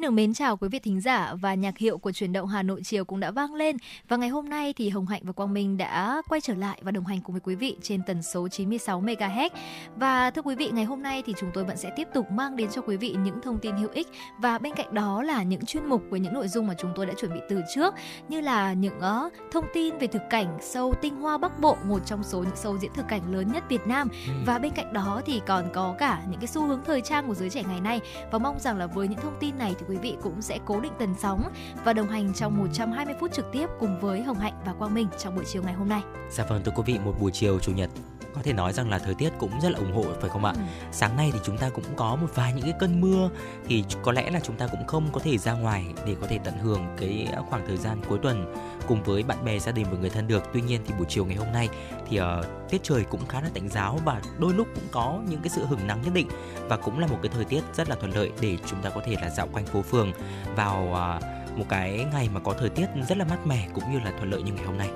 Xin được mến chào quý vị thính giả và nhạc hiệu của truyền động Hà Nội chiều cũng đã vang lên và ngày hôm nay thì Hồng Hạnh và Quang Minh đã quay trở lại và đồng hành cùng với quý vị trên tần số 96 MHz. Và thưa quý vị, ngày hôm nay thì chúng tôi vẫn sẽ tiếp tục mang đến cho quý vị những thông tin hữu ích và bên cạnh đó là những chuyên mục với những nội dung mà chúng tôi đã chuẩn bị từ trước như là những uh, thông tin về thực cảnh sâu tinh hoa Bắc Bộ, một trong số những sâu diễn thực cảnh lớn nhất Việt Nam. Ừ. Và bên cạnh đó thì còn có cả những cái xu hướng thời trang của giới trẻ ngày nay và mong rằng là với những thông tin này thì quý vị cũng sẽ cố định tần sóng và đồng hành trong 120 phút trực tiếp cùng với Hồng Hạnh và Quang Minh trong buổi chiều ngày hôm nay. Dạ vâng, thưa quý vị, một buổi chiều chủ nhật có thể nói rằng là thời tiết cũng rất là ủng hộ phải không ạ? Ừ. Sáng nay thì chúng ta cũng có một vài những cái cơn mưa thì có lẽ là chúng ta cũng không có thể ra ngoài để có thể tận hưởng cái khoảng thời gian cuối tuần cùng với bạn bè gia đình và người thân được. Tuy nhiên thì buổi chiều ngày hôm nay thì uh, tiết trời cũng khá là tạnh giáo và đôi lúc cũng có những cái sự hừng nắng nhất định và cũng là một cái thời tiết rất là thuận lợi để chúng ta có thể là dạo quanh phố phường vào uh, một cái ngày mà có thời tiết rất là mát mẻ cũng như là thuận lợi như ngày hôm nay.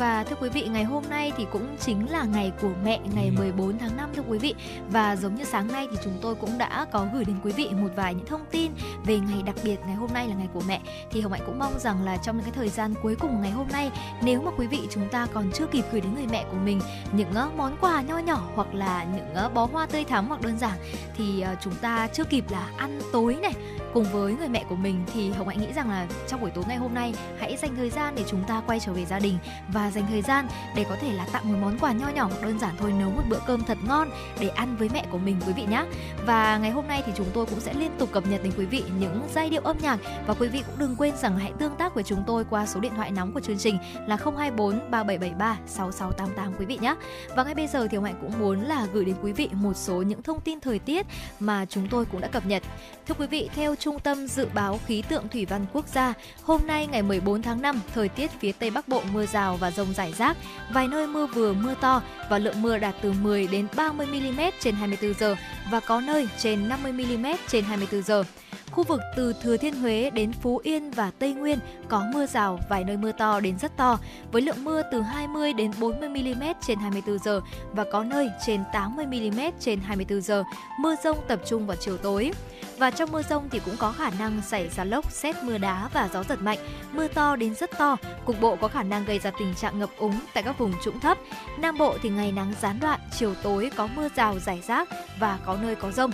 Và thưa quý vị, ngày hôm nay thì cũng chính là ngày của mẹ, ngày 14 ừ. tháng 5 thưa quý vị. Và giống như sáng nay thì chúng tôi cũng đã có gửi đến quý vị một vài những thông tin về ngày đặc biệt ngày hôm nay là ngày của mẹ. Thì Hồng Hạnh cũng mong rằng là trong những cái thời gian cuối cùng của ngày hôm nay, nếu mà quý vị chúng ta còn chưa kịp gửi đến người mẹ của mình những món quà nho nhỏ hoặc là những bó hoa tươi thắm hoặc đơn giản thì ờ, chúng ta chưa kịp là ăn tối này cùng với người mẹ của mình thì Hồng Hạnh nghĩ rằng là trong buổi tối ngày hôm nay hãy dành thời gian để chúng ta quay trở về gia đình và dành thời gian để có thể là tặng một món quà nho nhỏ đơn giản thôi nấu một bữa cơm thật ngon để ăn với mẹ của mình quý vị nhé. Và ngày hôm nay thì chúng tôi cũng sẽ liên tục cập nhật đến quý vị những giai điệu âm nhạc và quý vị cũng đừng quên rằng hãy tương tác với chúng tôi qua số điện thoại nóng của chương trình là 024 3773 6688 quý vị nhé. Và ngay bây giờ thì Hồng Hạnh cũng muốn là gửi đến quý vị một số những thông tin thời tiết mà chúng tôi cũng đã cập nhật. Thưa quý vị, theo Trung tâm Dự báo Khí tượng Thủy văn Quốc gia, hôm nay ngày 14 tháng 5, thời tiết phía Tây Bắc Bộ mưa rào và rông rải rác, vài nơi mưa vừa mưa to và lượng mưa đạt từ 10 đến 30 mm trên 24 giờ và có nơi trên 50 mm trên 24 giờ. Khu vực từ Thừa Thiên Huế đến Phú Yên và Tây Nguyên có mưa rào, vài nơi mưa to đến rất to, với lượng mưa từ 20 đến 40 mm trên 24 giờ và có nơi trên 80 mm trên 24 giờ. Mưa rông tập trung vào chiều tối. Và trong mưa rông thì cũng cũng có khả năng xảy ra lốc, xét mưa đá và gió giật mạnh, mưa to đến rất to, cục bộ có khả năng gây ra tình trạng ngập úng tại các vùng trũng thấp. Nam Bộ thì ngày nắng gián đoạn, chiều tối có mưa rào rải rác và có nơi có rông.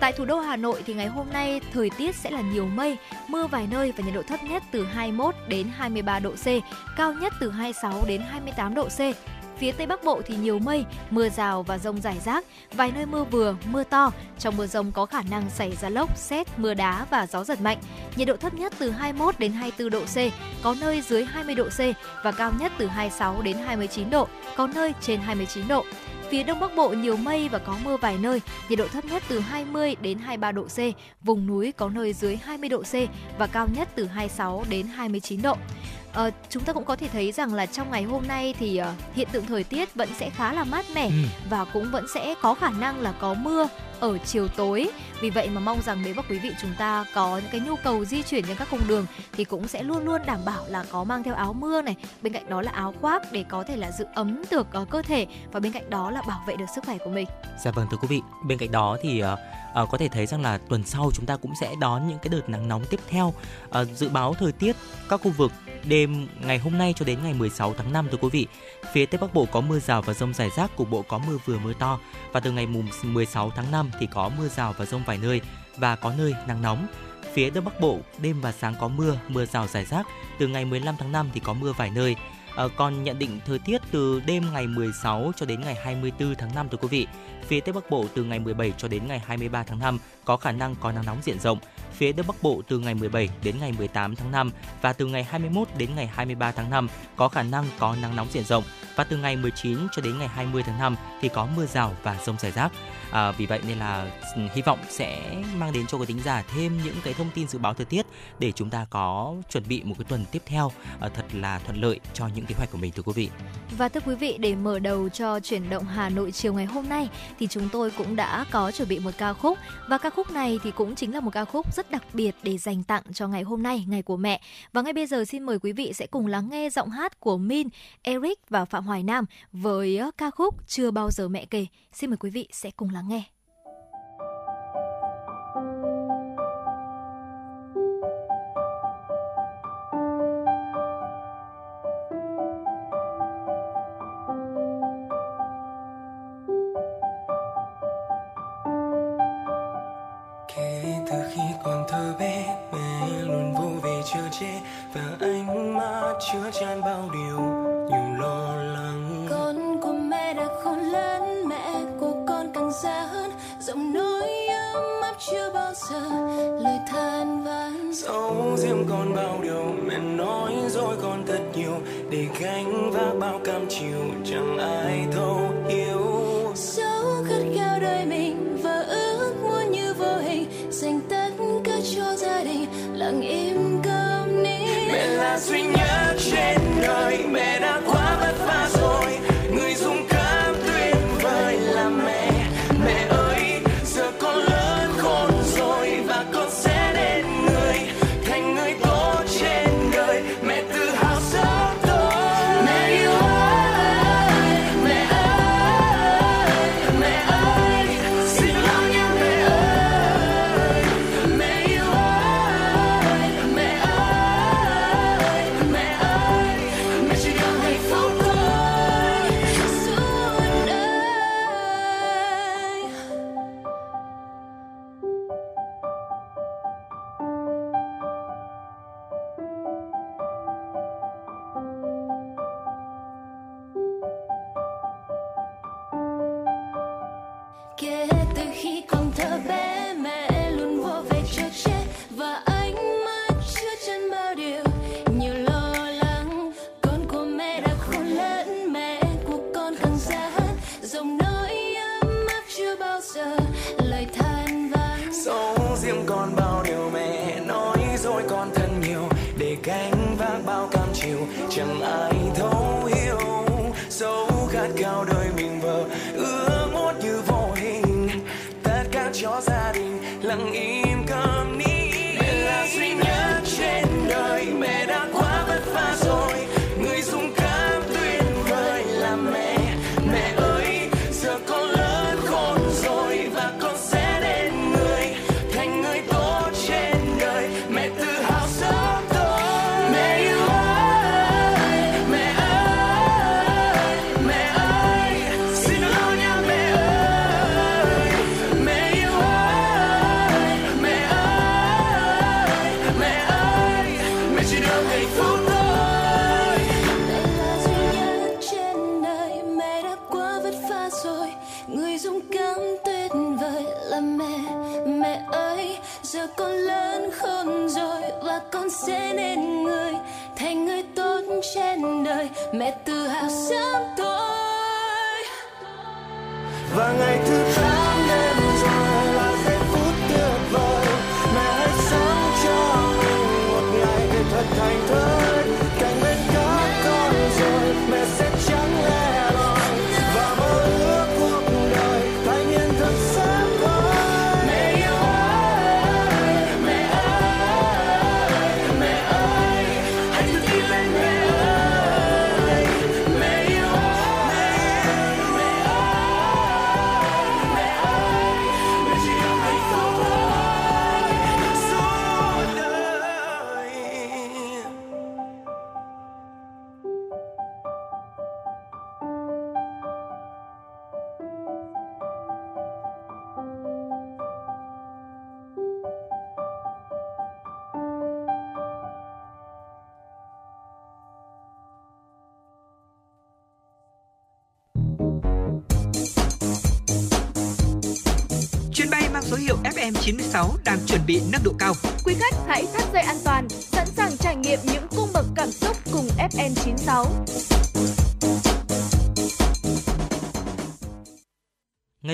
Tại thủ đô Hà Nội thì ngày hôm nay thời tiết sẽ là nhiều mây, mưa vài nơi và nhiệt độ thấp nhất từ 21 đến 23 độ C, cao nhất từ 26 đến 28 độ C. Phía Tây Bắc Bộ thì nhiều mây, mưa rào và rông rải rác, vài nơi mưa vừa, mưa to. Trong mưa rông có khả năng xảy ra lốc, xét, mưa đá và gió giật mạnh. Nhiệt độ thấp nhất từ 21 đến 24 độ C, có nơi dưới 20 độ C và cao nhất từ 26 đến 29 độ, có nơi trên 29 độ. Phía Đông Bắc Bộ nhiều mây và có mưa vài nơi, nhiệt độ thấp nhất từ 20 đến 23 độ C, vùng núi có nơi dưới 20 độ C và cao nhất từ 26 đến 29 độ. Uh, chúng ta cũng có thể thấy rằng là trong ngày hôm nay thì uh, hiện tượng thời tiết vẫn sẽ khá là mát mẻ ừ. và cũng vẫn sẽ có khả năng là có mưa ở chiều tối. Vì vậy mà mong rằng nếu mà quý vị chúng ta có những cái nhu cầu di chuyển trên các cung đường thì cũng sẽ luôn luôn đảm bảo là có mang theo áo mưa này, bên cạnh đó là áo khoác để có thể là giữ ấm được uh, cơ thể và bên cạnh đó là bảo vệ được sức khỏe của mình. Dạ vâng thưa quý vị, bên cạnh đó thì uh, uh, có thể thấy rằng là tuần sau chúng ta cũng sẽ đón những cái đợt nắng nóng tiếp theo. Uh, dự báo thời tiết các khu vực đêm ngày hôm nay cho đến ngày 16 tháng 5 thưa quý vị. Phía Tây Bắc Bộ có mưa rào và rông rải rác, cục bộ có mưa vừa mưa to và từ ngày mùng 16 tháng 5 thì có mưa rào và rông vài nơi và có nơi nắng nóng. Phía Đông Bắc Bộ đêm và sáng có mưa, mưa rào rải rác. Từ ngày 15 tháng 5 thì có mưa vài nơi. À, còn nhận định thời tiết từ đêm ngày 16 cho đến ngày 24 tháng 5 thưa quý vị. Phía Tây Bắc Bộ từ ngày 17 cho đến ngày 23 tháng 5 có khả năng có nắng nóng diện rộng. Phía Đông Bắc Bộ từ ngày 17 đến ngày 18 tháng 5 và từ ngày 21 đến ngày 23 tháng 5 có khả năng có nắng nóng diện rộng và từ ngày 19 cho đến ngày 20 tháng 5 thì có mưa rào và rông rải rác à, vì vậy nên là ừ, hy vọng sẽ mang đến cho quý thính giả thêm những cái thông tin dự báo thời tiết để chúng ta có chuẩn bị một cái tuần tiếp theo à, thật là thuận lợi cho những kế hoạch của mình thưa quý vị. Và thưa quý vị để mở đầu cho chuyển động Hà Nội chiều ngày hôm nay thì chúng tôi cũng đã có chuẩn bị một ca khúc. Và ca khúc này thì cũng chính là một ca khúc rất đặc biệt để dành tặng cho ngày hôm nay ngày của mẹ. Và ngay bây giờ xin mời quý vị sẽ cùng lắng nghe giọng hát của Min, Eric và Phạm Hoài Nam với ờ, ca khúc Chưa bao giờ mẹ kể. Xin mời quý vị sẽ cùng lắng lắng nghe. để gánh vác bao cam chịu chẳng ai thấu cho gia đình lặng im.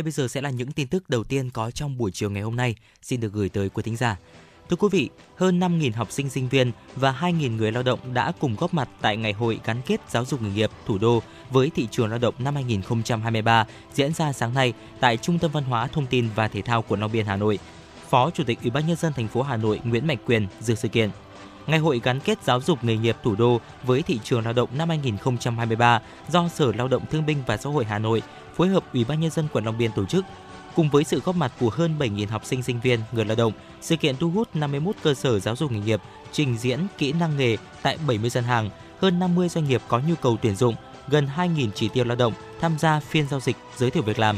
Bây giờ sẽ là những tin tức đầu tiên có trong buổi chiều ngày hôm nay, xin được gửi tới quý thính giả. Thưa quý vị, hơn 5.000 học sinh sinh viên và 2.000 người lao động đã cùng góp mặt tại Ngày hội gắn kết giáo dục nghề nghiệp thủ đô với thị trường lao động năm 2023 diễn ra sáng nay tại Trung tâm Văn hóa Thông tin và Thể thao quận Long Biên, Hà Nội. Phó Chủ tịch Ủy ban nhân dân thành phố Hà Nội Nguyễn Mạnh Quyền dự sự kiện. Ngày hội gắn kết giáo dục nghề nghiệp thủ đô với thị trường lao động năm 2023 do Sở Lao động Thương binh và Xã hội Hà Nội phối hợp Ủy ban nhân dân quận Long Biên tổ chức. Cùng với sự góp mặt của hơn 7.000 học sinh sinh viên, người lao động, sự kiện thu hút 51 cơ sở giáo dục nghề nghiệp trình diễn kỹ năng nghề tại 70 gian hàng, hơn 50 doanh nghiệp có nhu cầu tuyển dụng, gần 2.000 chỉ tiêu lao động tham gia phiên giao dịch giới thiệu việc làm.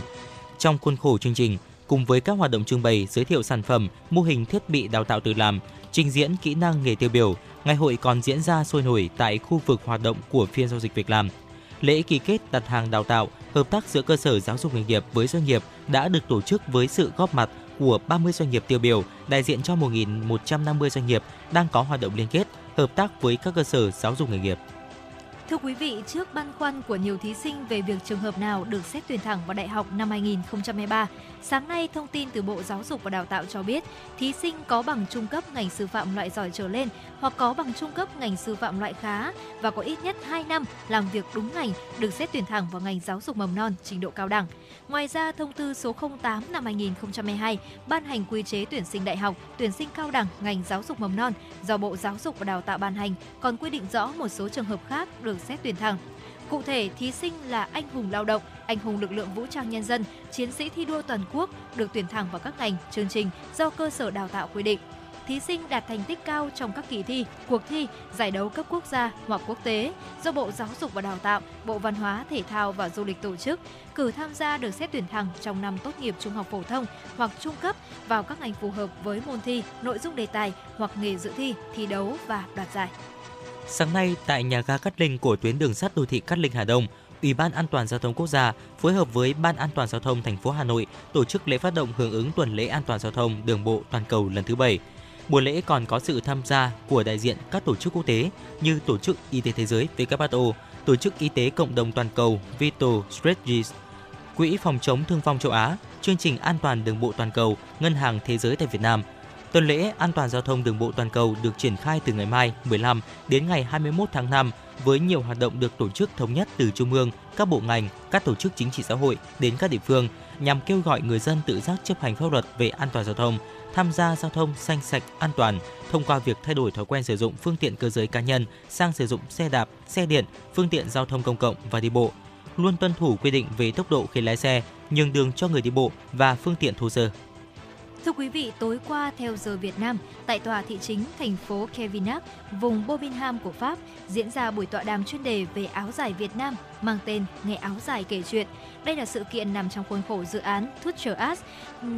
Trong khuôn khổ chương trình, cùng với các hoạt động trưng bày, giới thiệu sản phẩm, mô hình thiết bị đào tạo tự làm, trình diễn kỹ năng nghề tiêu biểu, ngày hội còn diễn ra sôi nổi tại khu vực hoạt động của phiên giao dịch việc làm. Lễ ký kết đặt hàng đào tạo, hợp tác giữa cơ sở giáo dục nghề nghiệp với doanh nghiệp đã được tổ chức với sự góp mặt của 30 doanh nghiệp tiêu biểu, đại diện cho 1.150 doanh nghiệp đang có hoạt động liên kết, hợp tác với các cơ sở giáo dục nghề nghiệp. Thưa quý vị, trước băn khoăn của nhiều thí sinh về việc trường hợp nào được xét tuyển thẳng vào đại học năm 2023, sáng nay thông tin từ Bộ Giáo dục và Đào tạo cho biết, thí sinh có bằng trung cấp ngành sư phạm loại giỏi trở lên hoặc có bằng trung cấp ngành sư phạm loại khá và có ít nhất 2 năm làm việc đúng ngành được xét tuyển thẳng vào ngành giáo dục mầm non trình độ cao đẳng. Ngoài ra, thông tư số 08 năm 2012 ban hành quy chế tuyển sinh đại học, tuyển sinh cao đẳng ngành giáo dục mầm non do Bộ Giáo dục và Đào tạo ban hành, còn quy định rõ một số trường hợp khác được xét tuyển thẳng. Cụ thể, thí sinh là anh hùng lao động, anh hùng lực lượng vũ trang nhân dân, chiến sĩ thi đua toàn quốc được tuyển thẳng vào các ngành, chương trình do cơ sở đào tạo quy định thí sinh đạt thành tích cao trong các kỳ thi, cuộc thi, giải đấu cấp quốc gia hoặc quốc tế do Bộ Giáo dục và Đào tạo, Bộ Văn hóa, Thể thao và Du lịch tổ chức, cử tham gia được xét tuyển thẳng trong năm tốt nghiệp trung học phổ thông hoặc trung cấp vào các ngành phù hợp với môn thi, nội dung đề tài hoặc nghề dự thi, thi đấu và đoạt giải. Sáng nay tại nhà ga Cát Linh của tuyến đường sắt đô thị Cát Linh Hà Đông, Ủy ban An toàn giao thông quốc gia phối hợp với Ban An toàn giao thông thành phố Hà Nội tổ chức lễ phát động hưởng ứng tuần lễ an toàn giao thông đường bộ toàn cầu lần thứ 7. Buổi lễ còn có sự tham gia của đại diện các tổ chức quốc tế như Tổ chức Y tế Thế giới WHO, Tổ chức Y tế Cộng đồng Toàn cầu Vital Strategies, Quỹ phòng chống thương vong châu Á, Chương trình An toàn đường bộ toàn cầu, Ngân hàng Thế giới tại Việt Nam. Tuần lễ An toàn giao thông đường bộ toàn cầu được triển khai từ ngày mai 15 đến ngày 21 tháng 5 với nhiều hoạt động được tổ chức thống nhất từ trung ương, các bộ ngành, các tổ chức chính trị xã hội đến các địa phương nhằm kêu gọi người dân tự giác chấp hành pháp luật về an toàn giao thông, tham gia giao thông xanh sạch, an toàn thông qua việc thay đổi thói quen sử dụng phương tiện cơ giới cá nhân sang sử dụng xe đạp, xe điện, phương tiện giao thông công cộng và đi bộ. Luôn tuân thủ quy định về tốc độ khi lái xe, nhường đường cho người đi bộ và phương tiện thô sơ. Thưa quý vị, tối qua theo giờ Việt Nam, tại tòa thị chính thành phố Kevinac, vùng Birmingham của Pháp, diễn ra buổi tọa đàm chuyên đề về áo dài Việt Nam mang tên Nghe áo dài kể chuyện. Đây là sự kiện nằm trong khuôn khổ dự án Future Arts,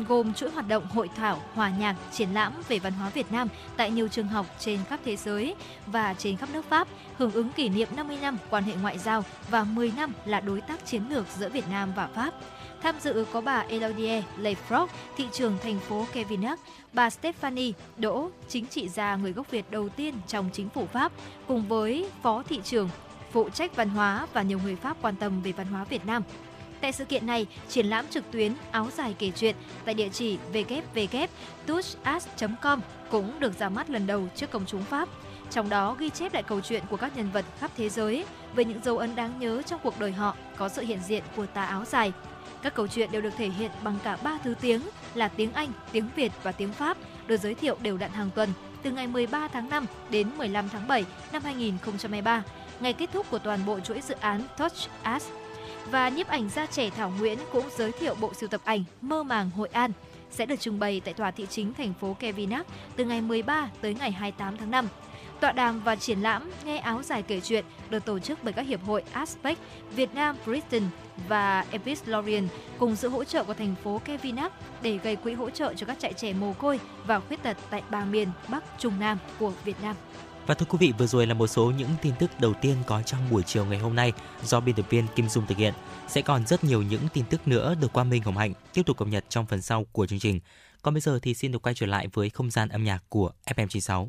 gồm chuỗi hoạt động hội thảo, hòa nhạc, triển lãm về văn hóa Việt Nam tại nhiều trường học trên khắp thế giới và trên khắp nước Pháp, hưởng ứng kỷ niệm 50 năm quan hệ ngoại giao và 10 năm là đối tác chiến lược giữa Việt Nam và Pháp. Tham dự có bà Elodie Leifrock, thị trưởng thành phố Kevinac, bà Stephanie Đỗ, chính trị gia người gốc Việt đầu tiên trong chính phủ Pháp, cùng với phó thị trưởng phụ trách văn hóa và nhiều người Pháp quan tâm về văn hóa Việt Nam. Tại sự kiện này, triển lãm trực tuyến áo dài kể chuyện tại địa chỉ www.touchas.com cũng được ra mắt lần đầu trước công chúng Pháp. Trong đó ghi chép lại câu chuyện của các nhân vật khắp thế giới về những dấu ấn đáng nhớ trong cuộc đời họ có sự hiện diện của tà áo dài. Các câu chuyện đều được thể hiện bằng cả ba thứ tiếng là tiếng Anh, tiếng Việt và tiếng Pháp, được giới thiệu đều đặn hàng tuần từ ngày 13 tháng 5 đến 15 tháng 7 năm 2023, ngày kết thúc của toàn bộ chuỗi dự án Touch As. Và nhiếp ảnh gia trẻ Thảo Nguyễn cũng giới thiệu bộ sưu tập ảnh Mơ màng Hội An sẽ được trưng bày tại tòa thị chính thành phố Kevinac từ ngày 13 tới ngày 28 tháng 5. Tọa đàm và triển lãm Nghe áo dài kể chuyện được tổ chức bởi các hiệp hội Aspect, Việt Nam Britain và Epis Lorien cùng sự hỗ trợ của thành phố Kevinac để gây quỹ hỗ trợ cho các trại trẻ mồ côi và khuyết tật tại ba miền Bắc, Trung Nam của Việt Nam. Và thưa quý vị, vừa rồi là một số những tin tức đầu tiên có trong buổi chiều ngày hôm nay do biên tập viên Kim Dung thực hiện. Sẽ còn rất nhiều những tin tức nữa được Quang Minh Hồng Hạnh tiếp tục cập nhật trong phần sau của chương trình. Còn bây giờ thì xin được quay trở lại với không gian âm nhạc của FM96.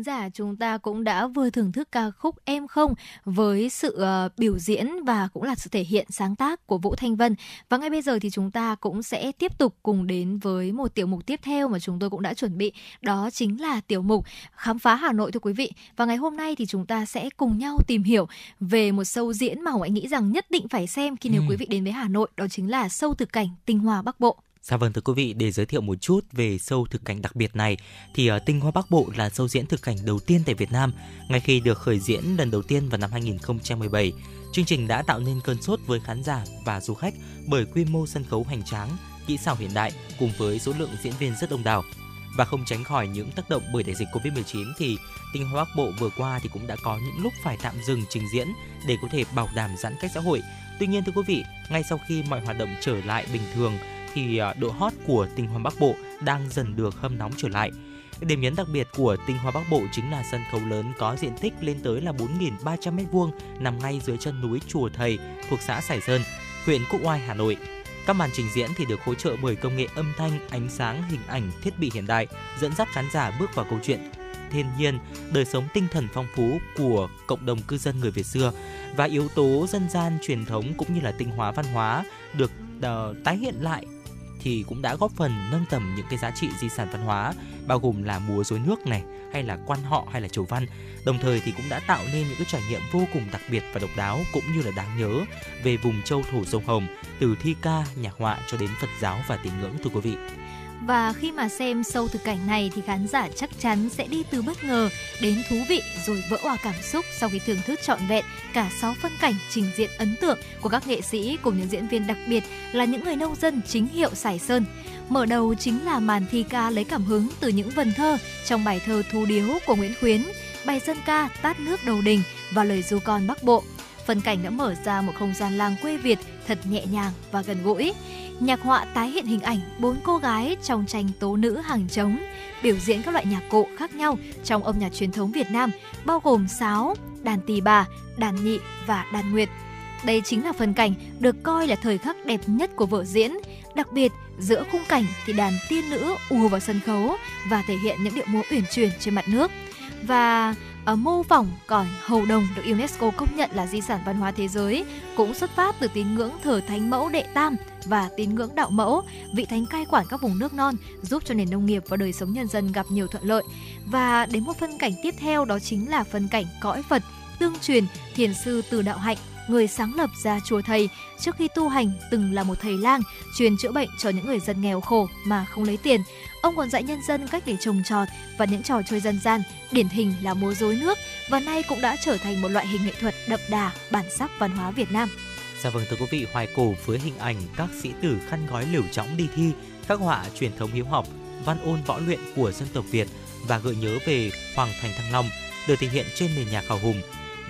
thính giả, chúng ta cũng đã vừa thưởng thức ca khúc Em Không với sự ờ, biểu diễn và cũng là sự thể hiện sáng tác của Vũ Thanh Vân. Và ngay bây giờ thì chúng ta cũng sẽ tiếp tục cùng đến với một tiểu mục tiếp theo mà chúng tôi cũng đã chuẩn bị. Đó chính là tiểu mục Khám phá Hà Nội thưa quý vị. Và ngày hôm nay thì chúng ta sẽ cùng nhau tìm hiểu về một show diễn mà Hồng Anh nghĩ rằng nhất định phải xem khi nếu Ừ. quý vị đến với Hà Nội. Đó chính là show thực cảnh Tinh Hoa Bắc Bộ. Dạ vâng thưa quý vị, để giới thiệu một chút về sâu thực cảnh đặc biệt này thì uh, Tinh Hoa Bắc Bộ là sâu diễn thực cảnh đầu tiên tại Việt Nam. Ngay khi được khởi diễn lần đầu tiên vào năm 2017, chương trình đã tạo nên cơn sốt với khán giả và du khách bởi quy mô sân khấu hoành tráng, kỹ xảo hiện đại cùng với số lượng diễn viên rất đông đảo. Và không tránh khỏi những tác động bởi đại dịch Covid-19 thì Tinh Hoa Bắc Bộ vừa qua thì cũng đã có những lúc phải tạm dừng trình diễn để có thể bảo đảm giãn cách xã hội. Tuy nhiên thưa quý vị, ngay sau khi mọi hoạt động trở lại bình thường thì à, độ hot của Tinh Hoa Bắc Bộ đang dần được hâm nóng trở lại. Điểm nhấn đặc biệt của Tinh Hoa Bắc Bộ chính là sân khấu lớn có diện tích lên tới là 4.300 m2 nằm ngay dưới chân núi Chùa Thầy thuộc xã Sài Sơn, huyện Quốc Oai, Hà Nội. Các màn trình diễn thì được hỗ trợ bởi công nghệ âm thanh, ánh sáng, hình ảnh, thiết bị hiện đại, dẫn dắt khán giả bước vào câu chuyện thiên nhiên, đời sống tinh thần phong phú của cộng đồng cư dân người Việt xưa và yếu tố dân gian truyền thống cũng như là tinh hóa văn hóa được uh, tái hiện lại thì cũng đã góp phần nâng tầm những cái giá trị di sản văn hóa, bao gồm là múa rối nước này, hay là quan họ, hay là chầu văn. Đồng thời thì cũng đã tạo nên những cái trải nghiệm vô cùng đặc biệt và độc đáo, cũng như là đáng nhớ về vùng châu thổ sông Hồng, từ thi ca, nhạc họa cho đến Phật giáo và tín ngưỡng, thưa quý vị. Và khi mà xem sâu thực cảnh này thì khán giả chắc chắn sẽ đi từ bất ngờ đến thú vị rồi vỡ hòa cảm xúc sau khi thưởng thức trọn vẹn cả 6 phân cảnh trình diện ấn tượng của các nghệ sĩ cùng những diễn viên đặc biệt là những người nông dân chính hiệu Sài Sơn. Mở đầu chính là màn thi ca lấy cảm hứng từ những vần thơ trong bài thơ thu Điếu của Nguyễn Khuyến, bài dân ca Tát nước đầu đình và lời du con Bắc Bộ. Phân cảnh đã mở ra một không gian làng quê Việt thật nhẹ nhàng và gần gũi. Nhạc họa tái hiện hình ảnh bốn cô gái trong tranh tố nữ hàng trống, biểu diễn các loại nhạc cụ khác nhau trong âm nhạc truyền thống Việt Nam, bao gồm sáo, đàn tỳ bà, đàn nhị và đàn nguyệt. Đây chính là phần cảnh được coi là thời khắc đẹp nhất của vở diễn. Đặc biệt, giữa khung cảnh thì đàn tiên nữ ùa vào sân khấu và thể hiện những điệu múa uyển chuyển trên mặt nước. Và uh, mô phỏng còi hầu đồng được UNESCO công nhận là di sản văn hóa thế giới cũng xuất phát từ tín ngưỡng thờ thánh mẫu đệ tam và tín ngưỡng đạo mẫu, vị thánh cai quản các vùng nước non, giúp cho nền nông nghiệp và đời sống nhân dân gặp nhiều thuận lợi. Và đến một phân cảnh tiếp theo đó chính là phân cảnh cõi Phật, tương truyền thiền sư từ đạo hạnh người sáng lập ra chùa thầy trước khi tu hành từng là một thầy lang truyền chữa bệnh cho những người dân nghèo khổ mà không lấy tiền ông còn dạy nhân dân cách để trồng trọt và những trò chơi dân gian điển hình là múa rối nước và nay cũng đã trở thành một loại hình nghệ thuật đậm đà bản sắc văn hóa Việt Nam Dạ vâng thưa quý vị, hoài cổ với hình ảnh các sĩ tử khăn gói liều trõng đi thi, các họa truyền thống hiếu học, văn ôn võ luyện của dân tộc Việt và gợi nhớ về Hoàng Thành Thăng Long được thể hiện trên nền nhạc hào hùng.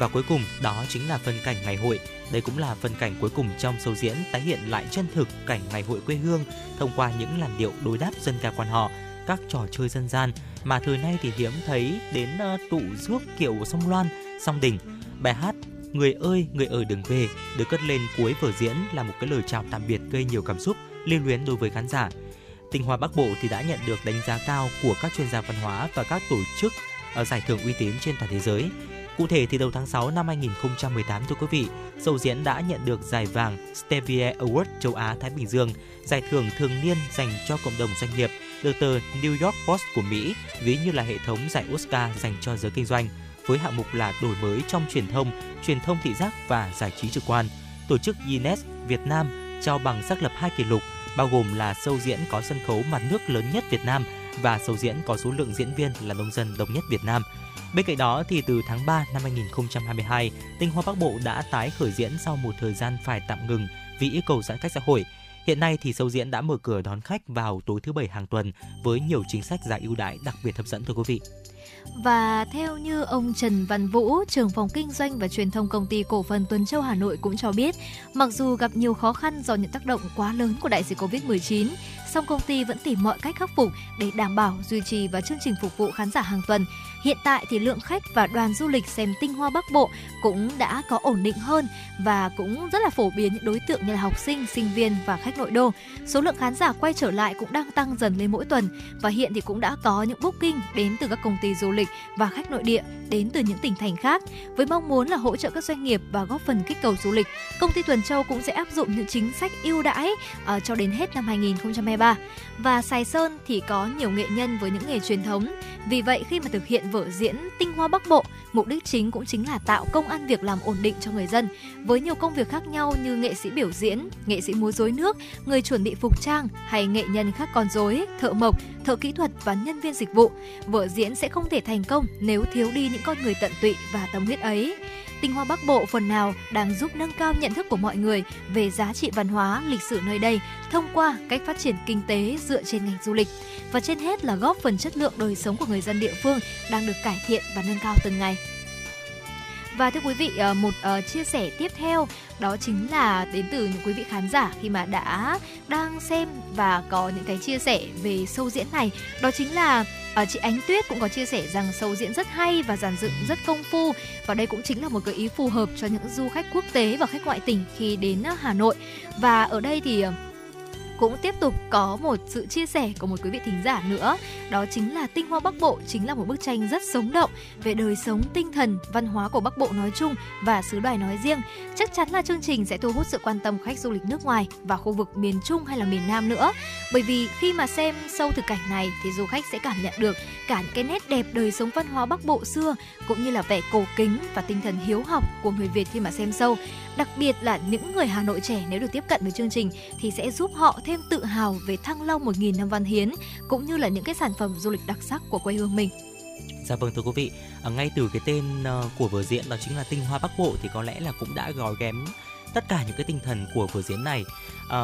Và cuối cùng đó chính là phân cảnh ngày hội. Đây cũng là phân cảnh cuối cùng trong show diễn tái hiện lại chân thực cảnh ngày hội quê hương thông qua những làn điệu đối đáp dân ca quan họ, các trò chơi dân gian mà thời nay thì hiếm thấy đến ờ, tụ rước kiểu sông Loan, sông Đình. Bài hát Người ơi, người ở đừng về được cất lên cuối vở diễn là một cái lời chào tạm biệt gây nhiều cảm xúc, lưu luyến đối với khán giả. Tinh Hoa Bắc Bộ thì đã nhận được đánh giá cao của các chuyên gia văn hóa và các tổ chức ở giải thưởng uy tín trên toàn thế giới. Cụ thể thì đầu tháng 6 năm 2018 thưa quý vị, show diễn đã nhận được giải vàng Stevie Award châu Á Thái Bình Dương, giải thưởng thường niên dành cho cộng đồng doanh nghiệp được tờ New York Post của Mỹ ví như là hệ thống giải Oscar dành cho giới kinh doanh với hạng mục là đổi mới trong truyền thông, truyền thông thị giác và giải trí trực quan. Tổ chức Guinness Việt Nam trao bằng xác lập hai kỷ lục bao gồm là show diễn có sân khấu mặt nước lớn nhất Việt Nam và show diễn có số lượng diễn viên là nông dân đông nhất Việt Nam. Bên cạnh đó thì từ tháng 3 năm 2022, Tinh Hoa Bắc Bộ đã tái khởi diễn sau một thời gian phải tạm ngừng vì yêu cầu giãn cách xã hội. Hiện nay thì show diễn đã mở cửa đón khách vào tối thứ bảy hàng tuần với nhiều chính sách giá ưu đãi đặc biệt hấp dẫn thưa quý vị. Và theo như ông Trần Văn Vũ, trưởng phòng kinh doanh và truyền thông công ty cổ phần Tuần Châu Hà Nội cũng cho biết, mặc dù gặp nhiều khó khăn do những tác động quá lớn của đại dịch Covid-19, song công ty vẫn tìm mọi cách khắc phục để đảm bảo duy trì và chương trình phục vụ khán giả hàng tuần. Hiện tại thì lượng khách và đoàn du lịch xem tinh hoa Bắc Bộ cũng đã có ổn định hơn và cũng rất là phổ biến những đối tượng như là học sinh, sinh viên và khách nội đô. Số lượng khán giả quay trở lại cũng đang tăng dần lên mỗi tuần và hiện thì cũng đã có những booking đến từ các công ty du lịch và khách nội địa đến từ những tỉnh thành khác. Với mong muốn là hỗ trợ các doanh nghiệp và góp phần kích cầu du lịch, công ty Tuần Châu cũng sẽ áp dụng những chính sách ưu đãi uh, cho đến hết năm 2023. Và Sài Sơn thì có nhiều nghệ nhân với những nghề truyền thống. Vì vậy khi mà thực hiện vở diễn Tinh Hoa Bắc Bộ, mục đích chính cũng chính là tạo công ăn việc làm ổn định cho người dân. Với nhiều công việc khác nhau như nghệ sĩ biểu diễn, nghệ sĩ múa rối nước, người chuẩn bị phục trang hay nghệ nhân khắc con rối, thợ mộc, thợ kỹ thuật và nhân viên dịch vụ, vở diễn sẽ không thể thành công nếu thiếu đi những con người tận tụy và tâm huyết ấy. Tinh Hoa Bắc Bộ phần nào đang giúp nâng cao nhận thức của mọi người về giá trị văn hóa, lịch sử nơi đây thông qua cách phát triển kinh tế dựa trên ngành du lịch và trên hết là góp phần chất lượng đời sống của người dân địa phương đang được cải thiện và nâng cao từng ngày. Và thưa quý vị, ờ, một ờ, chia sẻ tiếp theo đó chính là đến từ những quý vị khán giả khi mà đã đang xem và có những cái chia sẻ về sâu diễn này. Đó chính là À, chị Ánh Tuyết cũng có chia sẻ rằng sâu diễn rất hay và dàn dựng rất công phu và đây cũng chính là một gợi ý phù hợp cho những du khách quốc tế và khách ngoại tỉnh khi đến à, Hà Nội. Và ở đây thì à, cũng tiếp tục có một sự chia sẻ của một quý vị thính giả nữa. Đó chính là tinh hoa bắc bộ chính là một bức tranh rất sống động về đời sống tinh thần, văn hóa của bắc bộ nói chung và xứ đoài nói riêng. Chắc chắn là chương trình sẽ thu hút sự quan tâm của khách du lịch nước ngoài và khu vực miền trung hay là miền nam nữa. Bởi vì khi mà xem sâu thực cảnh này thì du khách sẽ cảm nhận được cả những cái nét đẹp đời sống văn hóa bắc bộ xưa cũng như là vẻ cổ kính và tinh thần hiếu học của người việt khi mà xem sâu đặc biệt là những người Hà Nội trẻ nếu được tiếp cận với chương trình thì sẽ giúp họ thêm tự hào về Thăng Long 1000 năm văn hiến cũng như là những cái sản phẩm du lịch đặc sắc của quê hương mình. Dạ vâng thưa quý vị, à, ngay từ cái tên ờ, của vở diễn đó chính là Tinh Hoa Bắc Bộ thì có lẽ là cũng đã gói ghém tất cả những cái tinh thần của vở diễn này à,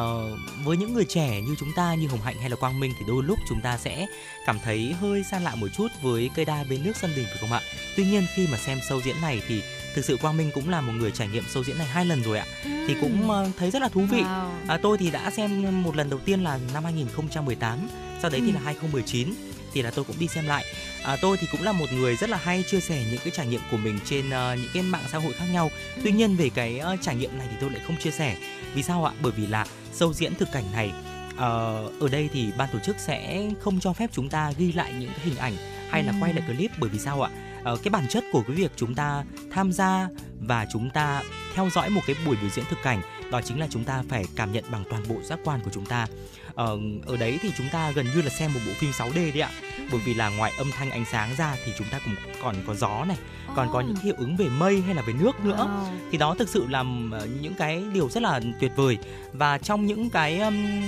với những người trẻ như chúng ta như hồng hạnh hay là quang minh thì đôi lúc chúng ta sẽ cảm thấy hơi xa lạ một chút với cây đa bên nước sân đình phải không ạ tuy nhiên khi mà xem show diễn này thì thực sự quang minh cũng là một người trải nghiệm show diễn này hai lần rồi ạ Ừ. thì cũng uh, thấy rất là thú vị Wow. à, tôi thì đã xem một lần đầu tiên là năm 2018 sau đấy thì Ừ. là 2019 thì là tôi cũng đi xem lại. À, tôi thì cũng là một người rất là hay chia sẻ những cái trải nghiệm của mình trên uh, những cái mạng xã hội khác nhau. Tuy nhiên về cái uh, trải nghiệm này thì tôi lại không chia sẻ. Vì sao ạ? Bởi vì là show diễn thực cảnh này ờ, ở đây thì ban tổ chức sẽ không cho phép chúng ta ghi lại những cái hình ảnh hay là quay lại clip. Bởi vì sao ạ? Cái bản chất của cái việc chúng ta tham gia và chúng ta theo dõi một cái buổi biểu diễn thực cảnh đó chính là chúng ta phải cảm nhận bằng toàn bộ giác quan của chúng ta ờ, ở đấy thì chúng ta gần như là xem một bộ phim 6D đấy ạ. Bởi vì là ngoài âm thanh ánh sáng ra thì chúng ta cũng còn có gió này còn có Ồ. những hiệu ứng về mây hay là về nước nữa. Wow. thì đó thực sự là ờ, những cái điều rất là tuyệt vời. Và trong những cái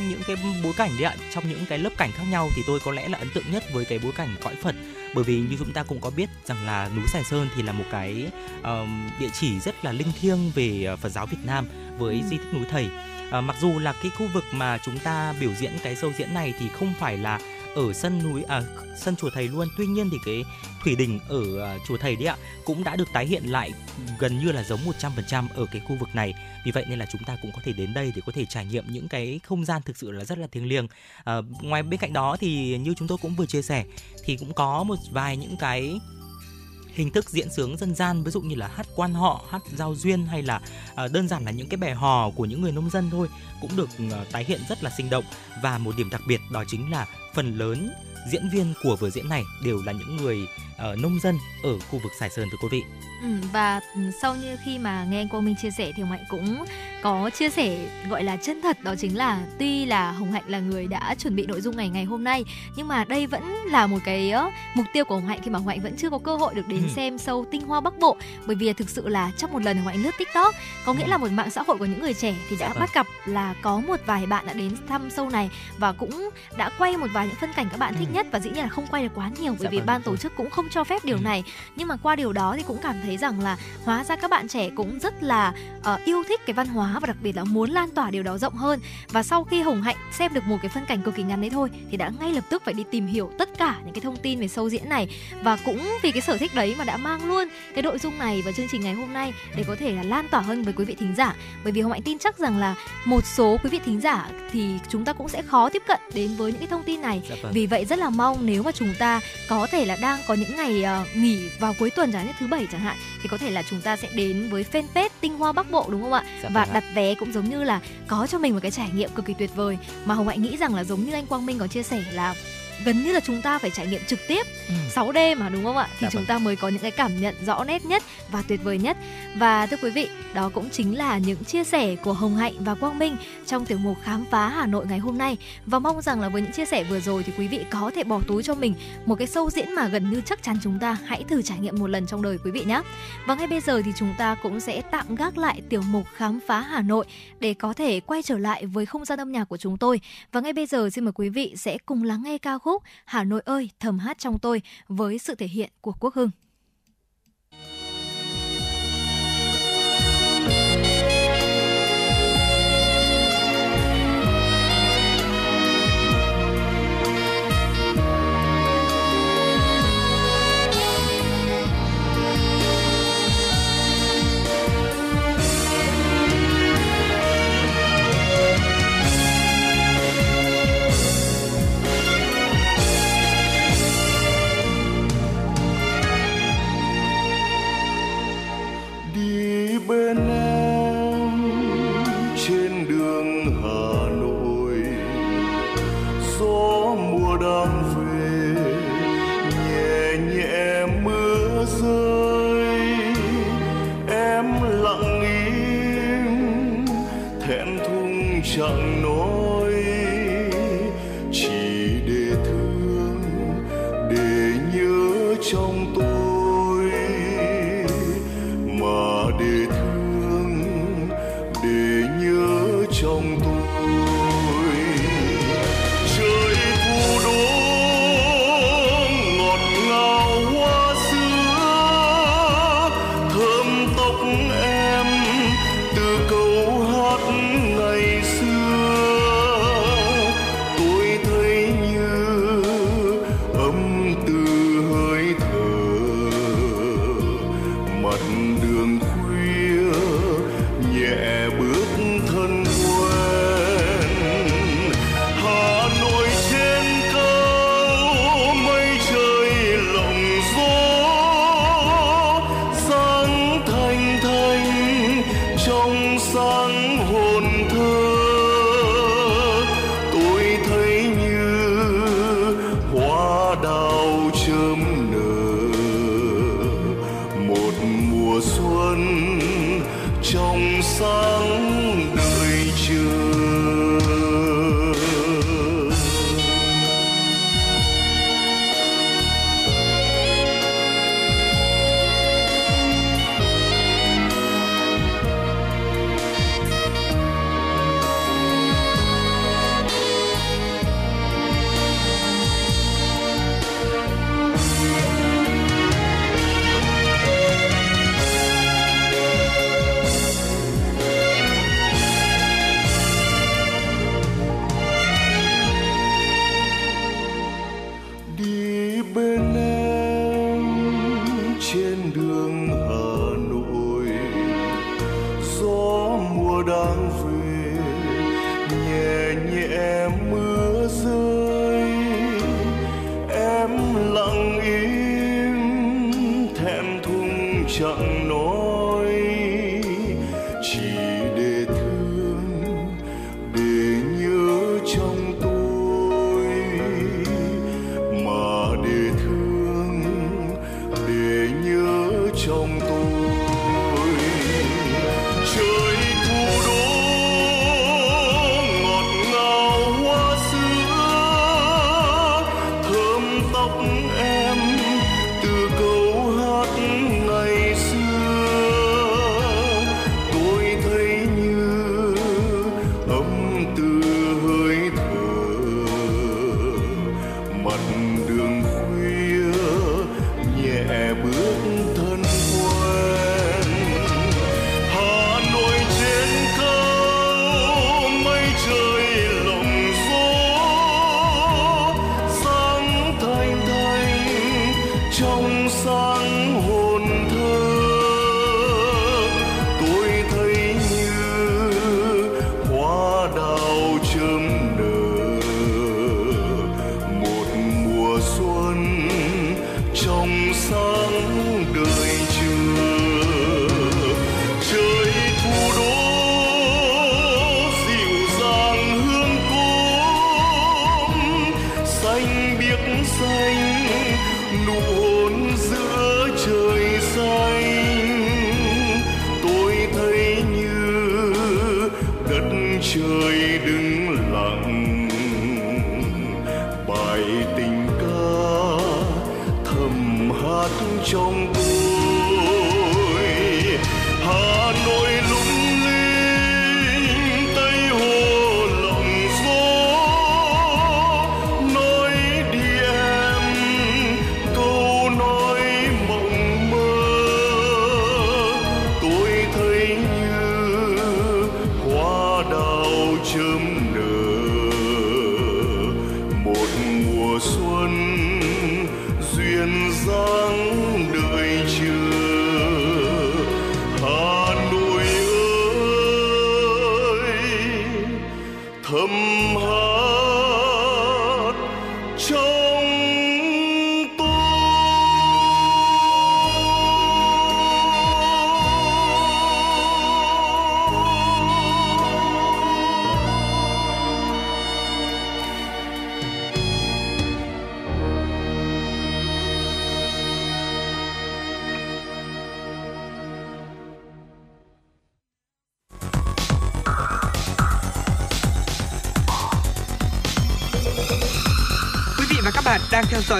những cái bối cảnh đấy ạ trong những cái lớp cảnh khác nhau thì tôi có lẽ là ấn tượng nhất với cái bối cảnh cõi Phật. Bởi vì như chúng ta cũng có biết rằng là núi Sài Sơn thì là một cái um, địa chỉ rất là linh thiêng về ờ, Phật giáo Việt Nam với di tích núi Thầy à, mặc dù là cái khu vực mà chúng ta biểu diễn cái show diễn này thì không phải là ở sân núi à sân chùa thầy luôn. Tuy nhiên thì cái thủy đình ở à, chùa thầy đấy ạ cũng đã được tái hiện lại gần như là giống 100% ở cái khu vực này. Vì vậy nên là chúng ta cũng có thể đến đây để có thể trải nghiệm những cái không gian thực sự là rất là thiêng liêng. À, ngoài bên cạnh đó thì như chúng tôi cũng vừa chia sẻ thì cũng có một vài những cái hình thức diễn sướng dân gian ví dụ như là hát quan họ hát giao duyên hay là à, đơn giản là những cái bè hò của những người nông dân thôi cũng được à, tái hiện rất là sinh động. Và một điểm đặc biệt đó chính là phần lớn diễn viên của vở diễn này đều là những người ờ, nông dân ở khu vực Sài Sơn thưa quý vị. Ừ, và ừ, sau như khi mà nghe anh Quang Minh chia sẻ thì Hồng Hạnh cũng có chia sẻ gọi là chân thật đó chính là tuy là Hồng Hạnh là người đã chuẩn bị nội dung này ngày hôm nay nhưng mà đây vẫn là một cái ờ, mục tiêu của Hồng Hạnh khi mà Hồng Hạnh vẫn chưa có cơ hội được đến Ừ. xem show Tinh Hoa Bắc Bộ bởi vì thực sự là trong một lần Hồng Hạnh lướt TikTok có nghĩa là một mạng xã hội của những người trẻ thì đã Dạ vâng. bắt gặp là có một vài bạn đã đến thăm show này và cũng đã quay một vài những phân cảnh các bạn thích Ừ. nhất và dĩ nhiên là không quay được quá nhiều bởi Dạ vì vâng, ban đúng tổ rồi. chức cũng không cho phép điều Ừ. này nhưng mà qua điều đó thì cũng cảm thấy rằng là hóa ra các bạn trẻ cũng rất là ờ, yêu thích cái văn hóa và đặc biệt là muốn lan tỏa điều đó rộng hơn và sau khi hồng hạnh xem được một cái phân cảnh cực kỳ ngắn đấy thôi thì đã ngay lập tức phải đi tìm hiểu tất cả những cái thông tin về show diễn này và cũng vì cái sở thích đấy mà đã mang luôn cái nội dung này vào chương trình ngày hôm nay để có thể là lan tỏa hơn với quý vị thính giả bởi vì hồng hạnh tin chắc rằng là một số quý vị thính giả thì chúng ta cũng sẽ khó tiếp cận đến với những cái thông tin này Dạ vâng. vì vậy rất là mong nếu mà chúng ta có thể là đang có những ngày ờ, nghỉ vào cuối tuần chẳng hạn như thứ bảy chẳng hạn thì có thể là chúng ta sẽ đến với fanpage Tinh Hoa Bắc Bộ đúng không ạ? Dạ và vâng ạ. đặt vé cũng giống như là có cho mình một cái trải nghiệm cực kỳ tuyệt vời mà Hồng Hạnh nghĩ rằng là giống như anh Quang Minh có chia sẻ là gần như là chúng ta phải trải nghiệm trực tiếp Ừ. 6D mà đúng không ạ? Thì Dạ chúng vâng. ta mới có những cái cảm nhận rõ nét nhất và tuyệt vời nhất. Và thưa quý vị, đó cũng chính là những chia sẻ của Hồng Hạnh và Quang Minh trong tiểu mục khám phá Hà Nội ngày hôm nay. Và mong rằng là với những chia sẻ vừa rồi thì quý vị có thể bỏ túi cho mình một cái show diễn mà gần như chắc chắn chúng ta hãy thử trải nghiệm một lần trong đời quý vị nhé. Và ngay bây giờ thì chúng ta cũng sẽ tạm gác lại tiểu mục khám phá Hà Nội để có thể quay trở lại với không gian âm nhạc của chúng tôi. Và ngay bây giờ xin mời quý vị sẽ cùng lắng nghe ca khúc Hà Nội ơi thầm hát trong tôi với sự thể hiện của Quốc Hưng. 在前方。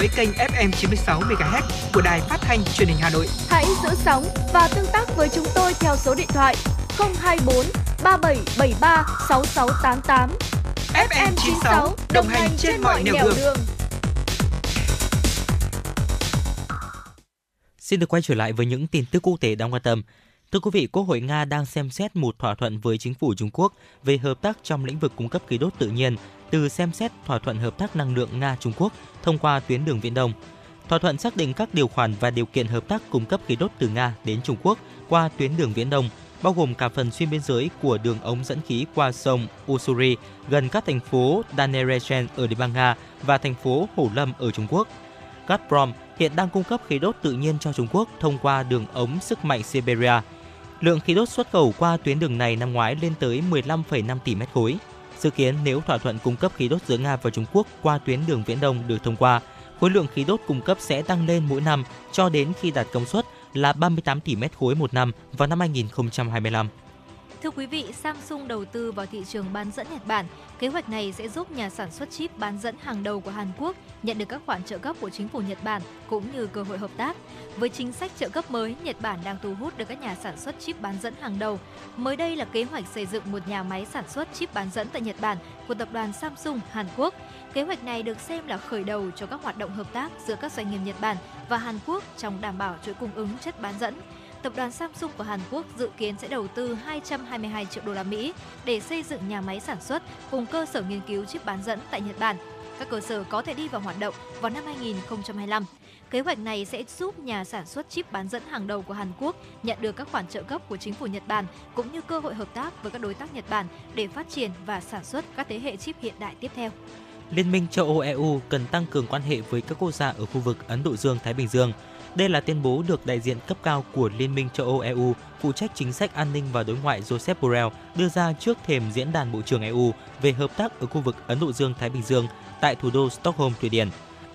Dõi kênh FM 96 MHz của đài phát thanh truyền hình Hà Nội. Hãy giữ sóng và tương tác với chúng tôi theo số điện thoại 024 3773 6688. FM 96 đồng hành trên mọi nẻo đường. Xin được quay trở lại với những tin tức quốc tế đáng quan tâm. Thưa quý vị, Quốc hội Nga đang xem xét một thỏa thuận với chính phủ Trung Quốc về hợp tác trong lĩnh vực cung cấp khí đốt tự nhiên, từ xem xét thỏa thuận hợp tác năng lượng Nga-Trung Quốc thông qua tuyến đường Viễn Đông. Thỏa thuận xác định các điều khoản và điều kiện hợp tác cung cấp khí đốt từ Nga đến Trung Quốc qua tuyến đường Viễn Đông, bao gồm cả phần xuyên biên giới của đường ống dẫn khí qua sông Ussuri gần các thành phố Danerechen ở Liên bang Nga và thành phố Hổ Lâm ở Trung Quốc. Gazprom hiện đang cung cấp khí đốt tự nhiên cho Trung Quốc thông qua đường ống sức mạnh Siberia. Lượng khí đốt xuất khẩu qua tuyến đường này năm ngoái lên tới 15,5 tỷ mét khối. Dự kiến nếu thỏa thuận cung cấp khí đốt giữa Nga và Trung Quốc qua tuyến đường Viễn Đông được thông qua, khối lượng khí đốt cung cấp sẽ tăng lên mỗi năm cho đến khi đạt công suất là 38 tỷ mét khối một năm vào năm 2025. Thưa quý vị, Samsung đầu tư vào thị trường bán dẫn Nhật Bản. Kế hoạch này sẽ giúp nhà sản xuất chip bán dẫn hàng đầu của Hàn Quốc nhận được các khoản trợ cấp của chính phủ Nhật Bản cũng như cơ hội hợp tác. Với chính sách trợ cấp mới, Nhật Bản đang thu hút được các nhà sản xuất chip bán dẫn hàng đầu. Mới đây là kế hoạch xây dựng một nhà máy sản xuất chip bán dẫn tại Nhật Bản của tập đoàn Samsung Hàn Quốc. Kế hoạch này được xem là khởi đầu cho các hoạt động hợp tác giữa các doanh nghiệp Nhật Bản và Hàn Quốc trong đảm bảo chuỗi cung ứng chất bán dẫn tập đoàn Samsung của Hàn Quốc dự kiến sẽ đầu tư 222 triệu đô la Mỹ để xây dựng nhà máy sản xuất cùng cơ sở nghiên cứu chip bán dẫn tại Nhật Bản. Các cơ sở có thể đi vào hoạt động vào năm 2025. Kế hoạch này sẽ giúp nhà sản xuất chip bán dẫn hàng đầu của Hàn Quốc nhận được các khoản trợ cấp của chính phủ Nhật Bản cũng như cơ hội hợp tác với các đối tác Nhật Bản để phát triển và sản xuất các thế hệ chip hiện đại tiếp theo. Liên minh châu Âu EU cần tăng cường quan hệ với các quốc gia ở khu vực Ấn Độ Dương-Thái Bình Dương. Đây là tuyên bố được đại diện cấp cao của Liên minh châu Âu EU phụ trách chính sách an ninh và đối ngoại Joseph Borrell đưa ra trước thềm diễn đàn Bộ trưởng EU về hợp tác ở khu vực Ấn Độ Dương-Thái Bình Dương tại thủ đô Stockholm, Thụy Điển.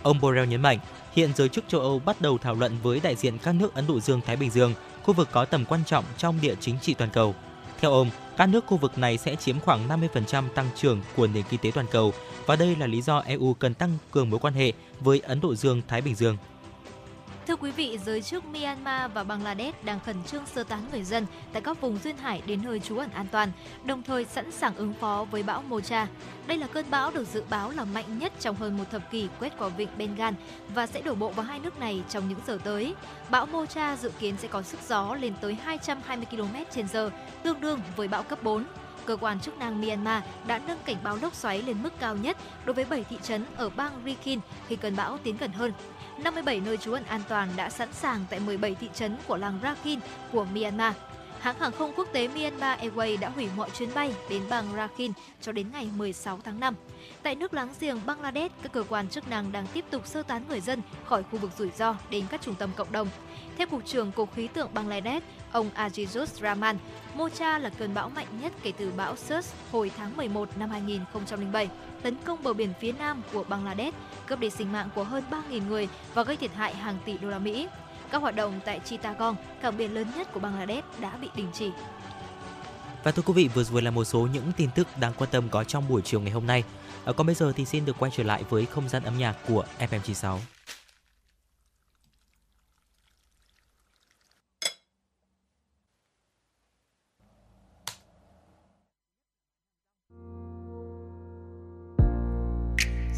Ông Borrell nhấn mạnh, hiện giới chức châu Âu bắt đầu thảo luận với đại diện các nước Ấn Độ Dương-Thái Bình Dương, khu vực có tầm quan trọng trong địa chính trị toàn cầu. Theo ông, các nước khu vực này sẽ chiếm khoảng 50% tăng trưởng của nền kinh tế toàn cầu và đây là lý do EU cần tăng cường mối quan hệ với Ấn Độ Dương-Thái Bình Dương. Thưa quý vị, giới chức Myanmar và Bangladesh đang khẩn trương sơ tán người dân tại các vùng duyên hải đến nơi trú ẩn an toàn, đồng thời sẵn sàng ứng phó với bão Mocha. Đây là cơn bão được dự báo là mạnh nhất trong hơn một thập kỷ quét qua vịnh Bengal và sẽ đổ bộ vào hai nước này trong những giờ tới. Bão Mocha dự kiến sẽ có sức gió lên tới 220 km/h, tương đương với bão cấp 4 cơ quan chức năng Myanmar đã nâng cảnh báo lốc xoáy lên mức cao nhất đối với 7 thị trấn ở bang Rakhine khi cơn bão tiến gần hơn. 57 nơi trú ẩn an toàn đã sẵn sàng tại 17 thị trấn của làng Rakhine của Myanmar. Hãng hàng không quốc tế Myanmar Airways đã hủy mọi chuyến bay đến bang Rakhine cho đến ngày 16 tháng 5. Tại nước láng giềng Bangladesh, các cơ quan chức năng đang tiếp tục sơ tán người dân khỏi khu vực rủi ro đến các trung tâm cộng đồng. Theo Cục trưởng Cục Khí tượng Bangladesh, ông Azizus Rahman, Mocha là cơn bão mạnh nhất kể từ bão Surs hồi tháng 11 năm 2007, tấn công bờ biển phía nam của Bangladesh, cướp đi sinh mạng của hơn 3.000 người và gây thiệt hại hàng tỷ đô la Mỹ. Các hoạt động tại Chittagong, cảng biển lớn nhất của Bangladesh đã bị đình chỉ. Và thưa quý vị, vừa rồi là một số những tin tức đáng quan tâm có trong buổi chiều ngày hôm nay. À, còn bây giờ thì xin được quay trở lại với không gian âm nhạc của FM96.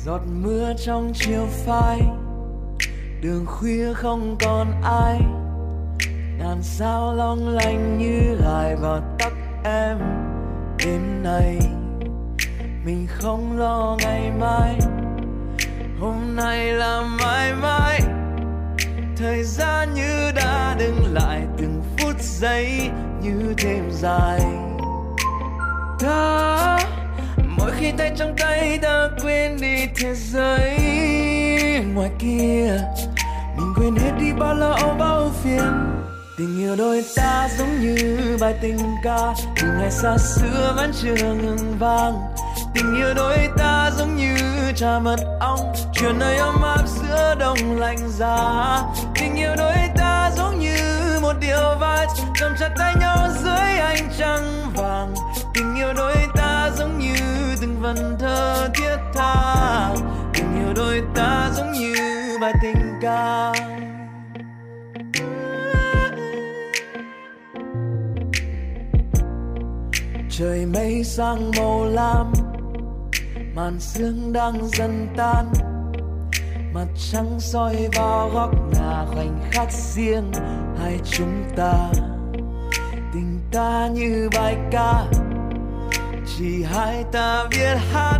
Giọt mưa trong chiều phai, đường khuya không còn ai. Ngàn sao long lanh như lại vào tóc em đêm nay. Mình không lo ngày mai, hôm nay là mãi mãi. Thời gian như đã đứng lại, từng phút giây như thêm dài. Ta mỗi khi tay trong tay ta quên đi thế giới ngoài kia, mình quên hết đi bao lo âu, bao phiền. Tình yêu đôi ta giống như bài tình ca, từ ngày xa xưa vẫn chưa ngừng vang. Tình yêu đôi ta giống như trà mật ong, chuyện nơi ấm áp giữa đông lạnh giá. Tình yêu đôi ta giống như một điều vai cầm chặt tay nhau dưới ánh trăng vàng. Tình yêu đôi ta vẫn thơ thiết tha. Tình yêu đôi ta giống như bài tình ca. Trời mây sang màu lam, màn sương đang dần tan. Mặt trăng soi vào góc nhà khoảnh khắc riêng hai chúng ta. Tình ta như bài ca chỉ hai ta biết hát.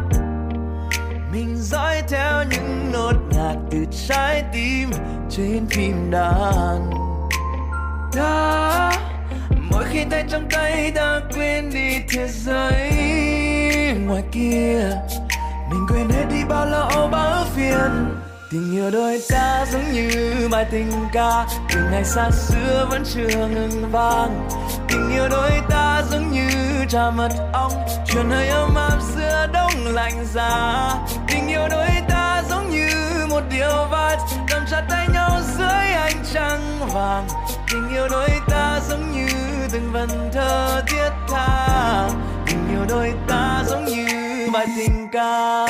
Mình dõi theo những nốt nhạc từ trái tim trên phim đàn. Ta mỗi khi tay trong tay ta quên đi thế giới ngoài kia. Mình quên hết đi bao lo bao phiền. Tình yêu đôi ta giống như bài tình ca. Từ ngày xa xưa vẫn chưa ngừng vang. Tình yêu đôi ta giống như trà mật ong, chuyện hơi ấm áp giữa đông lạnh giá. Tình yêu đôi ta giống như một điều vật cầm chặt tay nhau dưới ánh trăng vàng. Tình yêu đôi ta giống như từng vần thơ thiết tha. Tình yêu đôi ta giống như bài tình ca.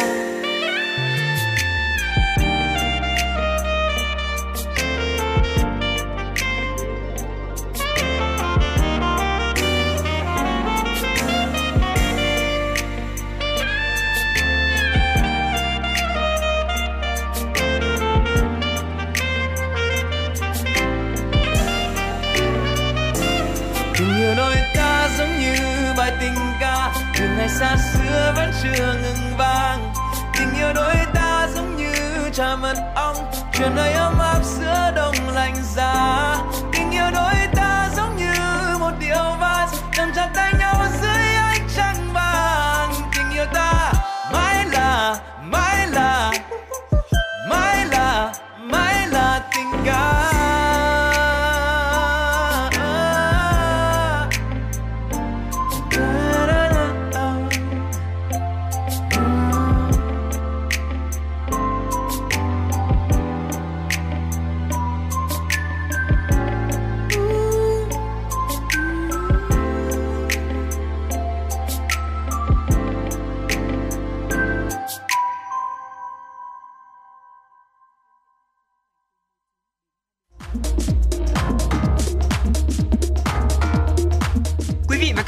ngày xa xưa vẫn chưa ngừng vang. Tình yêu đôi ta giống như trà mật ong, chuyện nơi ấm áp giữa đông lạnh giá. Tình yêu đôi ta giống như một điều vals nằm chặt tay nhau giữa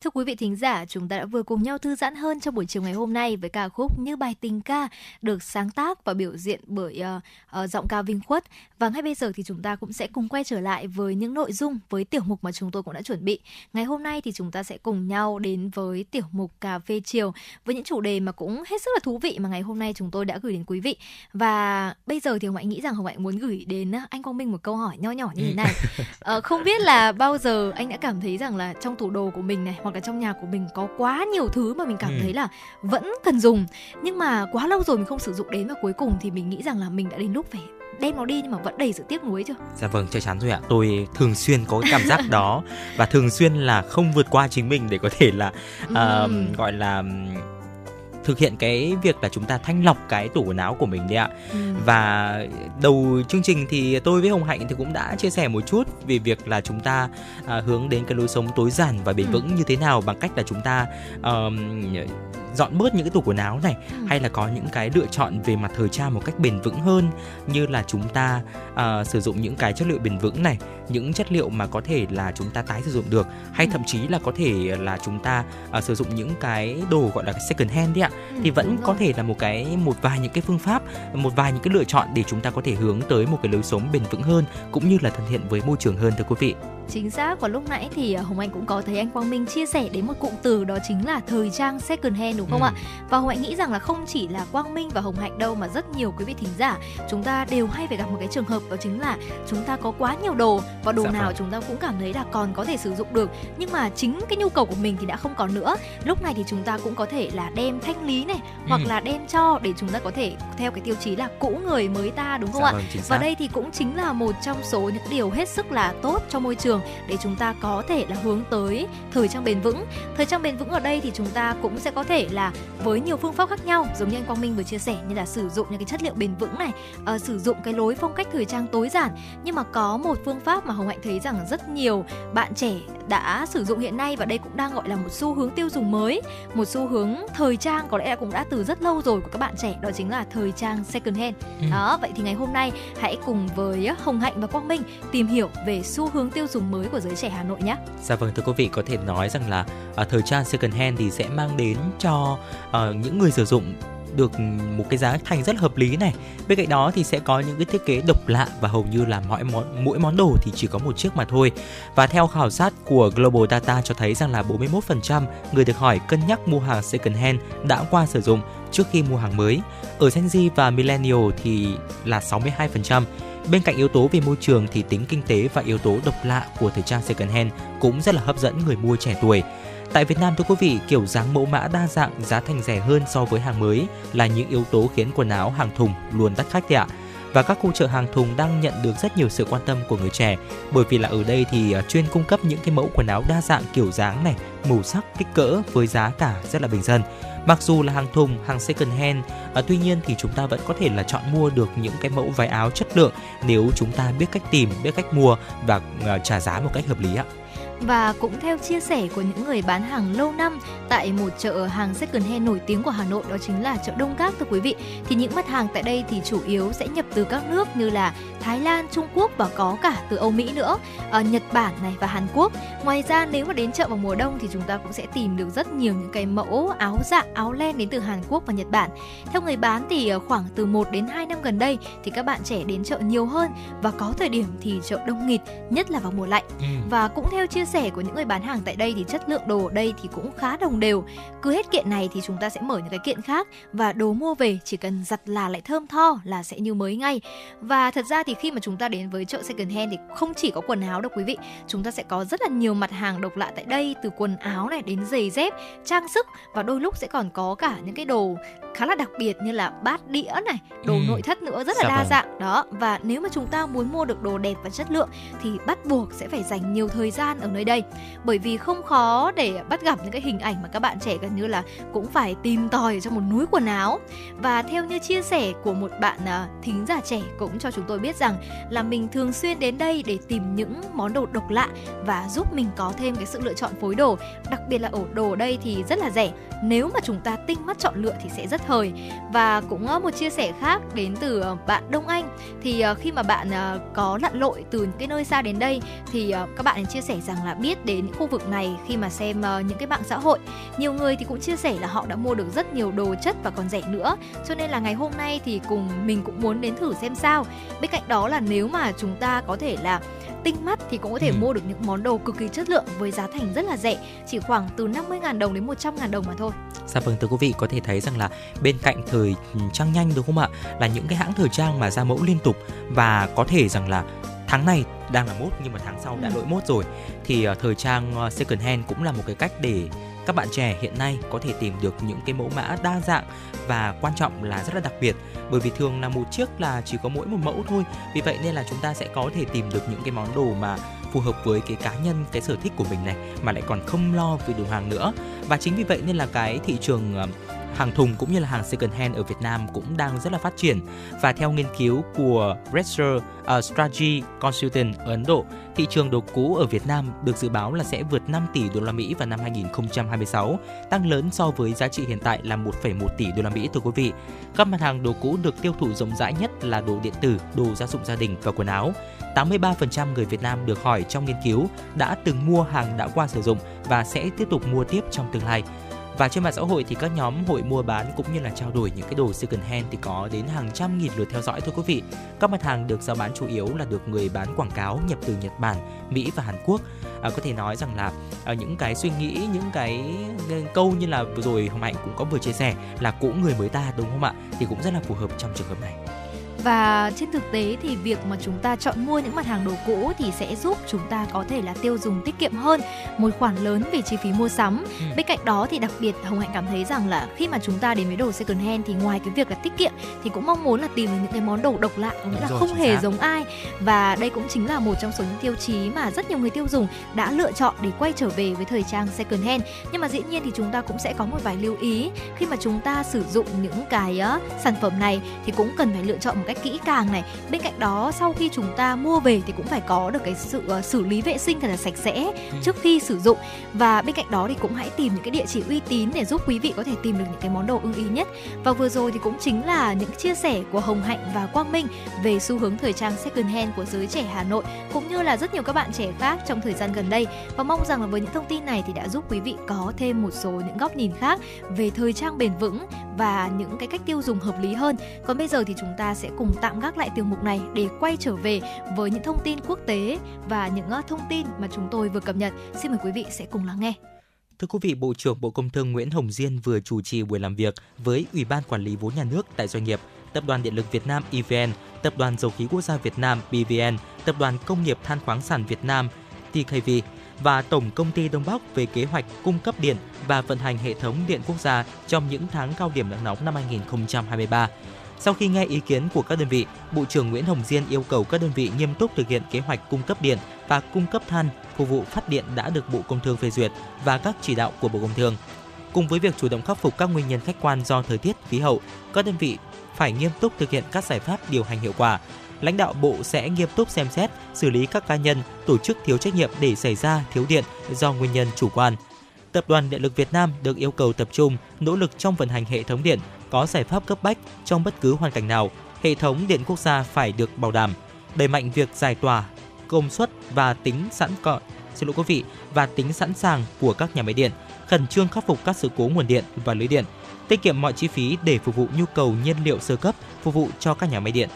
Thưa quý vị thính giả, chúng ta đã vừa cùng nhau thư giãn hơn trong buổi chiều ngày hôm nay với ca khúc Như bài tình ca được sáng tác và biểu diễn bởi uh, uh, giọng ca Vinh Khuất. Và ngay bây giờ thì chúng ta cũng sẽ cùng quay trở lại với những nội dung với tiểu mục mà chúng tôi cũng đã chuẩn bị. Ngày hôm nay thì chúng ta sẽ cùng nhau đến với tiểu mục cà phê chiều với những chủ đề mà cũng hết sức là thú vị mà ngày hôm nay chúng tôi đã gửi đến quý vị. Và bây giờ thì Hồng Hạnh nghĩ rằng Hồng Hạnh muốn gửi đến anh Quang Minh một câu hỏi nho nhỏ như thế này. Ờ, không biết là bao giờ anh đã cảm thấy rằng là trong tủ đồ của mình này hoặc là trong nhà của mình có quá nhiều thứ mà mình cảm Ừ. thấy là vẫn cần dùng nhưng mà quá lâu rồi mình không sử dụng đến và cuối cùng thì mình nghĩ rằng là mình đã đến lúc phải đem nó đi nhưng mà vẫn đầy sự tiếc nuối chưa? Dạ vâng, chắc chắn rồi ạ. Tôi thường xuyên có cái cảm giác đó và thường xuyên là không vượt qua chính mình để có thể là à, Ừm. gọi là thực hiện cái việc là chúng ta thanh lọc cái tủ quần áo của mình đấy ạ. Ừm. Và đầu chương trình thì tôi với Hồng Hạnh thì cũng đã chia sẻ một chút về việc là chúng ta à, hướng đến cái lối sống tối giản và bền Ừ. vững như thế nào bằng cách là chúng ta ờm, dọn bớt những cái tủ quần áo này Ừ. hay là có những cái lựa chọn về mặt thời trang một cách bền vững hơn như là chúng ta à, sử dụng những cái chất liệu bền vững này những chất liệu mà có thể là chúng ta tái sử dụng được hay Ừ. thậm chí là có thể là chúng ta à, sử dụng những cái đồ gọi là second hand đấy ạ thì Ừ, vẫn đúng có thể là một cái một vài những cái phương pháp một vài những cái lựa chọn để chúng ta có thể hướng tới một cái lối sống bền vững hơn cũng như là thân thiện với môi trường hơn thưa quý vị Chính xác và lúc nãy thì ờ, Hồng Anh cũng có thấy anh Quang Minh chia sẻ đến một cụm từ đó chính là thời trang second hand đúng không Ừ. ạ? Và Hồng Anh nghĩ rằng là không chỉ là Quang Minh và Hồng Hạnh đâu mà rất nhiều quý vị thính giả chúng ta đều hay phải gặp một cái trường hợp đó chính là chúng ta có quá nhiều đồ và đồ Dạ nào vâng. chúng ta cũng cảm thấy là còn có thể sử dụng được nhưng mà chính cái nhu cầu của mình thì đã không còn nữa. Lúc này thì chúng ta cũng có thể là đem thanh lý này hoặc Ừ. là đem cho để chúng ta có thể theo cái tiêu chí là cũ người mới ta đúng không Dạ ạ? vâng, Và đây thì cũng chính là một trong số những điều hết sức là tốt cho môi trường để chúng ta có thể là hướng tới thời trang bền vững. Thời trang bền vững ở đây thì chúng ta cũng sẽ có thể là với nhiều phương pháp khác nhau giống như anh Quang Minh vừa chia sẻ như là sử dụng những cái chất liệu bền vững này, ờ, sử dụng cái lối phong cách thời trang tối giản. Nhưng mà có một phương pháp mà Hồng Hạnh thấy rằng rất nhiều bạn trẻ đã sử dụng hiện nay và đây cũng đang gọi là một xu hướng tiêu dùng mới, một xu hướng thời trang có lẽ là cũng đã từ rất lâu rồi của các bạn trẻ đó chính là thời trang second hand. Ừ. Đó, vậy thì ngày hôm nay hãy cùng với Hồng Hạnh và Quang Minh tìm hiểu về xu hướng tiêu dùng mới của giới trẻ Hà Nội nhé. Dạ vâng thưa quý vị có thể nói rằng là à, thời trang second hand thì sẽ mang đến cho à, những người sử dụng được một cái giá thành rất hợp lý này. Bên cạnh đó thì sẽ có những cái thiết kế độc lạ và hầu như là mỗi món mỗi món đồ thì chỉ có một chiếc mà thôi. Và theo khảo sát của Global Data cho thấy rằng là 41% người được hỏi cân nhắc mua hàng second hand đã qua sử dụng trước khi mua hàng mới. Ở Gen Z và Millennial thì là 62%. Bên cạnh yếu tố về môi trường thì tính kinh tế và yếu tố độc lạ của thời trang second hand cũng rất là hấp dẫn người mua trẻ tuổi. Tại Việt Nam thưa quý vị, kiểu dáng mẫu mã đa dạng, giá thành rẻ hơn so với hàng mới là những yếu tố khiến quần áo hàng thùng luôn đắt khách ạ. Và các khu chợ hàng thùng đang nhận được rất nhiều sự quan tâm của người trẻ bởi vì là ở đây thì à, chuyên cung cấp những cái mẫu quần áo đa dạng kiểu dáng này, màu sắc, kích cỡ với giá cả rất là bình dân. Mặc dù là hàng thùng, hàng second hand, à, tuy nhiên thì chúng ta vẫn có thể là chọn mua được những cái mẫu váy áo chất lượng nếu chúng ta biết cách tìm, biết cách mua và à, trả giá một cách hợp lý ạ. Và cũng theo chia sẻ của những người bán hàng lâu năm tại một chợ hàng second hand nổi tiếng của Hà Nội đó chính là chợ Đông Các thưa quý vị. Thì những mặt hàng tại đây thì chủ yếu sẽ nhập từ các nước như là Thái Lan, Trung Quốc và có cả từ Âu Mỹ nữa, ờ, Nhật Bản này và Hàn Quốc. Ngoài ra nếu mà đến chợ vào mùa đông thì chúng ta cũng sẽ tìm được rất nhiều những cái mẫu áo dạ, áo len đến từ Hàn Quốc và Nhật Bản. Theo người bán thì ờ, khoảng từ 1 đến 2 năm gần đây thì các bạn trẻ đến chợ nhiều hơn và có thời điểm thì chợ đông nghịt, nhất là vào mùa lạnh. Và cũng theo chia sẻ của những người bán hàng tại đây thì chất lượng đồ ở đây thì cũng khá đồng đều. Cứ hết kiện này thì chúng ta sẽ mở những cái kiện khác và đồ mua về chỉ cần giặt là lại thơm tho là sẽ như mới ngay. Và thật ra thì khi mà chúng ta đến với chợ second hand thì không chỉ có quần áo đâu quý vị, chúng ta sẽ có rất là nhiều mặt hàng độc lạ tại đây từ quần áo này đến giày dép, trang sức và đôi lúc sẽ còn có cả những cái đồ khá là đặc biệt như là bát đĩa này, đồ Ừ. nội thất nữa rất là Dạ đa vâng. dạng đó. Và nếu mà chúng ta muốn mua được đồ đẹp và chất lượng thì bắt buộc sẽ phải dành nhiều thời gian ở nơi đây. Bởi vì không khó để bắt gặp những cái hình ảnh mà các bạn trẻ gần như là cũng phải tìm tòi trong một núi quần áo. Và theo như chia sẻ của một bạn à, thính giả trẻ cũng cho chúng tôi biết rằng là mình thường xuyên đến đây để tìm những món đồ độc lạ và giúp mình có thêm cái sự lựa chọn phối đồ. Đặc biệt là ở đồ ở đây thì rất là rẻ. Nếu mà chúng ta tinh mắt chọn lựa thì sẽ rất hời. Và cũng à, một chia sẻ khác đến từ à, bạn Đông Anh. Thì à, khi mà bạn có lặn lội từ những cái nơi xa đến đây thì các bạn chia sẻ sẻ rằng là biết đến những khu vực này khi mà xem ờ, những cái mạng xã hội. Nhiều người thì cũng chia sẻ là họ đã mua được rất nhiều đồ chất và còn rẻ nữa. Cho nên là ngày hôm nay thì cùng mình cũng muốn đến thử xem sao. Bên cạnh đó là nếu mà chúng ta có thể là tinh mắt thì cũng có thể Ừ. mua được những món đồ cực kỳ chất lượng với giá thành rất là rẻ, chỉ khoảng từ 50.000 đồng đến 100.000 đồng mà thôi. Dạ vâng thưa quý vị có thể thấy rằng là bên cạnh thời trang nhanh đúng không ạ là những cái hãng thời trang mà ra mẫu liên tục và có thể rằng là tháng này đang là mốt nhưng mà tháng sau đã Ừ. lỗi mốt rồi. Thì ờ, thời trang ờ, second hand cũng là một cái cách để các bạn trẻ hiện nay có thể tìm được những cái mẫu mã đa dạng và quan trọng là rất là đặc biệt. Bởi vì thường là một chiếc là chỉ có mỗi một mẫu thôi. Vì vậy nên là chúng ta sẽ có thể tìm được những cái món đồ mà phù hợp với cái cá nhân cái sở thích của mình này mà lại còn không lo về đồ hàng nữa. Và chính vì vậy nên là cái thị trường ờ, hàng thùng cũng như là hàng second hand ở Việt Nam cũng đang rất là phát triển và theo nghiên cứu của Research uh, Strategy Consultant ở Ấn Độ, thị trường đồ cũ ở Việt Nam được dự báo là sẽ vượt 5 tỷ đô la Mỹ vào năm 2026, tăng lớn so với giá trị hiện tại là 1,1 tỷ đô la Mỹ thưa quý vị. Các mặt hàng đồ cũ được tiêu thụ rộng rãi nhất là đồ điện tử, đồ gia dụng gia đình và quần áo. 83% người Việt Nam được hỏi trong nghiên cứu đã từng mua hàng đã qua sử dụng và sẽ tiếp tục mua tiếp trong tương lai. Và trên mạng xã hội thì các nhóm hội mua bán cũng như là trao đổi những cái đồ second hand thì có đến hàng trăm nghìn lượt theo dõi thôi quý vị. Các mặt hàng được giao bán chủ yếu là được người bán quảng cáo nhập từ Nhật Bản, Mỹ và Hàn Quốc. À, có thể nói rằng là à, những cái suy nghĩ, những cái câu như là vừa rồi Hồng Hạnh cũng có vừa chia sẻ là cũng người mới ta đúng không ạ? Thì cũng rất là phù hợp trong trường hợp này. Và trên thực tế thì việc mà chúng ta chọn mua những mặt hàng đồ cũ thì sẽ giúp chúng ta có thể là tiêu dùng tiết kiệm hơn một khoản lớn về chi phí mua sắm. Ừ. Bên cạnh đó thì đặc biệt Hồng Hạnh cảm thấy rằng là khi mà chúng ta đến với đồ second hand thì ngoài cái việc là tiết kiệm thì cũng mong muốn là tìm được những cái món đồ độc lạ, có nghĩa là rồi, không hề xác. giống ai. Và đây cũng chính là một trong số những tiêu chí mà rất nhiều người tiêu dùng đã lựa chọn để quay trở về với thời trang second hand. Nhưng mà dĩ nhiên thì chúng ta cũng sẽ có một vài lưu ý khi mà chúng ta sử dụng những cái ờ, sản phẩm này thì cũng cần phải lựa chọn một cách kỹ càng này. Bên cạnh đó sau khi chúng ta mua về thì cũng phải có được cái sự ờ, xử lý vệ sinh thật là sạch sẽ trước khi sử dụng. Và bên cạnh đó thì cũng hãy tìm những cái địa chỉ uy tín để giúp quý vị có thể tìm được những cái món đồ ưng ý nhất. Và vừa rồi thì cũng chính là những chia sẻ của Hồng Hạnh và Quang Minh về xu hướng thời trang second hand của giới trẻ Hà Nội cũng như là rất nhiều các bạn trẻ khác trong thời gian gần đây. Và mong rằng là với những thông tin này thì đã giúp quý vị có thêm một số những góc nhìn khác về thời trang bền vững và những cái cách tiêu dùng hợp lý hơn. Còn bây giờ thì chúng ta sẽ cùng tạm gác lại tiểu mục này để quay trở về với những thông tin quốc tế và những ờ, thông tin mà chúng tôi vừa cập nhật. Xin mời quý vị sẽ cùng lắng nghe. Thưa quý vị, Bộ trưởng Bộ Công Thương Nguyễn Hồng Diên vừa chủ trì buổi làm việc với Ủy ban Quản lý vốn nhà nước tại doanh nghiệp, Tập đoàn Điện lực Việt Nam EVN, Tập đoàn Dầu khí Quốc gia Việt Nam PVN, Tập đoàn Công nghiệp Than khoáng sản Việt Nam TKV và Tổng Công ty Đông Bắc về kế hoạch cung cấp điện và vận hành hệ thống điện quốc gia trong những tháng cao điểm nắng nóng năm 2023. Sau khi nghe ý kiến của các đơn vị, Bộ trưởng Nguyễn Hồng Diên yêu cầu các đơn vị nghiêm túc thực hiện kế hoạch cung cấp điện và cung cấp than phục vụ phát điện đã được Bộ Công Thương phê duyệt và các chỉ đạo của Bộ Công Thương. Cùng với việc chủ động khắc phục các nguyên nhân khách quan do thời tiết, khí hậu, các đơn vị phải nghiêm túc thực hiện các giải pháp điều hành hiệu quả. Lãnh đạo Bộ sẽ nghiêm túc xem xét, xử lý các cá nhân, tổ chức thiếu trách nhiệm để xảy ra thiếu điện do nguyên nhân chủ quan. Tập đoàn Điện lực Việt Nam được yêu cầu tập trung nỗ lực trong vận hành hệ thống điện, có giải pháp cấp bách trong bất cứ hoàn cảnh nào. Hệ thống điện quốc gia phải được bảo đảm, đẩy mạnh việc giải tỏa công suất và tính sẵn có xin lỗi quý vị và tính sẵn sàng của các nhà máy điện, khẩn trương khắc phục các sự cố nguồn điện và lưới điện, tiết kiệm mọi chi phí để phục vụ nhu cầu nhiên liệu sơ cấp phục vụ cho các nhà máy điện.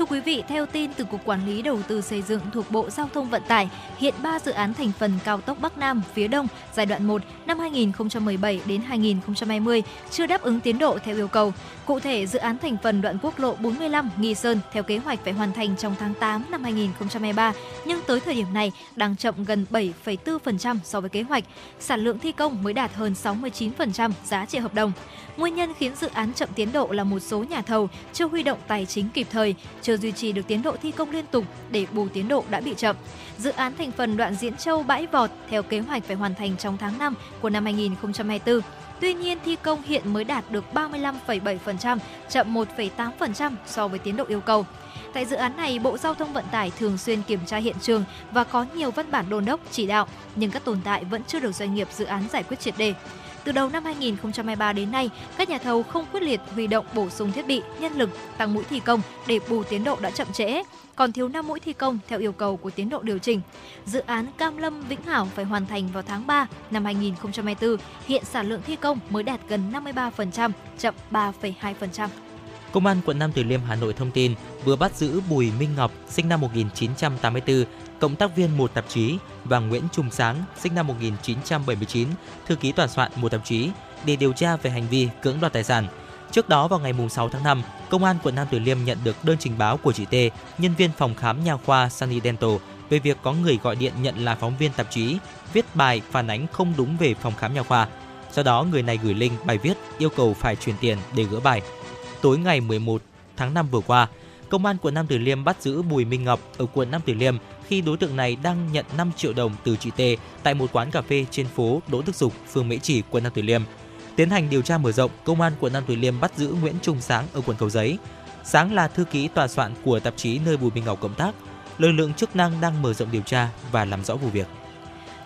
Thưa quý vị, theo tin từ Cục Quản lý Đầu tư Xây dựng thuộc Bộ Giao thông Vận tải, hiện 3 dự án thành phần cao tốc Bắc Nam phía Đông giai đoạn 1 năm 2017 đến 2020 chưa đáp ứng tiến độ theo yêu cầu. Cụ thể, dự án thành phần đoạn quốc lộ 45 Nghi Sơn theo kế hoạch phải hoàn thành trong tháng 8 năm 2023, nhưng tới thời điểm này đang chậm gần 7,4% so với kế hoạch. Sản lượng thi công mới đạt hơn 69% giá trị hợp đồng. Nguyên nhân khiến dự án chậm tiến độ là một số nhà thầu chưa huy động tài chính kịp thời, chưa duy trì được tiến độ thi công liên tục để bù tiến độ đã bị chậm. Dự án thành phần đoạn Diễn Châu Bãi Vọt theo kế hoạch phải hoàn thành trong tháng 5 của năm 2024. Tuy nhiên, thi công hiện mới đạt được 35,7%, chậm 1,8% so với tiến độ yêu cầu. Tại dự án này, Bộ Giao thông Vận tải thường xuyên kiểm tra hiện trường và có nhiều văn bản đôn đốc chỉ đạo, nhưng các tồn tại vẫn chưa được doanh nghiệp dự án giải quyết triệt đề. Từ đầu năm 2023 đến nay, các nhà thầu không quyết liệt huy động bổ sung thiết bị, nhân lực, tăng mũi thi công để bù tiến độ đã chậm trễ còn thiếu 5 mũi thi công theo yêu cầu của tiến độ điều chỉnh. Dự án Cam Lâm Vĩnh Hảo phải hoàn thành vào tháng 3 năm 2024, hiện sản lượng thi công mới đạt gần 53%, chậm 3,2%. Công an quận Nam Từ Liêm Hà Nội thông tin vừa bắt giữ Bùi Minh Ngọc, sinh năm 1984, cộng tác viên một tạp chí và Nguyễn Trung Sáng, sinh năm 1979, thư ký tòa soạn một tạp chí để điều tra về hành vi cưỡng đoạt tài sản. Trước đó vào ngày 6 tháng 5, Công an quận Nam Từ Liêm nhận được đơn trình báo của chị T, nhân viên phòng khám nha khoa Sunny Dental về việc có người gọi điện nhận là phóng viên tạp chí, viết bài phản ánh không đúng về phòng khám nha khoa. Sau đó người này gửi link bài viết yêu cầu phải chuyển tiền để gỡ bài. Tối ngày 11 tháng 5 vừa qua, Công an quận Nam Từ Liêm bắt giữ Bùi Minh Ngọc ở quận Nam Từ Liêm khi đối tượng này đang nhận 5 triệu đồng từ chị T tại một quán cà phê trên phố Đỗ Đức Dục, phường Mễ Trì, quận Nam Từ Liêm. Tiến hành điều tra mở rộng, Công an quận Nam Từ Liêm bắt giữ Nguyễn Trung Sáng ở quận Cầu Giấy. Sáng là thư ký tòa soạn của tạp chí nơi Bùi Minh Ngọc cộng tác. Lực lượng chức năng đang mở rộng điều tra và làm rõ vụ việc.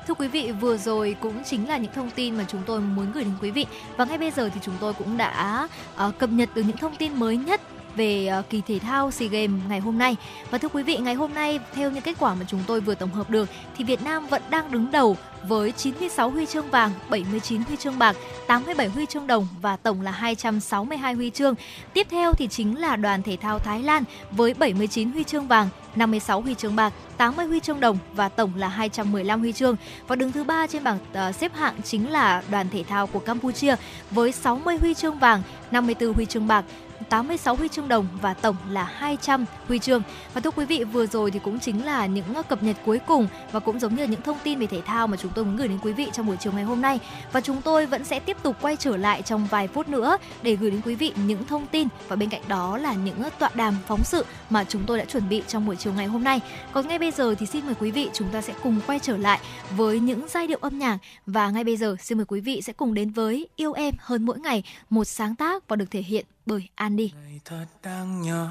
Thưa quý vị, vừa rồi cũng chính là những thông tin mà chúng tôi muốn gửi đến quý vị. Và ngay bây giờ thì chúng tôi cũng đã uh, cập nhật được những thông tin mới nhất về ờ, kỳ thể thao SEA Games ngày hôm nay. Và thưa quý vị, ngày hôm nay theo những kết quả mà chúng tôi vừa tổng hợp được thì Việt Nam vẫn đang đứng đầu với 96 huy chương vàng, 79 huy chương bạc, 87 huy chương đồng và tổng là 262 huy chương. Tiếp theo thì chính là đoàn thể thao Thái Lan với 79 huy chương vàng, 56 huy chương bạc, 80 huy chương đồng và tổng là 215 huy chương. Và đứng thứ ba trên bảng uh, xếp hạng chính là đoàn thể thao của Campuchia với 60 huy chương vàng, 54 huy chương bạc, 86 huy chương đồng và tổng là 200 huy chương. Và thưa quý vị, vừa rồi thì cũng chính là những cập nhật cuối cùng và cũng giống như những thông tin về thể thao mà chúng tôi muốn gửi đến quý vị trong buổi chiều ngày hôm nay. Và chúng tôi vẫn sẽ tiếp tục quay trở lại trong vài phút nữa để gửi đến quý vị những thông tin và bên cạnh đó là những tọa đàm phóng sự mà chúng tôi đã chuẩn bị trong buổi chiều ngày hôm nay. Còn ngay bây giờ thì xin mời quý vị chúng ta sẽ cùng quay trở lại với những giai điệu âm nhạc và ngay bây giờ xin mời quý vị sẽ cùng đến với Yêu em hơn mỗi ngày, một sáng tác và được thể hiện bởi Andy. Ngày thật đáng nhớ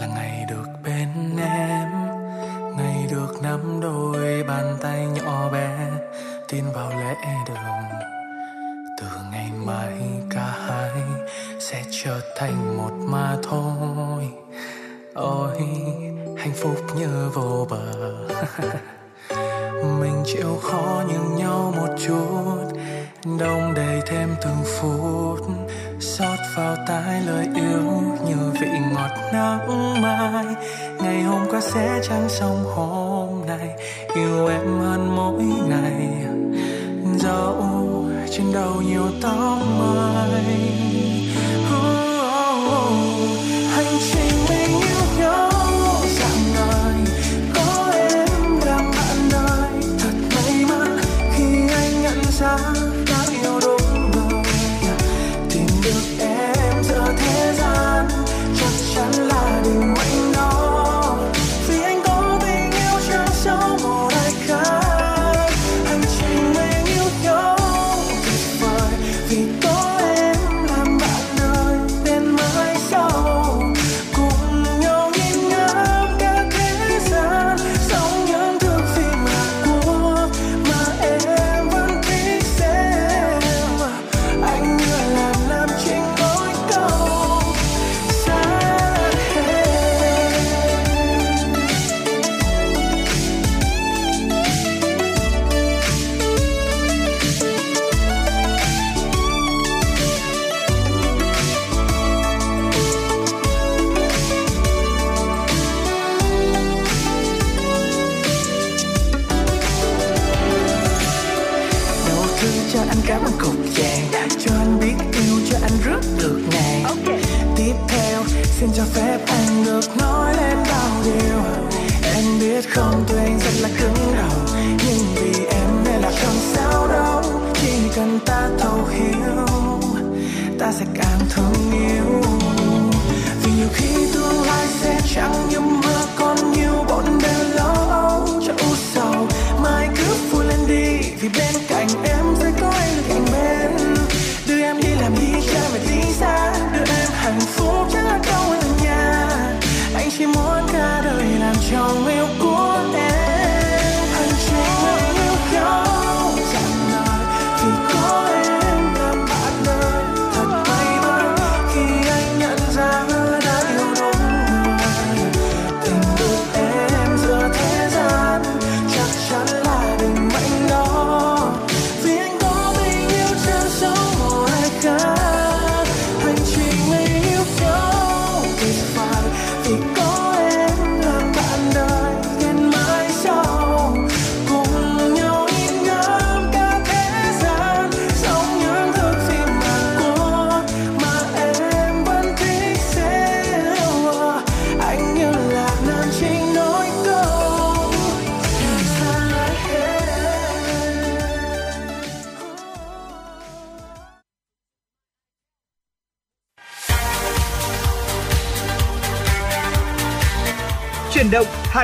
là ngày được bên em, ngày được nắm đôi bàn tay nhỏ bé, tin vào lễ đường. Từ ngày mai cả hai sẽ trở thành một mà thôi. Ôi, hạnh phúc như vô bờ. Mình chịu khó nhường nhau một chút, đông đầy thêm từng phút xót vào tai lời yêu như vị ngọt nắng mai. Ngày hôm qua sẽ chẳng sông hôm nay, yêu em hơn mỗi ngày. Dẫu trên đầu nhiều tóc mai. Oh, hành trình mình yêu nhau dạng đời có em làm bạn đời thật may mắn khi anh nhận ra không tuy anh rất là cứng đầu. Nhưng vì em nên là không sao đâu. Chỉ cần ta thấu hiểu, ta sẽ càng thương yêu. Vì nhiều khi tương lai sẽ chẳng như mơ, còn nhiều bọn đều lo âu cho u sầu. Mai cứ vui lên đi, vì bên cạnh em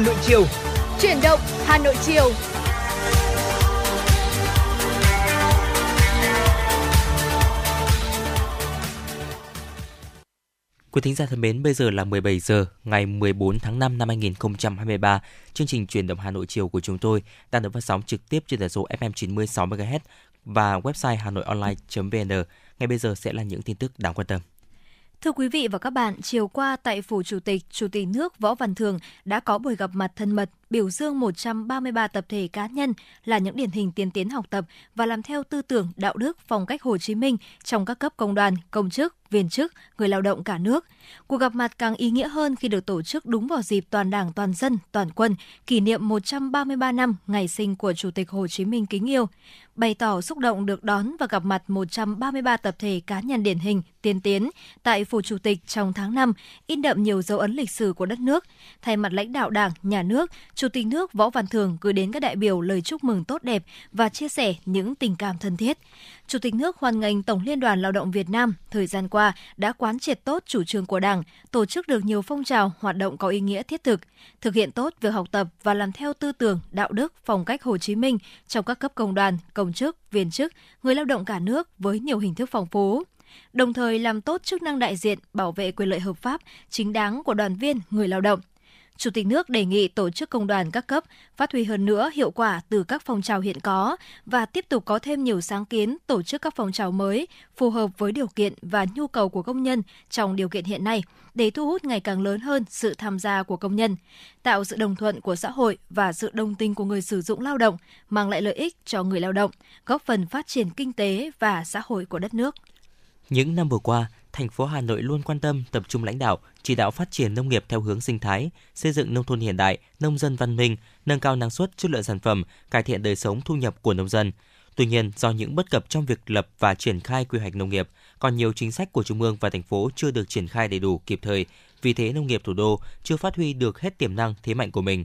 Hà Nội chiều. Chuyển động Hà Nội chiều. Quý thính giả thân mến, bây giờ là 17 giờ ngày 14 tháng 5 năm 2023. Chương trình truyền động Hà Nội chiều của chúng tôi đang được phát sóng trực tiếp trên tần số FM 96 MHz và website hanoionline.vn. Ngay bây giờ sẽ là những tin tức đáng quan tâm. Thưa quý vị và các bạn, chiều qua tại Phủ Chủ tịch, Chủ tịch nước Võ Văn Thường đã có buổi gặp mặt thân mật biểu dương 133 tập thể cá nhân là những điển hình tiên tiến học tập và làm theo tư tưởng, đạo đức, phong cách Hồ Chí Minh trong các cấp công đoàn, công chức, viên chức, người lao động cả nước. Cuộc gặp mặt càng ý nghĩa hơn khi được tổ chức đúng vào dịp toàn Đảng, toàn dân, toàn quân kỷ niệm 133 năm ngày sinh của Chủ tịch Hồ Chí Minh kính yêu. Bày tỏ xúc động được đón và gặp mặt 133 tập thể cá nhân điển hình, tiên tiến tại Phủ Chủ tịch trong tháng 5, in đậm nhiều dấu ấn lịch sử của đất nước. Thay mặt lãnh đạo Đảng, Nhà nước, Chủ tịch nước Võ Văn Thường gửi đến các đại biểu lời chúc mừng tốt đẹp và chia sẻ những tình cảm thân thiết. Chủ tịch nước hoan nghênh Tổng Liên đoàn Lao động Việt Nam thời gian qua đã quán triệt tốt chủ trương của Đảng, tổ chức được nhiều phong trào, hoạt động có ý nghĩa thiết thực, thực hiện tốt việc học tập và làm theo tư tưởng, đạo đức, phong cách Hồ Chí Minh trong các cấp công đoàn, công chức, viên chức, người lao động cả nước với nhiều hình thức phong phú đồng thời làm tốt chức năng đại diện, bảo vệ quyền lợi hợp pháp, chính đáng của đoàn viên, người lao động. Chủ tịch nước đề nghị tổ chức công đoàn các cấp phát huy hơn nữa hiệu quả từ các phong trào hiện có và tiếp tục có thêm nhiều sáng kiến tổ chức các phong trào mới phù hợp với điều kiện và nhu cầu của công nhân trong điều kiện hiện nay để thu hút ngày càng lớn hơn sự tham gia của công nhân, tạo sự đồng thuận của xã hội và sự đồng tình của người sử dụng lao động, mang lại lợi ích cho người lao động, góp phần phát triển kinh tế và xã hội của đất nước. Những năm vừa qua, thành phố Hà Nội luôn quan tâm tập trung lãnh đạo, chỉ đạo phát triển nông nghiệp theo hướng sinh thái, xây dựng nông thôn hiện đại, nông dân văn minh, nâng cao năng suất, chất lượng sản phẩm, cải thiện đời sống thu nhập của nông dân. Tuy nhiên, do những bất cập trong việc lập và triển khai quy hoạch nông nghiệp, còn nhiều chính sách của trung ương và thành phố chưa được triển khai đầy đủ kịp thời, vì thế nông nghiệp thủ đô chưa phát huy được hết tiềm năng thế mạnh của mình.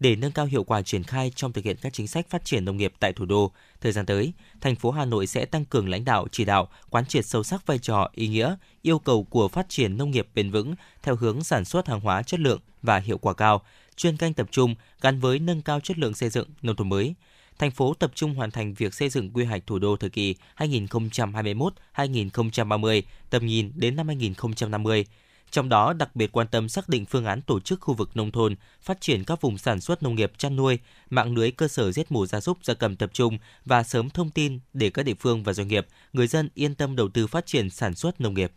Để nâng cao hiệu quả triển khai trong thực hiện các chính sách phát triển nông nghiệp tại thủ đô, thời gian tới, thành phố Hà Nội sẽ tăng cường lãnh đạo chỉ đạo, quán triệt sâu sắc vai trò, ý nghĩa, yêu cầu của phát triển nông nghiệp bền vững theo hướng sản xuất hàng hóa chất lượng và hiệu quả cao, chuyên canh tập trung gắn với nâng cao chất lượng xây dựng nông thôn mới. Thành phố tập trung hoàn thành việc xây dựng quy hoạch thủ đô thời kỳ 2021-2030, tầm nhìn đến năm 2050 trong đó đặc biệt quan tâm xác định phương án tổ chức khu vực nông thôn, phát triển các vùng sản xuất nông nghiệp chăn nuôi, mạng lưới cơ sở giết mổ gia súc gia cầm tập trung và sớm thông tin để các địa phương và doanh nghiệp, người dân yên tâm đầu tư phát triển sản xuất nông nghiệp.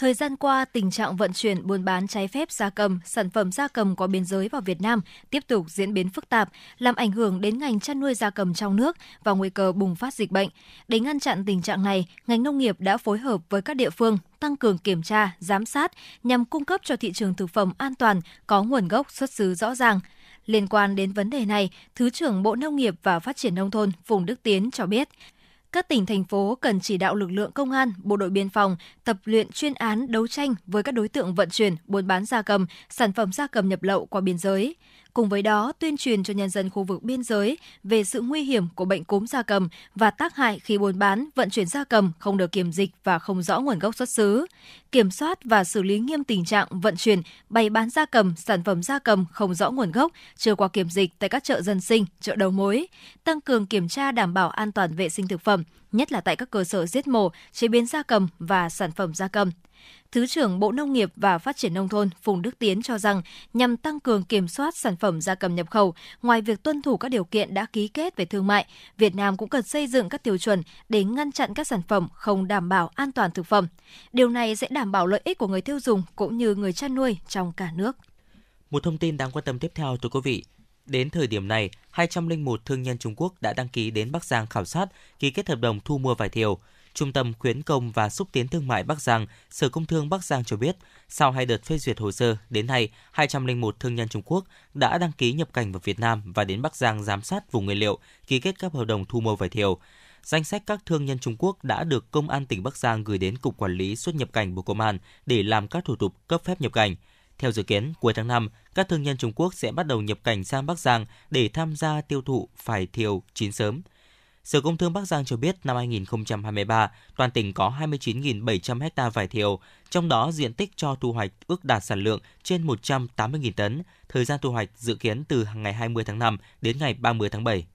Thời gian qua, tình trạng vận chuyển buôn bán trái phép gia cầm, sản phẩm gia cầm qua biên giới vào Việt Nam tiếp tục diễn biến phức tạp, làm ảnh hưởng đến ngành chăn nuôi gia cầm trong nước và nguy cơ bùng phát dịch bệnh. Để ngăn chặn tình trạng này, ngành nông nghiệp đã phối hợp với các địa phương tăng cường kiểm tra, giám sát nhằm cung cấp cho thị trường thực phẩm an toàn, có nguồn gốc xuất xứ rõ ràng. Liên quan đến vấn đề này, Thứ trưởng Bộ Nông nghiệp và Phát triển Nông thôn Phùng Đức Tiến cho biết, các tỉnh thành phố cần chỉ đạo lực lượng công an, bộ đội biên phòng tập luyện chuyên án đấu tranh với các đối tượng vận chuyển, buôn bán gia cầm, sản phẩm gia cầm nhập lậu qua biên giới. Cùng với đó, tuyên truyền cho nhân dân khu vực biên giới về sự nguy hiểm của bệnh cúm gia cầm và tác hại khi buôn bán, vận chuyển gia cầm không được kiểm dịch và không rõ nguồn gốc xuất xứ. Kiểm soát và xử lý nghiêm tình trạng vận chuyển, bày bán gia cầm, sản phẩm gia cầm không rõ nguồn gốc, chưa qua kiểm dịch tại các chợ dân sinh, chợ đầu mối. Tăng cường kiểm tra đảm bảo an toàn vệ sinh thực phẩm, nhất là tại các cơ sở giết mổ, chế biến gia cầm và sản phẩm gia cầm. Thứ trưởng Bộ Nông nghiệp và Phát triển Nông thôn Phùng Đức Tiến cho rằng nhằm tăng cường kiểm soát sản phẩm gia cầm nhập khẩu, ngoài việc tuân thủ các điều kiện đã ký kết về thương mại, Việt Nam cũng cần xây dựng các tiêu chuẩn để ngăn chặn các sản phẩm không đảm bảo an toàn thực phẩm. Điều này sẽ đảm bảo lợi ích của người tiêu dùng cũng như người chăn nuôi trong cả nước. Một thông tin đáng quan tâm tiếp theo thưa quý vị. Đến thời điểm này, 201 thương nhân Trung Quốc đã đăng ký đến Bắc Giang khảo sát, ký kết hợp đồng thu mua vải thiều. Trung tâm khuyến công và xúc tiến thương mại Bắc Giang, Sở Công Thương Bắc Giang cho biết, sau hai đợt phê duyệt hồ sơ, đến nay 201 thương nhân Trung Quốc đã đăng ký nhập cảnh vào Việt Nam và đến Bắc Giang giám sát vùng nguyên liệu, ký kết các hợp đồng thu mua vải thiều. Danh sách các thương nhân Trung Quốc đã được Công an tỉnh Bắc Giang gửi đến Cục Quản lý xuất nhập cảnh Bộ Công an để làm các thủ tục cấp phép nhập cảnh. Theo dự kiến, cuối tháng 5, các thương nhân Trung Quốc sẽ bắt đầu nhập cảnh sang Bắc Giang để tham gia tiêu thụ vải thiều chín sớm. Sở Công Thương Bắc Giang cho biết năm 2023, toàn tỉnh có 29.700 ha vải thiều, trong đó diện tích cho thu hoạch ước đạt sản lượng trên 180.000 tấn. Thời gian thu hoạch dự kiến từ ngày 20 tháng 5 đến ngày 30 tháng 7.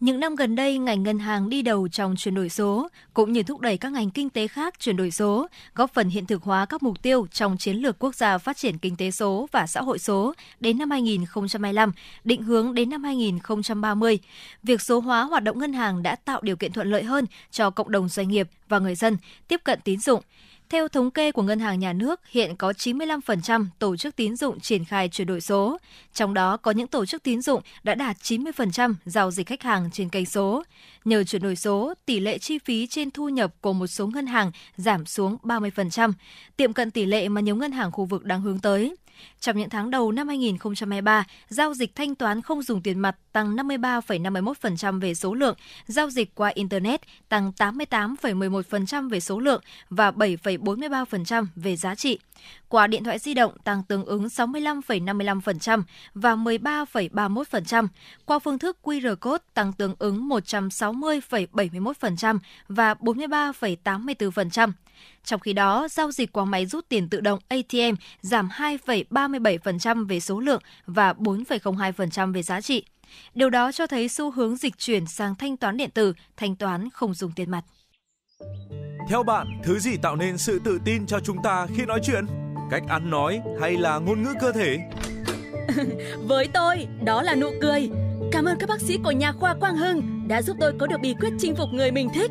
Những năm gần đây, ngành ngân hàng đi đầu trong chuyển đổi số, cũng như thúc đẩy các ngành kinh tế khác chuyển đổi số, góp phần hiện thực hóa các mục tiêu trong chiến lược quốc gia phát triển kinh tế số và xã hội số đến năm 2025, định hướng đến năm 2030. Việc số hóa hoạt động ngân hàng đã tạo điều kiện thuận lợi hơn cho cộng đồng doanh nghiệp và người dân tiếp cận tín dụng. Theo thống kê của Ngân hàng Nhà nước, hiện có 95% tổ chức tín dụng triển khai chuyển đổi số. Trong đó có những tổ chức tín dụng đã đạt 90% giao dịch khách hàng trên kênh số. Nhờ chuyển đổi số, tỷ lệ chi phí trên thu nhập của một số ngân hàng giảm xuống 30%, tiệm cận tỷ lệ mà nhiều ngân hàng khu vực đang hướng tới. Trong những tháng đầu năm 2023, giao dịch thanh toán không dùng tiền mặt tăng 53,51% về số lượng, giao dịch qua Internet tăng 88,11% về số lượng và 7,43% về giá trị. Qua điện thoại di động tăng tương ứng 65,55% và 13,31%. Qua phương thức QR code tăng tương ứng 160,71% và 43,84%. Trong khi đó, giao dịch qua máy rút tiền tự động ATM giảm 2,37% về số lượng và 4,02% về giá trị. Điều đó cho thấy xu hướng dịch chuyển sang thanh toán điện tử, thanh toán không dùng tiền mặt. Theo bạn, thứ gì tạo nên sự tự tin cho chúng ta khi nói chuyện? Cách ăn nói hay là ngôn ngữ cơ thể? Với tôi, đó là nụ cười. Cảm ơn các bác sĩ của nhà khoa Quang Hưng đã giúp tôi có được bí quyết chinh phục người mình thích.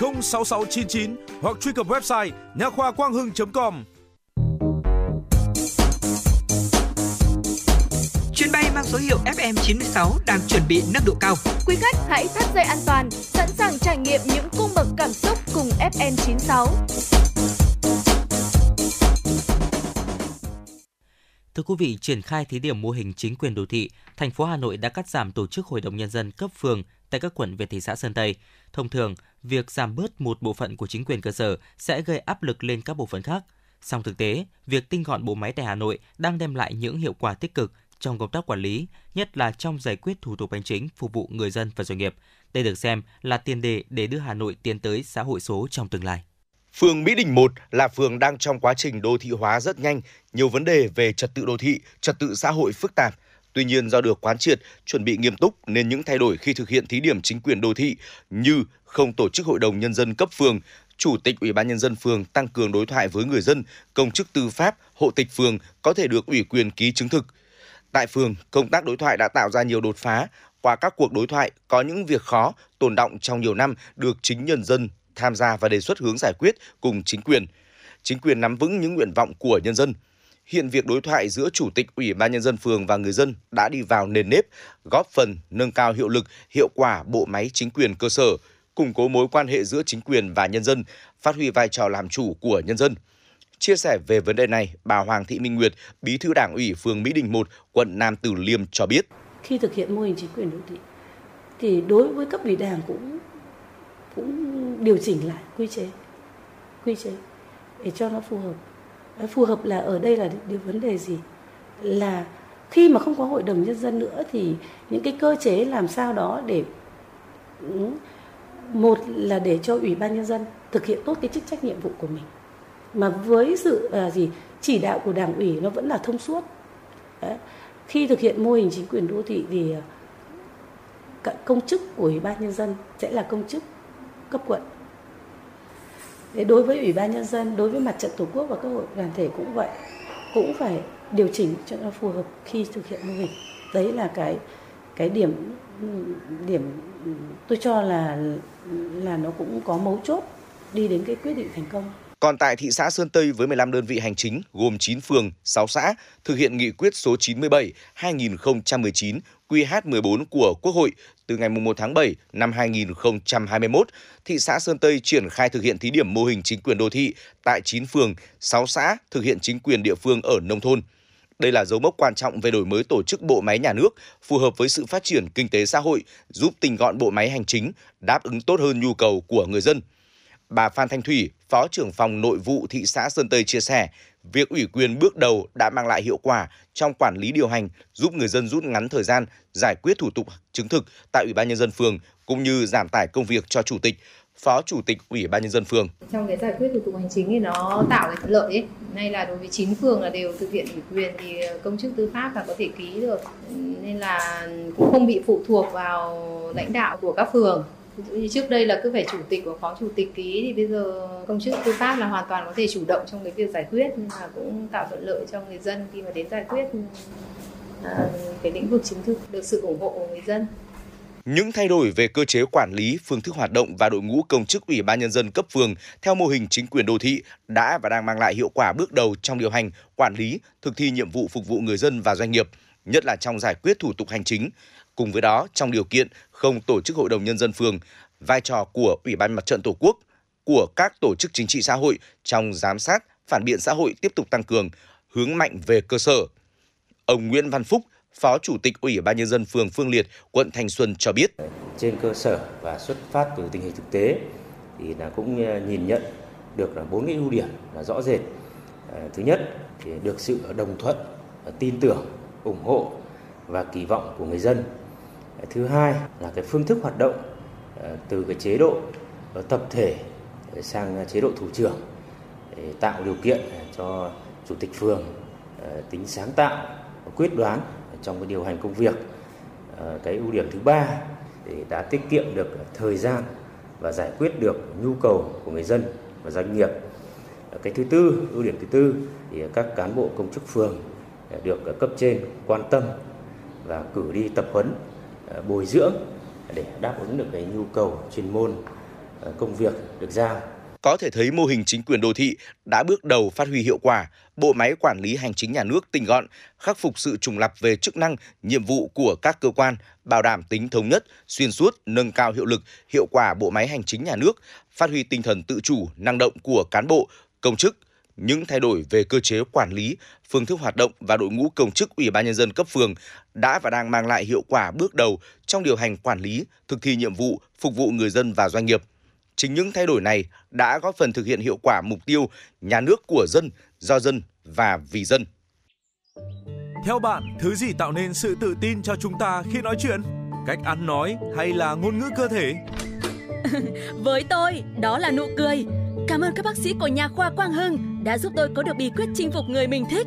06699 hoặc truy cập website nha khoa quang hưng.com. Chuyến bay mang số hiệu FM96 đang chuẩn bị nâng độ cao. Quý khách hãy thắt dây an toàn, sẵn sàng trải nghiệm những cung bậc cảm xúc cùng FN96. Thưa quý vị, triển khai thí điểm mô hình chính quyền đô thị, thành phố Hà Nội đã cắt giảm tổ chức hội đồng nhân dân cấp phường tại các quận về thị xã Sơn Tây. Thông thường, việc giảm bớt một bộ phận của chính quyền cơ sở sẽ gây áp lực lên các bộ phận khác. Song thực tế, việc tinh gọn bộ máy tại Hà Nội đang đem lại những hiệu quả tích cực trong công tác quản lý, nhất là trong giải quyết thủ tục hành chính phục vụ người dân và doanh nghiệp. Đây được xem là tiền đề để đưa Hà Nội tiến tới xã hội số trong tương lai. Phường Mỹ Đình 1 là phường đang trong quá trình đô thị hóa rất nhanh, nhiều vấn đề về trật tự đô thị, trật tự xã hội phức tạp. Tuy nhiên do được quán triệt, chuẩn bị nghiêm túc nên những thay đổi khi thực hiện thí điểm chính quyền đô thị như không tổ chức hội đồng nhân dân cấp phường, chủ tịch ủy ban nhân dân phường tăng cường đối thoại với người dân, công chức tư pháp, hộ tịch phường có thể được ủy quyền ký chứng thực. Tại phường, công tác đối thoại đã tạo ra nhiều đột phá. Qua các cuộc đối thoại, có những việc khó, tồn động trong nhiều năm được chính nhân dân tham gia và đề xuất hướng giải quyết cùng chính quyền. Chính quyền nắm vững những nguyện vọng của nhân dân. Hiện việc đối thoại giữa chủ tịch ủy ban nhân dân phường và người dân đã đi vào nền nếp, góp phần nâng cao hiệu lực, hiệu quả bộ máy chính quyền cơ sở, củng cố mối quan hệ giữa chính quyền và nhân dân, phát huy vai trò làm chủ của nhân dân. Chia sẻ về vấn đề này, bà Hoàng Thị Minh Nguyệt, Bí thư Đảng ủy phường Mỹ Đình 1, quận Nam Từ Liêm cho biết. Khi thực hiện mô hình chính quyền đô thị thì đối với cấp ủy Đảng cũng cũng điều chỉnh lại quy chế quy chế để cho nó phù hợp phù hợp là ở đây là điều vấn đề gì là khi mà không có hội đồng nhân dân nữa thì những cái cơ chế làm sao đó để ừ, một là để cho ủy ban nhân dân thực hiện tốt cái chức trách nhiệm vụ của mình mà với sự à, gì chỉ đạo của đảng ủy nó vẫn là thông suốt Đấy. khi thực hiện mô hình chính quyền đô thị thì à, công chức của ủy ban nhân dân sẽ là công chức cấp quận Thế đối với ủy ban nhân dân, đối với mặt trận tổ quốc và các hội đoàn thể cũng vậy, cũng phải điều chỉnh cho nó phù hợp khi thực hiện mô hình. Đấy là cái cái điểm điểm tôi cho là là nó cũng có mấu chốt đi đến cái quyết định thành công. Còn tại thị xã Sơn Tây với 15 đơn vị hành chính gồm 9 phường, 6 xã thực hiện nghị quyết số 97 2019 QH14 của Quốc hội từ ngày 1 tháng 7 năm 2021, thị xã Sơn Tây triển khai thực hiện thí điểm mô hình chính quyền đô thị tại 9 phường, 6 xã thực hiện chính quyền địa phương ở nông thôn. Đây là dấu mốc quan trọng về đổi mới tổ chức bộ máy nhà nước, phù hợp với sự phát triển kinh tế xã hội, giúp tinh gọn bộ máy hành chính, đáp ứng tốt hơn nhu cầu của người dân. Bà Phan Thanh Thủy, Phó trưởng phòng nội vụ thị xã Sơn Tây chia sẻ, việc ủy quyền bước đầu đã mang lại hiệu quả trong quản lý điều hành, giúp người dân rút ngắn thời gian giải quyết thủ tục chứng thực tại Ủy ban nhân dân phường cũng như giảm tải công việc cho chủ tịch, Phó Chủ tịch Ủy ban nhân dân phường. trong cái giải quyết thủ tục hành chính thì nó tạo cái thuận lợi ấy. Nay là đối với 9 phường là đều thực hiện ủy quyền thì công chức tư pháp là có thể ký được nên là cũng không bị phụ thuộc vào lãnh đạo của các phường. Như trước đây là cứ phải chủ tịch và phó chủ tịch ký thì bây giờ công chức tư pháp là hoàn toàn có thể chủ động trong cái việc giải quyết nhưng mà cũng tạo thuận lợi cho người dân khi mà đến giải quyết à, cái lĩnh vực chính thức được sự ủng hộ của người dân. Những thay đổi về cơ chế quản lý, phương thức hoạt động và đội ngũ công chức Ủy ban nhân dân cấp phường theo mô hình chính quyền đô thị đã và đang mang lại hiệu quả bước đầu trong điều hành, quản lý, thực thi nhiệm vụ phục vụ người dân và doanh nghiệp, nhất là trong giải quyết thủ tục hành chính. Cùng với đó, trong điều kiện không tổ chức hội đồng nhân dân phường, vai trò của Ủy ban Mặt trận Tổ quốc, của các tổ chức chính trị xã hội trong giám sát, phản biện xã hội tiếp tục tăng cường, hướng mạnh về cơ sở. Ông Nguyễn Văn Phúc, Phó Chủ tịch Ủy ban nhân dân phường Phương Liệt, quận Thanh Xuân cho biết. trên cơ sở và xuất phát từ tình hình thực tế thì là cũng ờ, nhìn nhận được là bốn cái ưu điểm là rõ rệt. Ờ, thứ nhất thì được sự đồng thuận, tin tưởng, ủng hộ và kỳ vọng của người dân. Ờ, thứ hai là cái phương thức hoạt động từ cái chế độ tập thể sang chế độ thủ trưởng để tạo điều kiện cho chủ tịch phường tính sáng tạo, quyết đoán trong cái điều hành công việc. Ờ, cái ưu điểm thứ ba thì đã tiết kiệm được thời gian và giải quyết được nhu cầu của người dân và doanh nghiệp. Ờ, cái thứ tư, ưu điểm thứ tư thì các cán bộ công chức phường ờ, được cấp trên quan tâm và cử đi tập huấn, bồi dưỡng để đáp ứng được cái nhu cầu chuyên môn công việc được giao. Có thể thấy mô hình chính quyền đô thị đã bước đầu phát huy hiệu quả, bộ máy quản lý hành chính nhà nước tinh gọn, khắc phục sự trùng lập về chức năng, nhiệm vụ của các cơ quan, bảo đảm tính thống nhất, xuyên suốt, nâng cao hiệu lực, hiệu quả bộ máy hành chính nhà nước, phát huy tinh thần tự chủ, năng động của cán bộ, công chức, những thay đổi về cơ chế quản lý, phương thức hoạt động và đội ngũ công chức Ủy ban nhân dân cấp phường đã và đang mang lại hiệu quả bước đầu trong điều hành quản lý, thực thi nhiệm vụ phục vụ người dân và doanh nghiệp. Chính những thay đổi này đã góp phần thực hiện hiệu quả mục tiêu nhà nước của dân, do dân và vì dân. Theo bạn, thứ gì tạo nên sự tự tin cho chúng ta khi nói chuyện? Cách ăn nói hay là ngôn ngữ cơ thể? Với tôi, đó là nụ cười. Cảm ơn các bác sĩ của nhà khoa Quang Hưng đã giúp tôi có được bí quyết chinh phục người mình thích.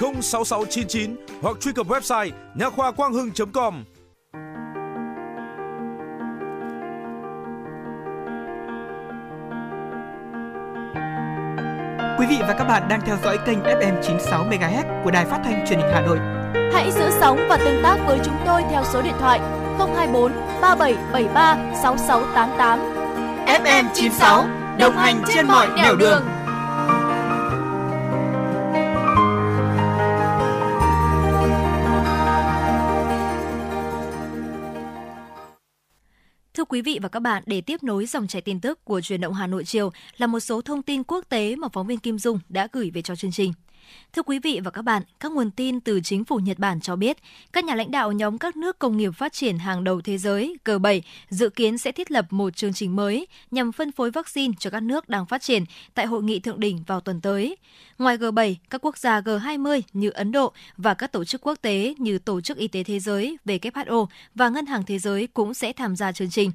06699 hoặc truy cập website nha khoa quang hưng.com. Quý vị và các bạn đang theo dõi kênh FM 96 MHz của đài phát thanh truyền hình Hà Nội. Hãy giữ sóng và tương tác với chúng tôi theo số điện thoại 024 3773 6688. FM 96 đồng hành trên mọi nẻo đường. Quý vị và các bạn, để tiếp nối dòng chảy tin tức của truyền động Hà Nội chiều là một số thông tin quốc tế mà phóng viên Kim Dung đã gửi về cho chương trình. Thưa quý vị và các bạn, các nguồn tin từ chính phủ Nhật Bản cho biết, các nhà lãnh đạo nhóm các nước công nghiệp phát triển hàng đầu thế giới G7 dự kiến sẽ thiết lập một chương trình mới nhằm phân phối vaccine cho các nước đang phát triển tại hội nghị thượng đỉnh vào tuần tới. Ngoài G7, các quốc gia G20 như Ấn Độ và các tổ chức quốc tế như Tổ chức Y tế Thế giới WHO và Ngân hàng Thế giới cũng sẽ tham gia chương trình.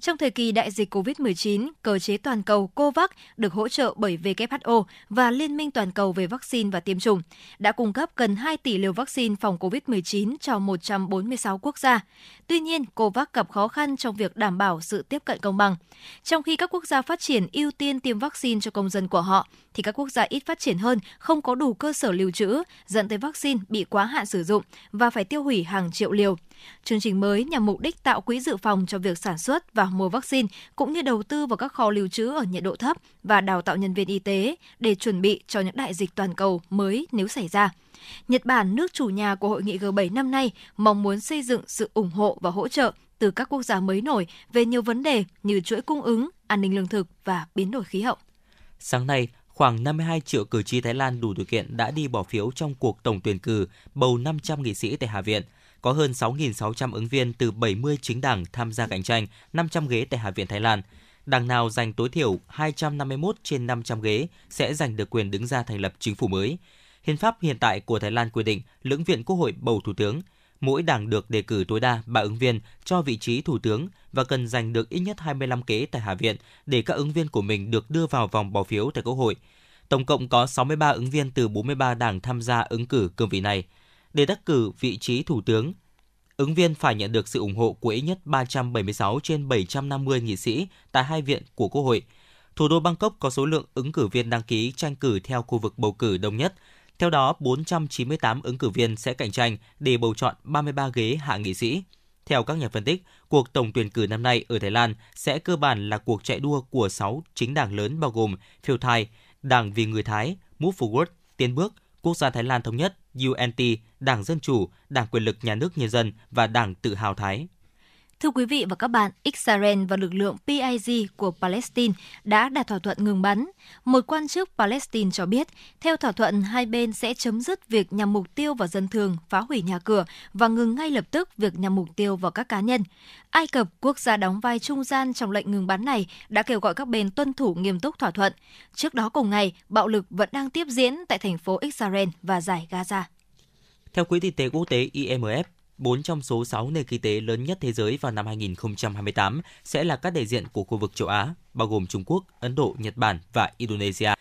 Trong thời kỳ đại dịch COVID-19, cơ chế toàn cầu COVAX được hỗ trợ bởi WHO và Liên minh toàn cầu về vaccine và tiêm chủng đã cung cấp gần 2 tỷ liều vaccine phòng COVID-19 cho 146 quốc gia. Tuy nhiên, COVAX gặp khó khăn trong việc đảm bảo sự tiếp cận công bằng. Trong khi các quốc gia phát triển ưu tiên tiêm vaccine cho công dân của họ, thì các quốc gia ít phát triển hơn không có đủ cơ sở lưu trữ, dẫn tới vaccine bị quá hạn sử dụng và phải tiêu hủy hàng triệu liều. Chương trình mới nhằm mục đích tạo quỹ dự phòng cho việc sản xuất và mua vaccine, cũng như đầu tư vào các kho lưu trữ ở nhiệt độ thấp và đào tạo nhân viên y tế để chuẩn bị cho những đại dịch toàn cầu mới nếu xảy ra. Nhật Bản, nước chủ nhà của hội nghị G7 năm nay, mong muốn xây dựng sự ủng hộ và hỗ trợ từ các quốc gia mới nổi về nhiều vấn đề như chuỗi cung ứng, an ninh lương thực và biến đổi khí hậu. Sáng nay, khoảng 52 triệu cử tri Thái Lan đủ điều kiện đã đi bỏ phiếu trong cuộc tổng tuyển cử bầu 500 nghị sĩ tại Hạ viện. Có hơn 6.600 ứng viên từ 70 chính đảng tham gia cạnh tranh 500 ghế tại Hạ viện Thái Lan. Đảng nào giành tối thiểu 251 trên 500 ghế sẽ giành được quyền đứng ra thành lập chính phủ mới. Hiến pháp hiện tại của Thái Lan quy định lưỡng viện quốc hội bầu thủ tướng. Mỗi đảng được đề cử tối đa 3 ứng viên cho vị trí thủ tướng và cần giành được ít nhất 25 ghế tại Hạ viện để các ứng viên của mình được đưa vào vòng bỏ phiếu tại Quốc hội. Tổng cộng có 63 ứng viên từ 43 đảng tham gia ứng cử cương vị này. Để đắc cử vị trí thủ tướng, ứng viên phải nhận được sự ủng hộ của ít nhất 376 trên 750 nghị sĩ tại hai viện của Quốc hội. Thủ đô Bangkok có số lượng ứng cử viên đăng ký tranh cử theo khu vực bầu cử đông nhất. Theo đó, 498 ứng cử viên sẽ cạnh tranh để bầu chọn 33 ghế hạ nghị sĩ. Theo các nhà phân tích, cuộc tổng tuyển cử năm nay ở Thái Lan sẽ cơ bản là cuộc chạy đua của 6 chính đảng lớn bao gồm Pheu Thai, Đảng Vì Người Thái, Move Forward, Tiến Bước, Quốc gia Thái Lan Thống Nhất, UNT, Đảng Dân Chủ, Đảng Quyền lực Nhà nước Nhân dân và Đảng Tự hào Thái. Thưa quý vị và các bạn, Israel và lực lượng PIG của Palestine đã đạt thỏa thuận ngừng bắn. Một quan chức Palestine cho biết, theo thỏa thuận, hai bên sẽ chấm dứt việc nhằm mục tiêu vào dân thường, phá hủy nhà cửa và ngừng ngay lập tức việc nhằm mục tiêu vào các cá nhân. Ai Cập, quốc gia đóng vai trung gian trong lệnh ngừng bắn này, đã kêu gọi các bên tuân thủ nghiêm túc thỏa thuận. Trước đó cùng ngày, bạo lực vẫn đang tiếp diễn tại thành phố Israel và giải Gaza. Theo Quỹ tiền tệ quốc tế IMF, 4 trong số 6 nền kinh tế lớn nhất thế giới vào năm 2028 sẽ là các đại diện của khu vực châu Á, bao gồm Trung Quốc, Ấn Độ, Nhật Bản và Indonesia.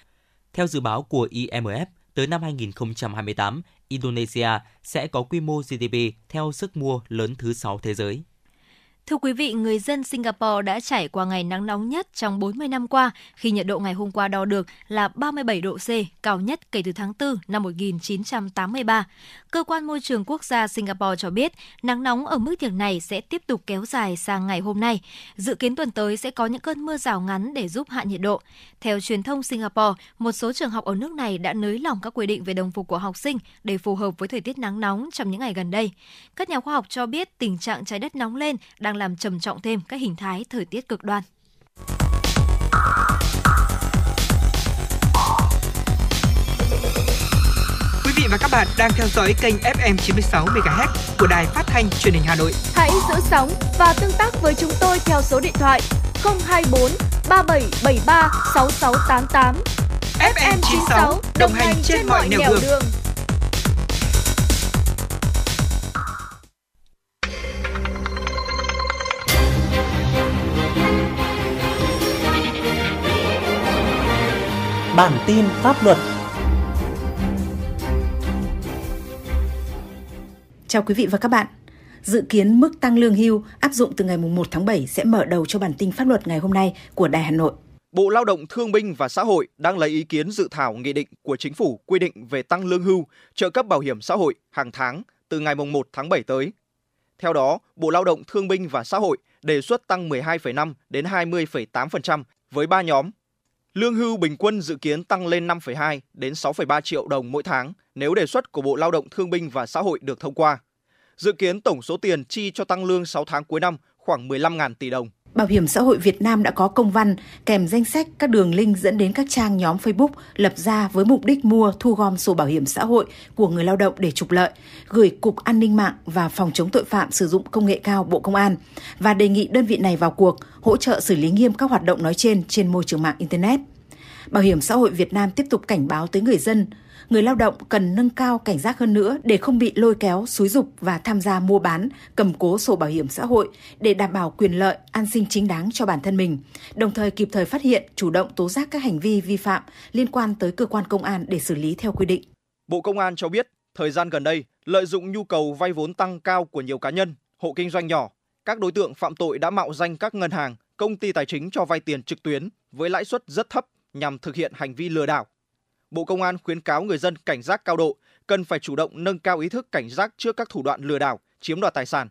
Theo dự báo của IMF, tới năm 2028, Indonesia sẽ có quy mô GDP theo sức mua lớn thứ 6 thế giới. Thưa quý vị, người dân Singapore đã trải qua ngày nắng nóng nhất trong 40 năm qua khi nhiệt độ ngày hôm qua đo được là 37 độ C, cao nhất kể từ tháng 4 năm 1983. Cơ quan môi trường quốc gia Singapore cho biết nắng nóng ở mức nhiệt này sẽ tiếp tục kéo dài sang ngày hôm nay. Dự kiến tuần tới sẽ có những cơn mưa rào ngắn để giúp hạ nhiệt độ. Theo truyền thông Singapore, một số trường học ở nước này đã nới lỏng các quy định về đồng phục của học sinh để phù hợp với thời tiết nắng nóng trong những ngày gần đây. Các nhà khoa học cho biết tình trạng trái đất nóng lên đang làm trầm trọng thêm các hình thái thời tiết cực đoan. Quý vị và các bạn đang theo dõi kênh FM 96 MHz của đài phát thanh truyền hình Hà Nội. Hãy giữ sóng và tương tác với chúng tôi theo số điện thoại 024 3773 6688. FM 96 đồng hành trên mọi nẻo đường. Bản tin pháp luật Chào quý vị và các bạn. Dự kiến mức tăng lương hưu áp dụng từ ngày 1 tháng 7 sẽ mở đầu cho bản tin pháp luật ngày hôm nay của Đài Hà Nội. Bộ Lao động Thương binh và Xã hội đang lấy ý kiến dự thảo nghị định của chính phủ quy định về tăng lương hưu, trợ cấp bảo hiểm xã hội hàng tháng từ ngày 1 tháng 7 tới. Theo đó, Bộ Lao động Thương binh và Xã hội đề xuất tăng 12,5 đến 20,8% với 3 nhóm. Lương hưu bình quân dự kiến tăng lên 5,2 đến 6,3 triệu đồng mỗi tháng nếu đề xuất của Bộ Lao động Thương binh và Xã hội được thông qua. Dự kiến tổng số tiền chi cho tăng lương 6 tháng cuối năm khoảng 15.000 tỷ đồng. Bảo hiểm xã hội Việt Nam đã có công văn kèm danh sách các đường link dẫn đến các trang nhóm Facebook lập ra với mục đích mua thu gom sổ bảo hiểm xã hội của người lao động để trục lợi, gửi Cục An ninh mạng và Phòng chống tội phạm sử dụng công nghệ cao Bộ Công an và đề nghị đơn vị này vào cuộc hỗ trợ xử lý nghiêm các hoạt động nói trên trên môi trường mạng Internet. Bảo hiểm xã hội Việt Nam tiếp tục cảnh báo tới người dân, người lao động cần nâng cao cảnh giác hơn nữa để không bị lôi kéo, xúi dục và tham gia mua bán, cầm cố sổ bảo hiểm xã hội để đảm bảo quyền lợi, an sinh chính đáng cho bản thân mình, đồng thời kịp thời phát hiện, chủ động tố giác các hành vi vi phạm liên quan tới cơ quan công an để xử lý theo quy định. Bộ Công an cho biết, thời gian gần đây, lợi dụng nhu cầu vay vốn tăng cao của nhiều cá nhân, hộ kinh doanh nhỏ, các đối tượng phạm tội đã mạo danh các ngân hàng, công ty tài chính cho vay tiền trực tuyến với lãi suất rất thấp nhằm thực hiện hành vi lừa đảo. Bộ Công an khuyến cáo người dân cảnh giác cao độ, cần phải chủ động nâng cao ý thức cảnh giác trước các thủ đoạn lừa đảo, chiếm đoạt tài sản.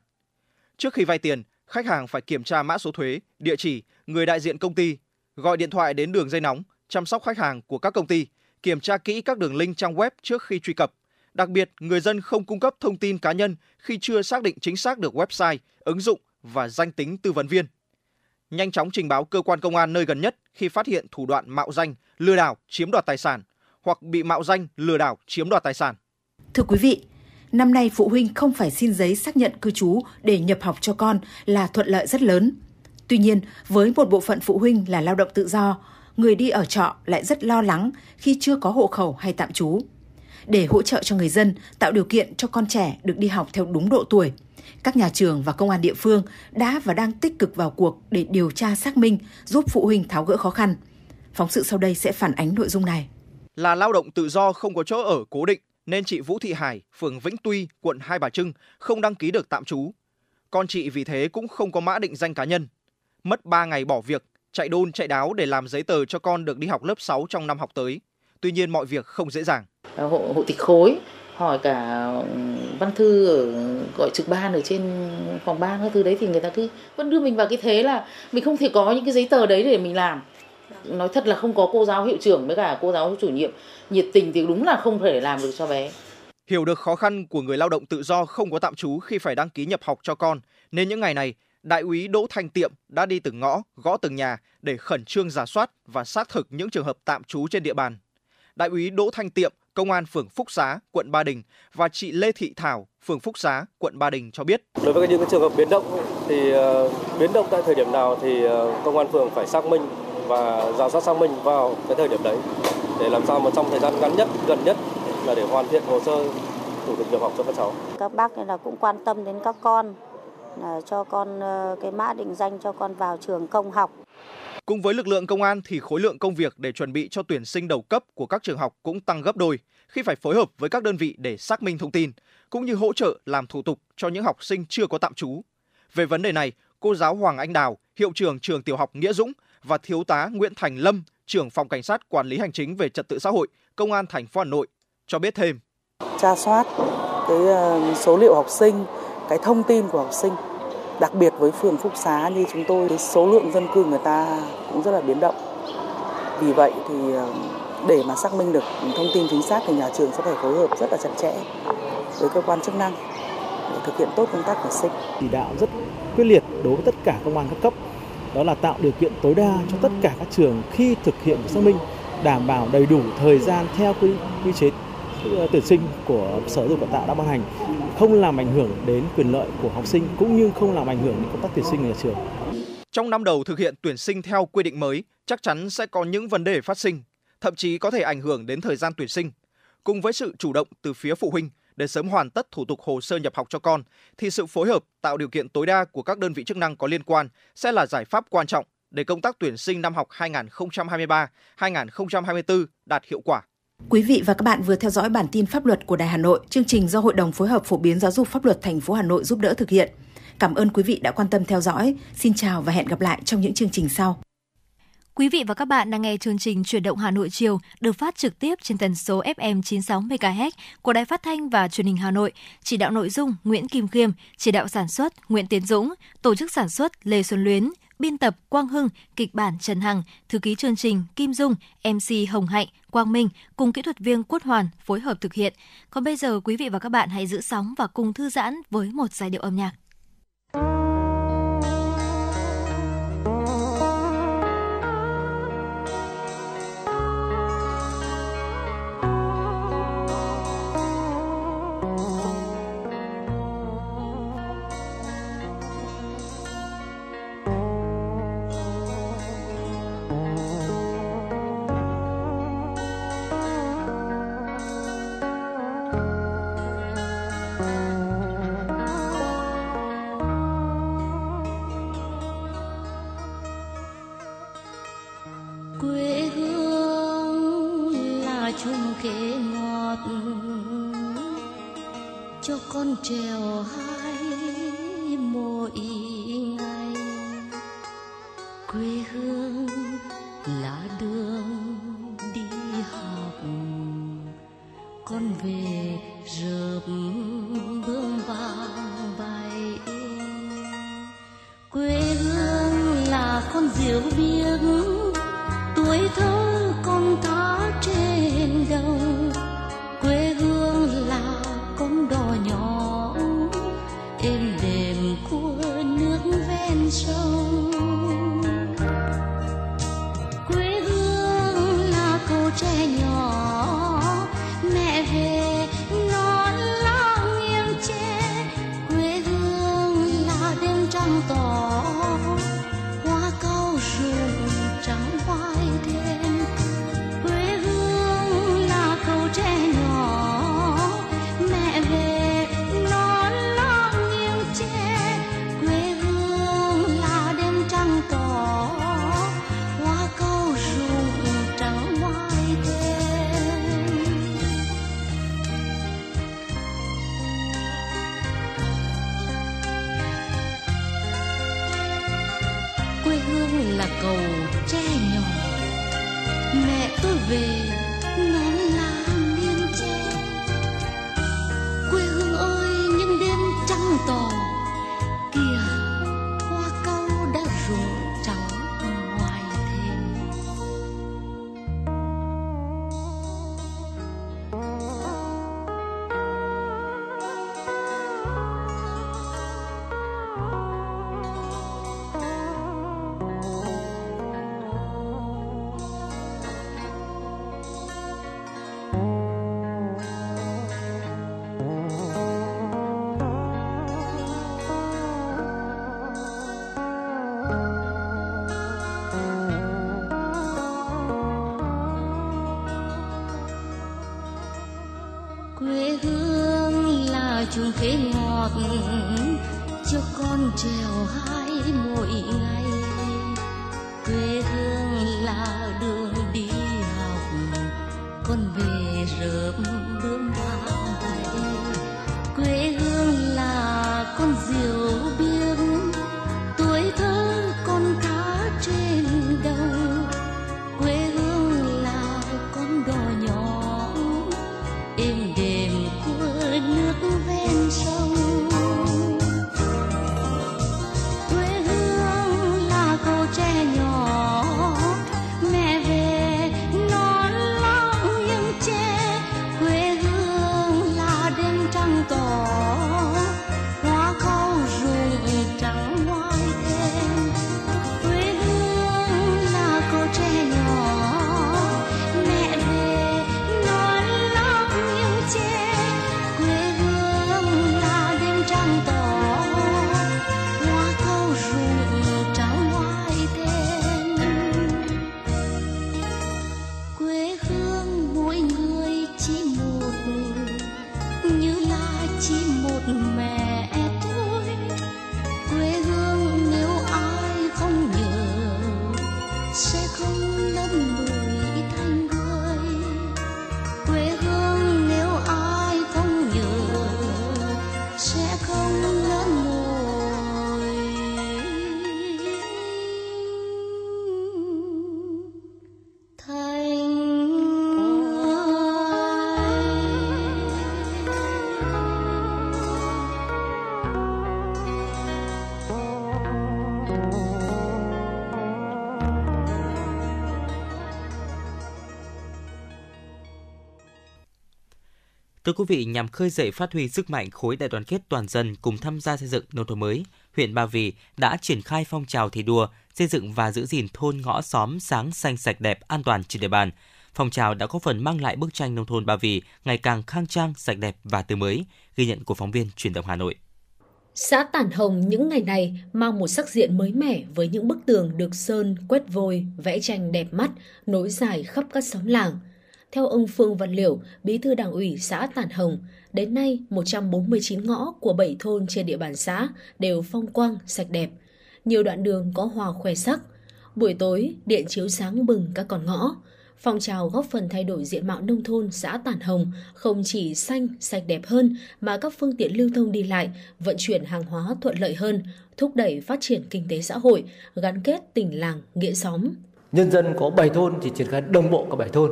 Trước khi vay tiền, khách hàng phải kiểm tra mã số thuế, địa chỉ, người đại diện công ty, gọi điện thoại đến đường dây nóng, chăm sóc khách hàng của các công ty, kiểm tra kỹ các đường link trang web trước khi truy cập. Đặc biệt, người dân không cung cấp thông tin cá nhân khi chưa xác định chính xác được website, ứng dụng và danh tính tư vấn viên. Nhanh chóng trình báo cơ quan công an nơi gần nhất khi phát hiện thủ đoạn mạo danh, lừa đảo, chiếm đoạt tài sản hoặc bị mạo danh lừa đảo chiếm đoạt tài sản. Thưa quý vị, năm nay phụ huynh không phải xin giấy xác nhận cư trú để nhập học cho con là thuận lợi rất lớn. Tuy nhiên, với một bộ phận phụ huynh là lao động tự do, người đi ở trọ lại rất lo lắng khi chưa có hộ khẩu hay tạm trú. Để hỗ trợ cho người dân tạo điều kiện cho con trẻ được đi học theo đúng độ tuổi, các nhà trường và công an địa phương đã và đang tích cực vào cuộc để điều tra xác minh, giúp phụ huynh tháo gỡ khó khăn. Phóng sự sau đây sẽ phản ánh nội dung này. Là lao động tự do không có chỗ ở cố định nên chị Vũ Thị Hải, phường Vĩnh Tuy, quận Hai Bà Trưng không đăng ký được tạm trú. Con chị vì thế cũng không có mã định danh cá nhân. Mất 3 ngày bỏ việc, chạy đôn chạy đáo để làm giấy tờ cho con được đi học lớp 6 trong năm học tới. Tuy nhiên mọi việc không dễ dàng. hộ hộ tịch khối hỏi cả ừ, văn thư ở gọi trực ban ở trên phòng ban các thứ đấy thì người ta cứ vẫn đưa mình vào cái thế là mình không thể có những cái giấy tờ đấy để mình làm nói thật là không có cô giáo hiệu trưởng với cả cô giáo chủ nhiệm nhiệt tình thì đúng là không thể làm được cho bé Hiểu được khó khăn của người lao động tự do không có tạm trú khi phải đăng ký nhập học cho con, nên những ngày này, Đại úy Đỗ Thanh Tiệm đã đi từng ngõ, gõ từng nhà để khẩn trương giả soát và xác thực những trường hợp tạm trú trên địa bàn. Đại úy Đỗ Thanh Tiệm, công an phường Phúc Xá, quận Ba Đình và chị Lê Thị Thảo, phường Phúc Xá, quận Ba Đình cho biết. Đối với những trường hợp biến động thì uh, biến động tại thời điểm nào thì uh, công an phường phải xác minh và giả soát xác minh vào cái thời điểm đấy để làm sao mà trong thời gian ngắn nhất, gần nhất là để hoàn thiện hồ sơ thủ tục nhập học cho các cháu. Các bác là cũng quan tâm đến các con là cho con ờ, cái mã định danh cho con vào trường công học. Cùng với lực lượng công an thì khối lượng công việc để chuẩn bị cho tuyển sinh đầu cấp của các trường học cũng tăng gấp đôi khi phải phối hợp với các đơn vị để xác minh thông tin, cũng như hỗ trợ làm thủ tục cho những học sinh chưa có tạm trú. Về vấn đề này, cô giáo Hoàng Anh Đào, hiệu trưởng trường tiểu học Nghĩa Dũng và thiếu tá Nguyễn Thành Lâm, trưởng phòng cảnh sát quản lý hành chính về trật tự xã hội, công an thành phố Hà Nội cho biết thêm. Tra soát cái ờ, số liệu học sinh, cái thông tin của học sinh đặc biệt với phường Phúc Xá như chúng tôi cái số lượng dân cư người ta cũng rất là biến động. Vì vậy thì ờ, để mà xác minh được thông tin chính xác thì nhà trường sẽ phải phối hợp rất là chặt chẽ với cơ quan chức năng để thực hiện tốt công tác tuyển sinh. Chỉ đạo rất quyết liệt đối với tất cả công an các cấp đó là tạo điều kiện tối đa cho tất cả các trường khi thực hiện xác minh đảm bảo đầy đủ thời gian theo quy, quy chế ờ, tuyển sinh của sở giáo dục đào tạo đã ban hành không làm ảnh hưởng đến quyền lợi của học sinh cũng như không làm ảnh hưởng đến công tác tuyển sinh của nhà trường. Trong năm đầu thực hiện tuyển sinh theo quy định mới, chắc chắn sẽ có những vấn đề phát sinh, thậm chí có thể ảnh hưởng đến thời gian tuyển sinh. Cùng với sự chủ động từ phía phụ huynh để sớm hoàn tất thủ tục hồ sơ nhập học cho con, thì sự phối hợp tạo điều kiện tối đa của các đơn vị chức năng có liên quan sẽ là giải pháp quan trọng để công tác tuyển sinh năm học 2023-2024 đạt hiệu quả. Quý vị và các bạn vừa theo dõi bản tin pháp luật của Đài Hà Nội, chương trình do Hội đồng phối hợp phổ biến giáo dục pháp luật thành phố Hà Nội giúp đỡ thực hiện. Cảm ơn quý vị đã quan tâm theo dõi. Xin chào và hẹn gặp lại trong những chương trình sau. Quý vị và các bạn đang nghe chương trình Chuyển động Hà Nội chiều được phát trực tiếp trên tần số FM 96 MHz của Đài Phát thanh và Truyền hình Hà Nội. Chỉ đạo nội dung Nguyễn Kim Khiêm, chỉ đạo sản xuất Nguyễn Tiến Dũng, tổ chức sản xuất Lê Xuân Luyến, biên tập Quang Hưng, kịch bản Trần Hằng, thư ký chương trình Kim Dung, MC Hồng Hạnh, Quang Minh cùng kỹ thuật viên Quốc Hoàn phối hợp thực hiện. Còn bây giờ quý vị và các bạn hãy giữ sóng và cùng thư giãn với một giai điệu âm nhạc. quê hương là chung khế ngọt cho con trèo hát Thưa quý vị, nhằm khơi dậy phát huy sức mạnh khối đại đoàn kết toàn dân cùng tham gia xây dựng nông thôn mới, huyện Ba Vì đã triển khai phong trào thi đua xây dựng và giữ gìn thôn ngõ xóm sáng xanh sạch đẹp an toàn trên địa bàn. Phong trào đã có phần mang lại bức tranh nông thôn Ba Vì ngày càng khang trang, sạch đẹp và tươi mới, ghi nhận của phóng viên truyền động Hà Nội. Xã Tản Hồng những ngày này mang một sắc diện mới mẻ với những bức tường được sơn, quét vôi, vẽ tranh đẹp mắt, nối dài khắp các xóm làng – theo ông Phương Văn Liệu, bí thư đảng ủy xã Tản Hồng, đến nay 149 ngõ của 7 thôn trên địa bàn xã đều phong quang, sạch đẹp. Nhiều đoạn đường có hòa khoe sắc. Buổi tối, điện chiếu sáng bừng các con ngõ. Phong trào góp phần thay đổi diện mạo nông thôn xã Tản Hồng không chỉ xanh, sạch đẹp hơn mà các phương tiện lưu thông đi lại, vận chuyển hàng hóa thuận lợi hơn, thúc đẩy phát triển kinh tế xã hội, gắn kết tỉnh làng, nghĩa xóm. Nhân dân có 7 thôn thì triển khai đồng bộ cả 7 thôn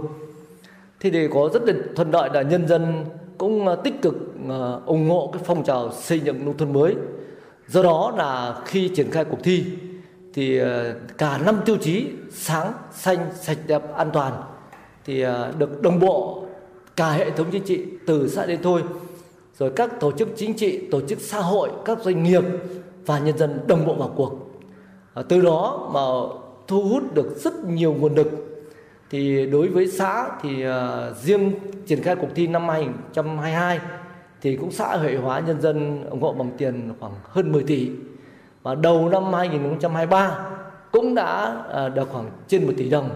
Thế thì có rất là thuận lợi là nhân dân cũng à, tích cực à, ủng hộ cái phong trào xây dựng nông thôn mới. Do đó là khi triển khai cuộc thi thì à, cả năm tiêu chí sáng, xanh, sạch đẹp, an toàn thì được đồng bộ cả hệ thống chính trị từ xã đến thôi rồi các tổ chức chính trị, tổ chức xã hội, các doanh nghiệp và nhân dân đồng bộ vào cuộc. Từ đó mà thu hút được rất nhiều nguồn lực thì đối với xã thì uh, riêng triển khai cuộc thi năm 2022 thì cũng xã hội hóa nhân dân ủng hộ bằng tiền khoảng hơn 10 tỷ và đầu năm 2023 cũng đã uh, được khoảng trên 1 tỷ đồng.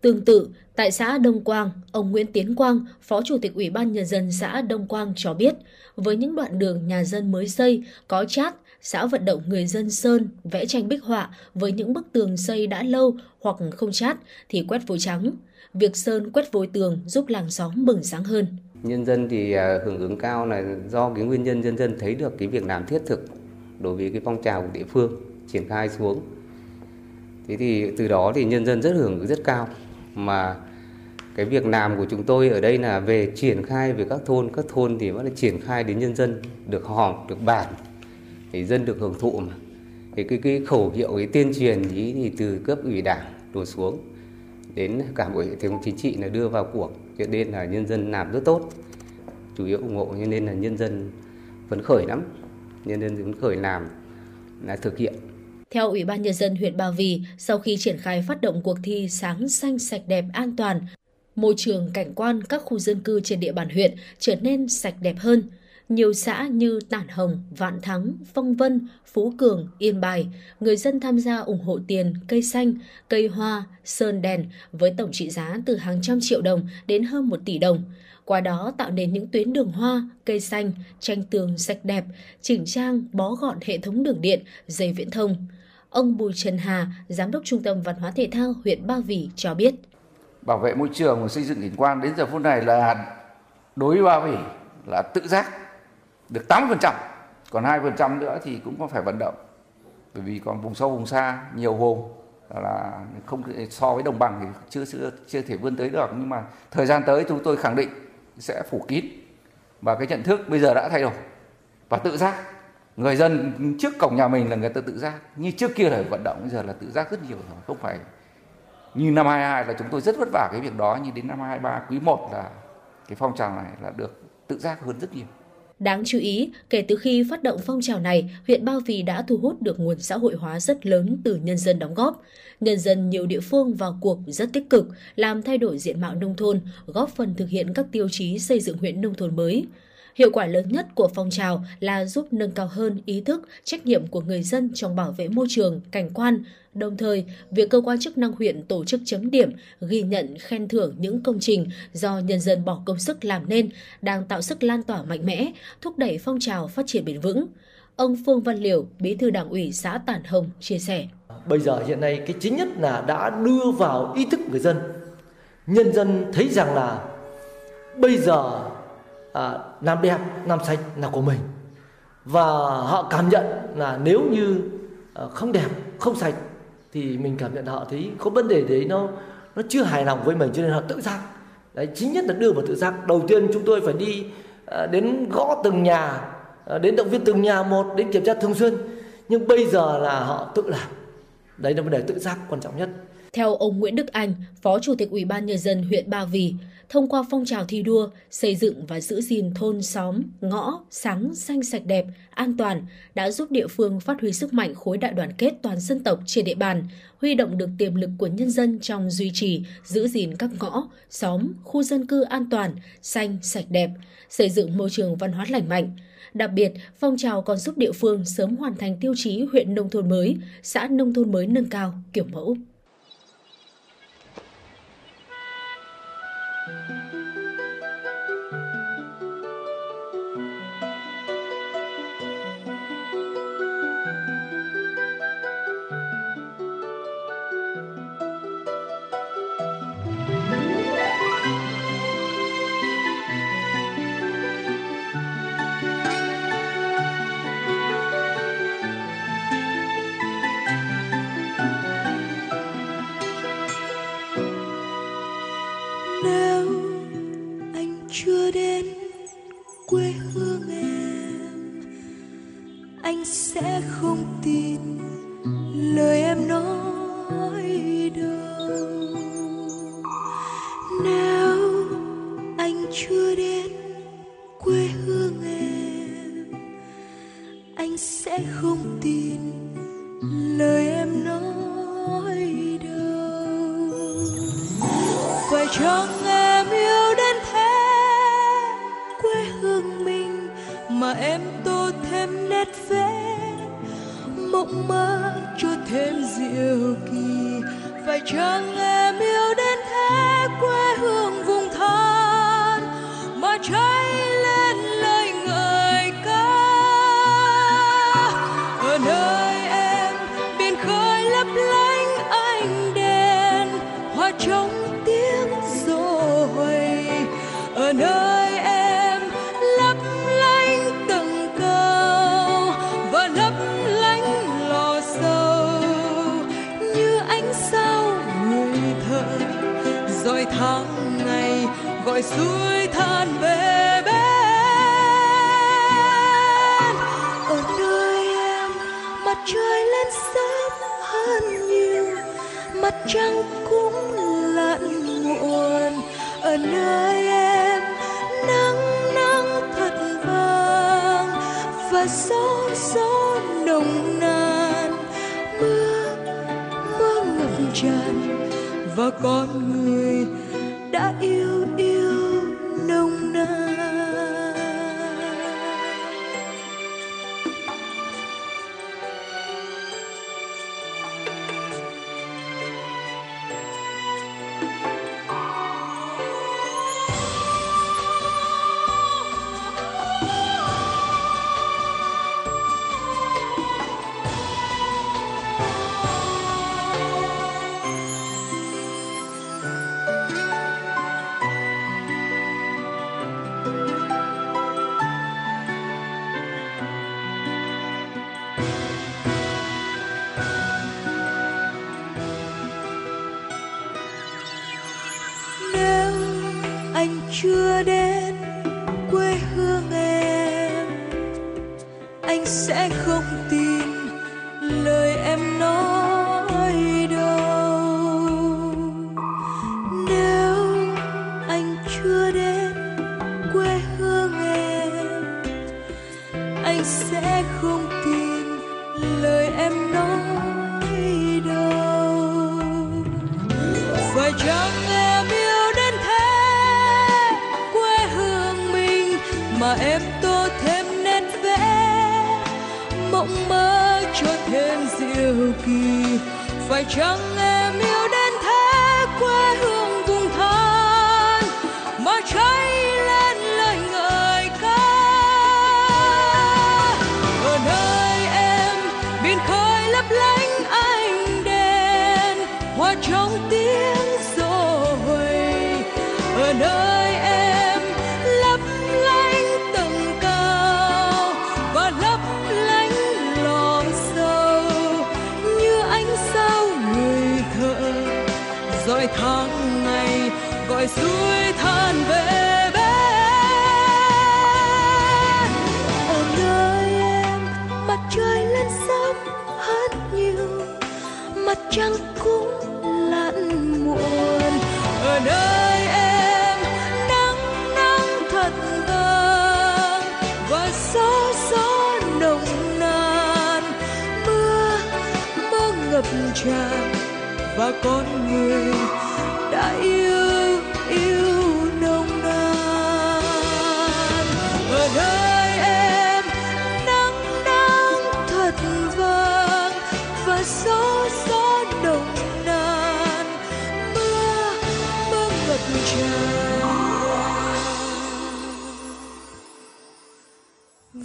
Tương tự, tại xã Đông Quang, ông Nguyễn Tiến Quang, Phó Chủ tịch Ủy ban Nhân dân xã Đông Quang cho biết, với những đoạn đường nhà dân mới xây, có chát, xã vận động người dân sơn, vẽ tranh bích họa với những bức tường xây đã lâu hoặc không chát thì quét vôi trắng. Việc sơn quét vôi tường giúp làng xóm bừng sáng hơn. Nhân dân thì à, hưởng ứng cao là do cái nguyên nhân nhân dân thấy được cái việc làm thiết thực đối với cái phong trào của địa phương triển khai xuống. Thế thì từ đó thì nhân dân rất hưởng ứng rất cao mà cái việc làm của chúng tôi ở đây là về triển khai về các thôn các thôn thì vẫn là triển khai đến nhân dân được họp được bàn thì dân được hưởng thụ mà. Thì cái cái khẩu hiệu cái tuyên truyền ý thì từ cấp ủy đảng đổ xuống đến cả bộ hệ thống chính trị là đưa vào cuộc. Cho nên là nhân dân làm rất tốt chủ yếu ủng hộ cho nên là nhân dân phấn khởi lắm. Nhân dân phấn khởi làm là thực hiện. Theo Ủy ban Nhân dân huyện Ba Vì, sau khi triển khai phát động cuộc thi Sáng xanh sạch đẹp an toàn, môi trường cảnh quan các khu dân cư trên địa bàn huyện trở nên sạch đẹp hơn – nhiều xã như Tản Hồng, Vạn Thắng, Phong Vân, Phú Cường, Yên Bài, người dân tham gia ủng hộ tiền, cây xanh, cây hoa, sơn đèn với tổng trị giá từ hàng trăm triệu đồng đến hơn một tỷ đồng. Qua đó tạo nên những tuyến đường hoa, cây xanh, tranh tường sạch đẹp, chỉnh trang, bó gọn hệ thống đường điện, dây viễn thông. Ông Bùi Trần Hà, Giám đốc Trung tâm Văn hóa Thể thao huyện Ba Vì cho biết. Bảo vệ môi trường và xây dựng cảnh quan đến giờ phút này là đối với Ba Vì là tự giác được 8%, còn 2% nữa thì cũng có phải vận động. Bởi vì còn vùng sâu vùng xa nhiều hồ là không so với đồng bằng thì chưa chưa chưa thể vươn tới được. Nhưng mà thời gian tới chúng tôi khẳng định sẽ phủ kín. Và cái nhận thức bây giờ đã thay đổi. Và tự giác. Người dân trước cổng nhà mình là người ta tự giác. Như trước kia là vận động bây giờ là tự giác rất nhiều rồi. Không phải như năm 22 là chúng tôi rất vất vả cái việc đó. Nhưng đến năm 23 quý 1 là cái phong trào này là được tự giác hơn rất nhiều. Đáng chú ý, kể từ khi phát động phong trào này, huyện Ba Vì đã thu hút được nguồn xã hội hóa rất lớn từ nhân dân đóng góp. Nhân dân nhiều địa phương vào cuộc rất tích cực, làm thay đổi diện mạo nông thôn, góp phần thực hiện các tiêu chí xây dựng huyện nông thôn mới. Hiệu quả lớn nhất của phong trào là giúp nâng cao hơn ý thức, trách nhiệm của người dân trong bảo vệ môi trường, cảnh quan. Đồng thời, việc cơ quan chức năng huyện tổ chức chấm điểm, ghi nhận, khen thưởng những công trình do nhân dân bỏ công sức làm nên đang tạo sức lan tỏa mạnh mẽ, thúc đẩy phong trào phát triển bền vững. Ông Phương Văn Liều, Bí thư Đảng ủy xã Tản Hồng chia sẻ. Bây giờ hiện nay cái chính nhất là đã đưa vào ý thức người dân. Nhân dân thấy rằng là bây giờ à, làm đẹp làm sạch là của mình. Và họ cảm nhận là nếu như à, không đẹp không sạch thì mình cảm nhận họ thấy có vấn đề đấy nó nó chưa hài lòng với mình cho nên họ tự giác. Đấy chính nhất là đưa vào tự giác. Đầu tiên chúng tôi phải đi à, đến gõ từng nhà à, đến động viên từng nhà một đến kiểm tra thường xuyên. Nhưng bây giờ là họ tự làm. Đấy là vấn đề tự giác quan trọng nhất theo ông Nguyễn Đức Anh, Phó Chủ tịch Ủy ban Nhân dân huyện Ba Vì, thông qua phong trào thi đua, xây dựng và giữ gìn thôn xóm, ngõ, sáng, xanh sạch đẹp, an toàn đã giúp địa phương phát huy sức mạnh khối đại đoàn kết toàn dân tộc trên địa bàn, huy động được tiềm lực của nhân dân trong duy trì, giữ gìn các ngõ, xóm, khu dân cư an toàn, xanh, sạch đẹp, xây dựng môi trường văn hóa lành mạnh. Đặc biệt, phong trào còn giúp địa phương sớm hoàn thành tiêu chí huyện nông thôn mới, xã nông thôn mới nâng cao, kiểu mẫu. Thank you. chưa đến quê hương em. Anh sẽ không tin lời em nói đâu. Nếu anh chưa đến quê hương em, anh sẽ không tin lời em nói đâu. Phải chăng mà em tô thêm nét vẽ, mộng mơ cho thêm diệu kỳ. Phải chăng em yêu đến thế, quê hương vùng than mà cháy lên lời ngợi ca? Ở nơi em, biển khơi lấp lánh ánh đèn, hoa trong gọi suối than về bên ở nơi em, mặt trời lên sớm hơn nhiều. Mặt trăng cũng lặn muộn. Ở nơi em, nắng nắng thật vàng. Và gió gió nồng nàn. Mưa mưa ngập tràn. Và con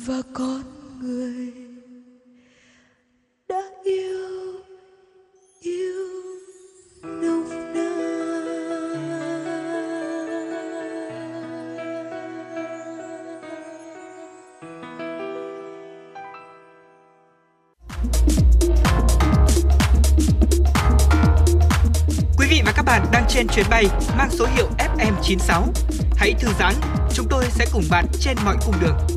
và con người đã yêu yêu nồng Quý vị và các bạn đang trên chuyến bay mang số hiệu FM96. Hãy thư giãn, chúng tôi sẽ cùng bạn trên mọi cung đường.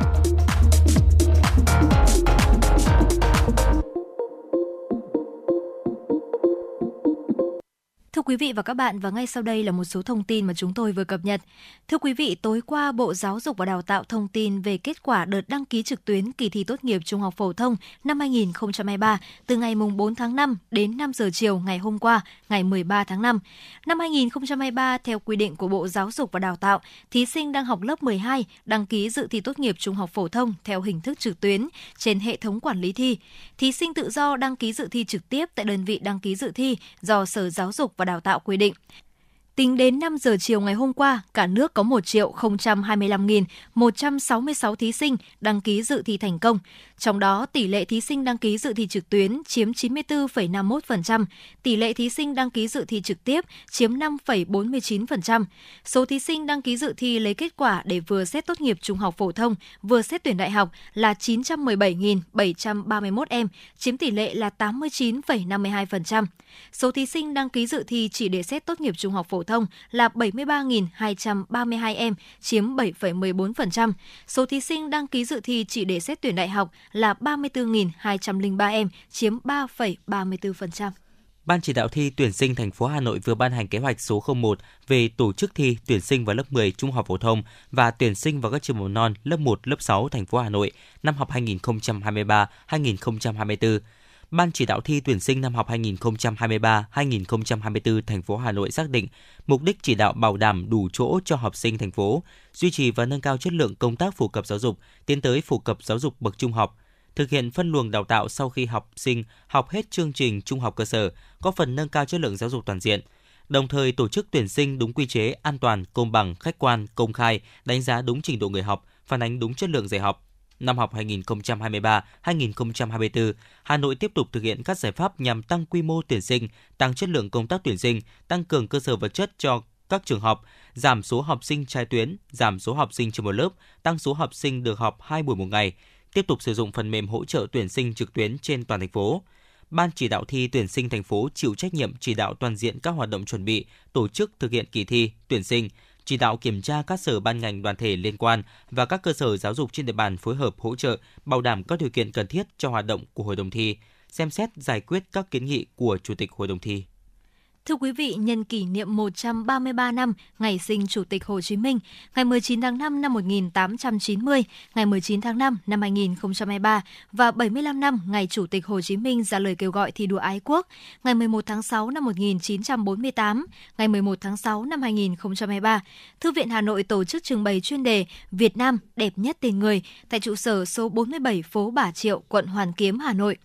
Quý vị và các bạn, và ngay sau đây là một số thông tin mà chúng tôi vừa cập nhật. Thưa quý vị, tối qua Bộ Giáo dục và Đào tạo thông tin về kết quả đợt đăng ký trực tuyến kỳ thi tốt nghiệp trung học phổ thông năm 2023 từ ngày 4 tháng 5 đến 5 giờ chiều ngày hôm qua, ngày 13 tháng 5. Năm 2023, theo quy định của Bộ Giáo dục và Đào tạo, thí sinh đang học lớp 12 đăng ký dự thi tốt nghiệp trung học phổ thông theo hình thức trực tuyến trên hệ thống quản lý thi. Thí sinh tự do đăng ký dự thi trực tiếp tại đơn vị đăng ký dự thi do Sở Giáo dục và Đào tạo quy định. Tính đến 5 giờ chiều ngày hôm qua, cả nước có 1 triệu 025.166 thí sinh đăng ký dự thi thành công. Trong đó, tỷ lệ thí sinh đăng ký dự thi trực tuyến chiếm 94,51%, tỷ lệ thí sinh đăng ký dự thi trực tiếp chiếm 5,49%. Số thí sinh đăng ký dự thi lấy kết quả để vừa xét tốt nghiệp trung học phổ thông, vừa xét tuyển đại học là 917.731 em, chiếm tỷ lệ là 89,52%. Số thí sinh đăng ký dự thi chỉ để xét tốt nghiệp trung học phổ thông thông là 73.232 em, chiếm 7,14%. Số thí sinh đăng ký dự thi chỉ để xét tuyển đại học là 34.203 em, chiếm 3,34%. Ban chỉ đạo thi tuyển sinh thành phố Hà Nội vừa ban hành kế hoạch số 01 về tổ chức thi tuyển sinh vào lớp 10 trung học phổ thông và tuyển sinh vào các trường mầm non lớp 1, lớp 6 thành phố Hà Nội năm học 2023-2024. Ban chỉ đạo thi tuyển sinh năm học 2023-2024 thành phố Hà Nội xác định mục đích chỉ đạo bảo đảm đủ chỗ cho học sinh thành phố, duy trì và nâng cao chất lượng công tác phổ cập giáo dục, tiến tới phổ cập giáo dục bậc trung học, thực hiện phân luồng đào tạo sau khi học sinh học hết chương trình trung học cơ sở, có phần nâng cao chất lượng giáo dục toàn diện. Đồng thời tổ chức tuyển sinh đúng quy chế, an toàn, công bằng, khách quan, công khai, đánh giá đúng trình độ người học, phản ánh đúng chất lượng dạy học. Năm học 2023-2024, Hà Nội tiếp tục thực hiện các giải pháp nhằm tăng quy mô tuyển sinh, tăng chất lượng công tác tuyển sinh, tăng cường cơ sở vật chất cho các trường học, giảm số học sinh trái tuyến, giảm số học sinh trên một lớp, tăng số học sinh được học 2 buổi một ngày, tiếp tục sử dụng phần mềm hỗ trợ tuyển sinh trực tuyến trên toàn thành phố. Ban chỉ đạo thi tuyển sinh thành phố chịu trách nhiệm chỉ đạo toàn diện các hoạt động chuẩn bị, tổ chức thực hiện kỳ thi, tuyển sinh, chỉ đạo kiểm tra các sở ban ngành đoàn thể liên quan và các cơ sở giáo dục trên địa bàn phối hợp hỗ trợ, bảo đảm các điều kiện cần thiết cho hoạt động của hội đồng thi, xem xét giải quyết các kiến nghị của Chủ tịch Hội đồng thi. Thưa quý vị, nhân kỷ niệm 133 năm ngày sinh Chủ tịch Hồ Chí Minh, ngày 19 tháng 5 năm 1890, ngày 19 tháng 5 năm 2023 và 75 năm ngày Chủ tịch Hồ Chí Minh ra lời kêu gọi thi đua ái quốc, ngày 11 tháng 6 năm 1948, ngày 11 tháng 6 năm 2023, Thư viện Hà Nội tổ chức trưng bày chuyên đề Việt Nam đẹp nhất tên người tại trụ sở số 47 phố Bà Triệu, quận Hoàn Kiếm, Hà Nội.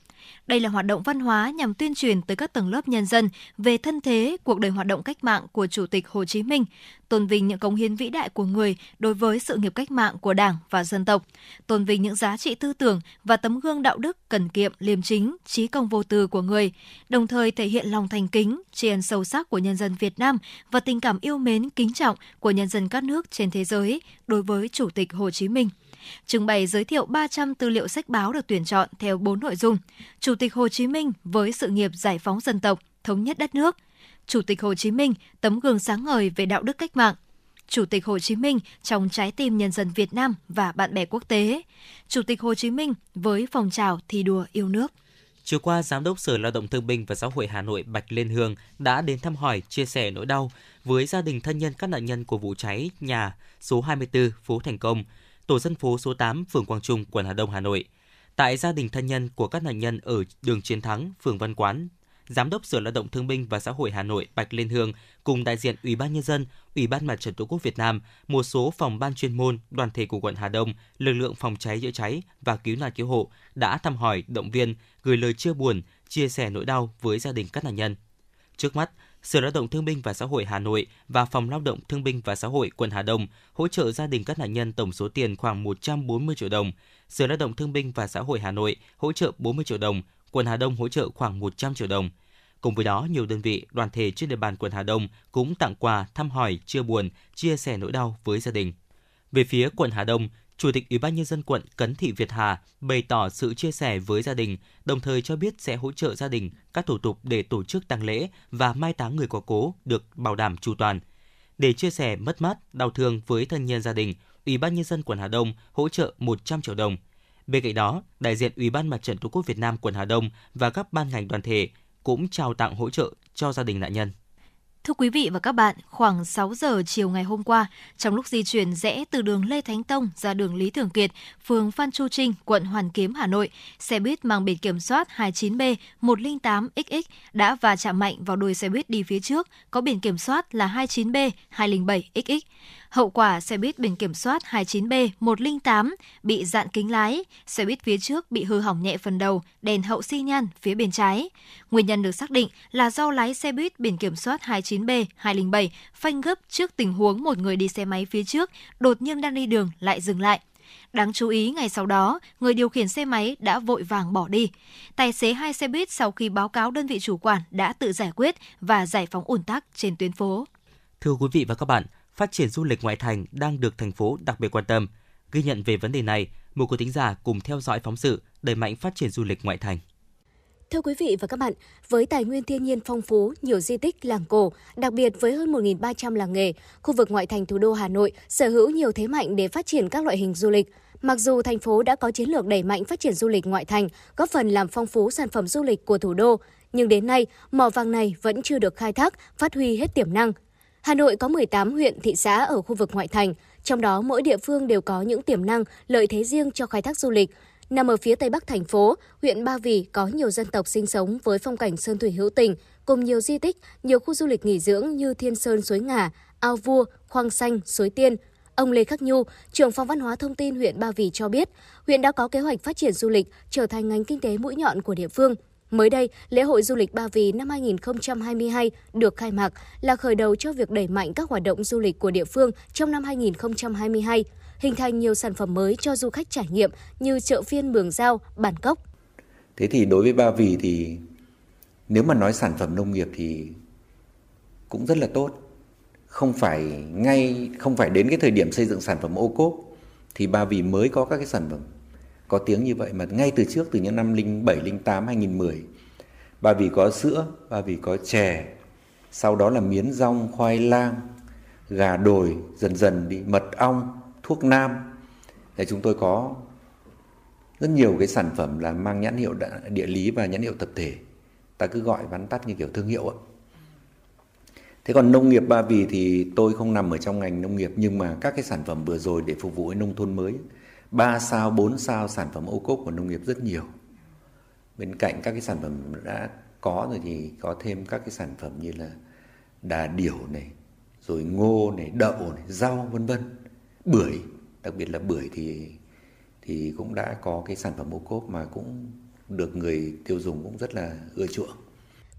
Đây là hoạt động văn hóa nhằm tuyên truyền tới các tầng lớp nhân dân về thân thế, cuộc đời hoạt động cách mạng của Chủ tịch Hồ Chí Minh, tôn vinh những cống hiến vĩ đại của người đối với sự nghiệp cách mạng của Đảng và dân tộc, tôn vinh những giá trị tư tưởng và tấm gương đạo đức cần kiệm, liêm chính, trí công vô tư của người, đồng thời thể hiện lòng thành kính, tri ân sâu sắc của nhân dân Việt Nam và tình cảm yêu mến, kính trọng của nhân dân các nước trên thế giới đối với Chủ tịch Hồ Chí Minh trưng bày giới thiệu 300 tư liệu sách báo được tuyển chọn theo 4 nội dung. Chủ tịch Hồ Chí Minh với sự nghiệp giải phóng dân tộc, thống nhất đất nước. Chủ tịch Hồ Chí Minh tấm gương sáng ngời về đạo đức cách mạng. Chủ tịch Hồ Chí Minh trong trái tim nhân dân Việt Nam và bạn bè quốc tế. Chủ tịch Hồ Chí Minh với phong trào thi đua yêu nước. Chiều qua, Giám đốc Sở Lao động Thương binh và Xã hội Hà Nội Bạch Liên Hương đã đến thăm hỏi, chia sẻ nỗi đau với gia đình thân nhân các nạn nhân của vụ cháy nhà số 24 phố Thành Công, tổ dân phố số 8, phường Quang Trung, quận Hà Đông, Hà Nội. Tại gia đình thân nhân của các nạn nhân ở đường Chiến Thắng, phường Văn Quán, Giám đốc Sở Lao động Thương binh và Xã hội Hà Nội Bạch Liên Hương cùng đại diện Ủy ban Nhân dân, Ủy ban Mặt trận Tổ quốc Việt Nam, một số phòng ban chuyên môn, đoàn thể của quận Hà Đông, lực lượng phòng cháy chữa cháy và cứu nạn cứu hộ đã thăm hỏi, động viên, gửi lời chia buồn, chia sẻ nỗi đau với gia đình các nạn nhân. Trước mắt, Sở Lao động Thương binh và Xã hội Hà Nội và Phòng Lao động Thương binh và Xã hội quận Hà Đông hỗ trợ gia đình các nạn nhân tổng số tiền khoảng 140 triệu đồng. Sở Lao động Thương binh và Xã hội Hà Nội hỗ trợ 40 triệu đồng, quận Hà Đông hỗ trợ khoảng 100 triệu đồng. Cùng với đó, nhiều đơn vị, đoàn thể trên địa bàn quận Hà Đông cũng tặng quà, thăm hỏi, chia buồn, chia sẻ nỗi đau với gia đình. Về phía quận Hà Đông, Chủ tịch Ủy ban nhân dân quận Cấn Thị Việt Hà bày tỏ sự chia sẻ với gia đình, đồng thời cho biết sẽ hỗ trợ gia đình các thủ tục để tổ chức tang lễ và mai táng người có cố được bảo đảm chu toàn. Để chia sẻ mất mát, đau thương với thân nhân gia đình, Ủy ban nhân dân quận Hà Đông hỗ trợ 100 triệu đồng. Bên cạnh đó, đại diện Ủy ban Mặt trận Tổ quốc Việt Nam quận Hà Đông và các ban ngành đoàn thể cũng trao tặng hỗ trợ cho gia đình nạn nhân. Thưa quý vị và các bạn, khoảng 6 giờ chiều ngày hôm qua, trong lúc di chuyển rẽ từ đường Lê Thánh Tông ra đường Lý Thường Kiệt, phường Phan Chu Trinh, quận Hoàn Kiếm, Hà Nội, xe buýt mang biển kiểm soát 29B108XX đã va chạm mạnh vào đuôi xe buýt đi phía trước, có biển kiểm soát là 29B207XX. Hậu quả xe buýt biển kiểm soát 29B108 bị dạn kính lái, xe buýt phía trước bị hư hỏng nhẹ phần đầu, đèn hậu xi nhan phía bên trái. Nguyên nhân được xác định là do lái xe buýt biển kiểm soát 29 9B207 phanh gấp trước tình huống một người đi xe máy phía trước đột nhiên đang đi đường lại dừng lại. Đáng chú ý, ngày sau đó, người điều khiển xe máy đã vội vàng bỏ đi. Tài xế hai xe buýt sau khi báo cáo đơn vị chủ quản đã tự giải quyết và giải phóng ủn tắc trên tuyến phố. Thưa quý vị và các bạn, phát triển du lịch ngoại thành đang được thành phố đặc biệt quan tâm. Ghi nhận về vấn đề này, một quý thính giả cùng theo dõi phóng sự đẩy mạnh phát triển du lịch ngoại thành. Thưa quý vị và các bạn, với tài nguyên thiên nhiên phong phú, nhiều di tích, làng cổ, đặc biệt với hơn 1.300 làng nghề, khu vực ngoại thành thủ đô Hà Nội sở hữu nhiều thế mạnh để phát triển các loại hình du lịch. Mặc dù thành phố đã có chiến lược đẩy mạnh phát triển du lịch ngoại thành, góp phần làm phong phú sản phẩm du lịch của thủ đô, nhưng đến nay, mỏ vàng này vẫn chưa được khai thác, phát huy hết tiềm năng. Hà Nội có 18 huyện, thị xã ở khu vực ngoại thành, trong đó mỗi địa phương đều có những tiềm năng, lợi thế riêng cho khai thác du lịch. Nằm ở phía tây bắc thành phố, huyện Ba Vì có nhiều dân tộc sinh sống với phong cảnh sơn thủy hữu tình, cùng nhiều di tích, nhiều khu du lịch nghỉ dưỡng như Thiên Sơn Suối Ngà, Ao Vua, Khoang Xanh, Suối Tiên. Ông Lê Khắc Nhu, trưởng phòng văn hóa thông tin huyện Ba Vì cho biết, huyện đã có kế hoạch phát triển du lịch trở thành ngành kinh tế mũi nhọn của địa phương. Mới đây, lễ hội du lịch Ba Vì năm 2022 được khai mạc là khởi đầu cho việc đẩy mạnh các hoạt động du lịch của địa phương trong năm 2022, hình thành nhiều sản phẩm mới cho du khách trải nghiệm như chợ phiên Mường Giao, Bản Cốc. Thế thì đối với Ba Vì thì nếu mà nói sản phẩm nông nghiệp thì cũng rất là tốt. Không phải ngay không phải đến cái thời điểm xây dựng sản phẩm ô cốp thì Ba Vì mới có các cái sản phẩm có tiếng như vậy mà ngay từ trước từ những năm 07, 08, 2010 Ba Vì có sữa, Ba Vì có chè, sau đó là miến rong, khoai lang, gà đồi, dần dần đi mật ong, thuốc nam. Để chúng tôi có rất nhiều cái sản phẩm là mang nhãn hiệu địa lý và nhãn hiệu tập thể. Ta cứ gọi vắn tắt như kiểu thương hiệu ạ. Thế còn nông nghiệp Ba Vì thì tôi không nằm ở trong ngành nông nghiệp nhưng mà các cái sản phẩm vừa rồi để phục vụ nông thôn mới 3 sao, 4 sao sản phẩm ô cốp của nông nghiệp rất nhiều. Bên cạnh các cái sản phẩm đã có rồi thì có thêm các cái sản phẩm như là đà điểu này, rồi ngô này, đậu này, rau vân vân, bưởi, đặc biệt là bưởi thì thì cũng đã có cái sản phẩm ô cốp mà cũng được người tiêu dùng cũng rất là ưa chuộng.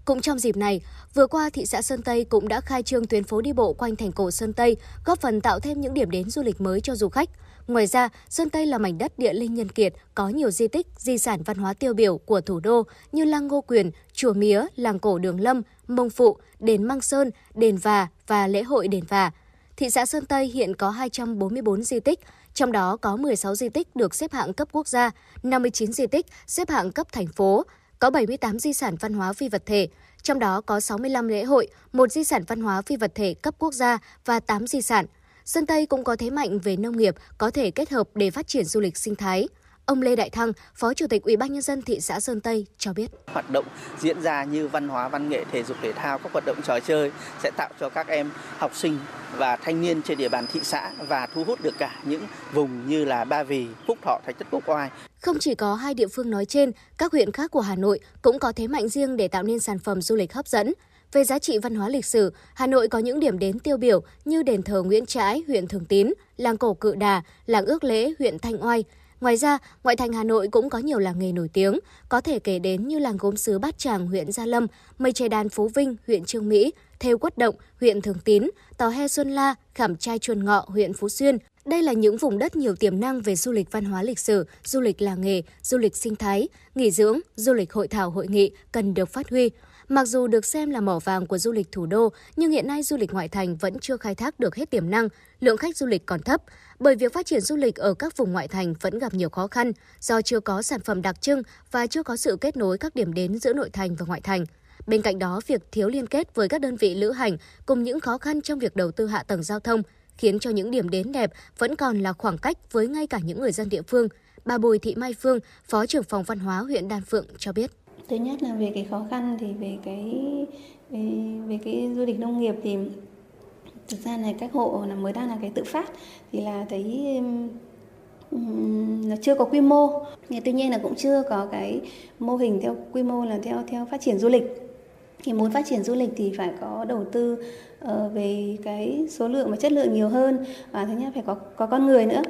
Cũng trong dịp này, vừa qua thị xã Sơn Tây cũng đã khai trương tuyến phố đi bộ quanh thành cổ Sơn Tây, góp phần tạo thêm những điểm đến du lịch mới cho du khách. Ngoài ra, Sơn Tây là mảnh đất địa linh nhân kiệt, có nhiều di tích, di sản văn hóa tiêu biểu của thủ đô như Lăng Ngô Quyền, Chùa Mía, Làng Cổ Đường Lâm, Mông Phụ, Đền Măng Sơn, Đền Và và lễ hội Đền Và. Thị xã Sơn Tây hiện có 244 di tích, trong đó có 16 di tích được xếp hạng cấp quốc gia, 59 di tích xếp hạng cấp thành phố, có 78 di sản văn hóa phi vật thể, trong đó có 65 lễ hội, một di sản văn hóa phi vật thể cấp quốc gia và 8 di sản. Sơn Tây cũng có thế mạnh về nông nghiệp, có thể kết hợp để phát triển du lịch sinh thái. Ông Lê Đại Thăng, Phó Chủ tịch Ủy ban nhân dân thị xã Sơn Tây cho biết: Hoạt động diễn ra như văn hóa, văn nghệ, thể dục thể thao, các hoạt động trò chơi sẽ tạo cho các em học sinh và thanh niên trên địa bàn thị xã và thu hút được cả những vùng như là Ba Vì, Phúc Thọ, Thạch Thất Quốc Oai. Không chỉ có hai địa phương nói trên, các huyện khác của Hà Nội cũng có thế mạnh riêng để tạo nên sản phẩm du lịch hấp dẫn. Về giá trị văn hóa lịch sử, Hà Nội có những điểm đến tiêu biểu như đền thờ Nguyễn Trãi, huyện Thường Tín, làng cổ Cự Đà, làng ước lễ, huyện Thanh Oai. Ngoài ra, ngoại thành Hà Nội cũng có nhiều làng nghề nổi tiếng, có thể kể đến như làng gốm sứ Bát Tràng, huyện Gia Lâm, mây tre đan Phú Vinh, huyện Trương Mỹ, thêu quất động, huyện Thường Tín, tàu he Xuân La, khảm trai chuồn ngọ, huyện Phú Xuyên. Đây là những vùng đất nhiều tiềm năng về du lịch văn hóa lịch sử, du lịch làng nghề, du lịch sinh thái, nghỉ dưỡng, du lịch hội thảo hội nghị cần được phát huy. Mặc dù được xem là mỏ vàng của du lịch thủ đô, nhưng hiện nay du lịch ngoại thành vẫn chưa khai thác được hết tiềm năng, lượng khách du lịch còn thấp. Bởi việc phát triển du lịch ở các vùng ngoại thành vẫn gặp nhiều khó khăn do chưa có sản phẩm đặc trưng và chưa có sự kết nối các điểm đến giữa nội thành và ngoại thành. Bên cạnh đó, việc thiếu liên kết với các đơn vị lữ hành cùng những khó khăn trong việc đầu tư hạ tầng giao thông khiến cho những điểm đến đẹp vẫn còn là khoảng cách với ngay cả những người dân địa phương. Bà Bùi Thị Mai Phương, Phó trưởng phòng văn hóa huyện Đan Phượng cho biết. Thứ nhất là về cái khó khăn thì về cái về, về cái du lịch nông nghiệp thì thực ra là các hộ là mới đang là cái tự phát thì là thấy nó chưa có quy mô. Tuy nhiên là cũng chưa có cái mô hình theo quy mô là theo theo phát triển du lịch. Thì muốn phát triển du lịch thì phải có đầu tư uh, về cái số lượng và chất lượng nhiều hơn. Và thứ nhất phải có có con người nữa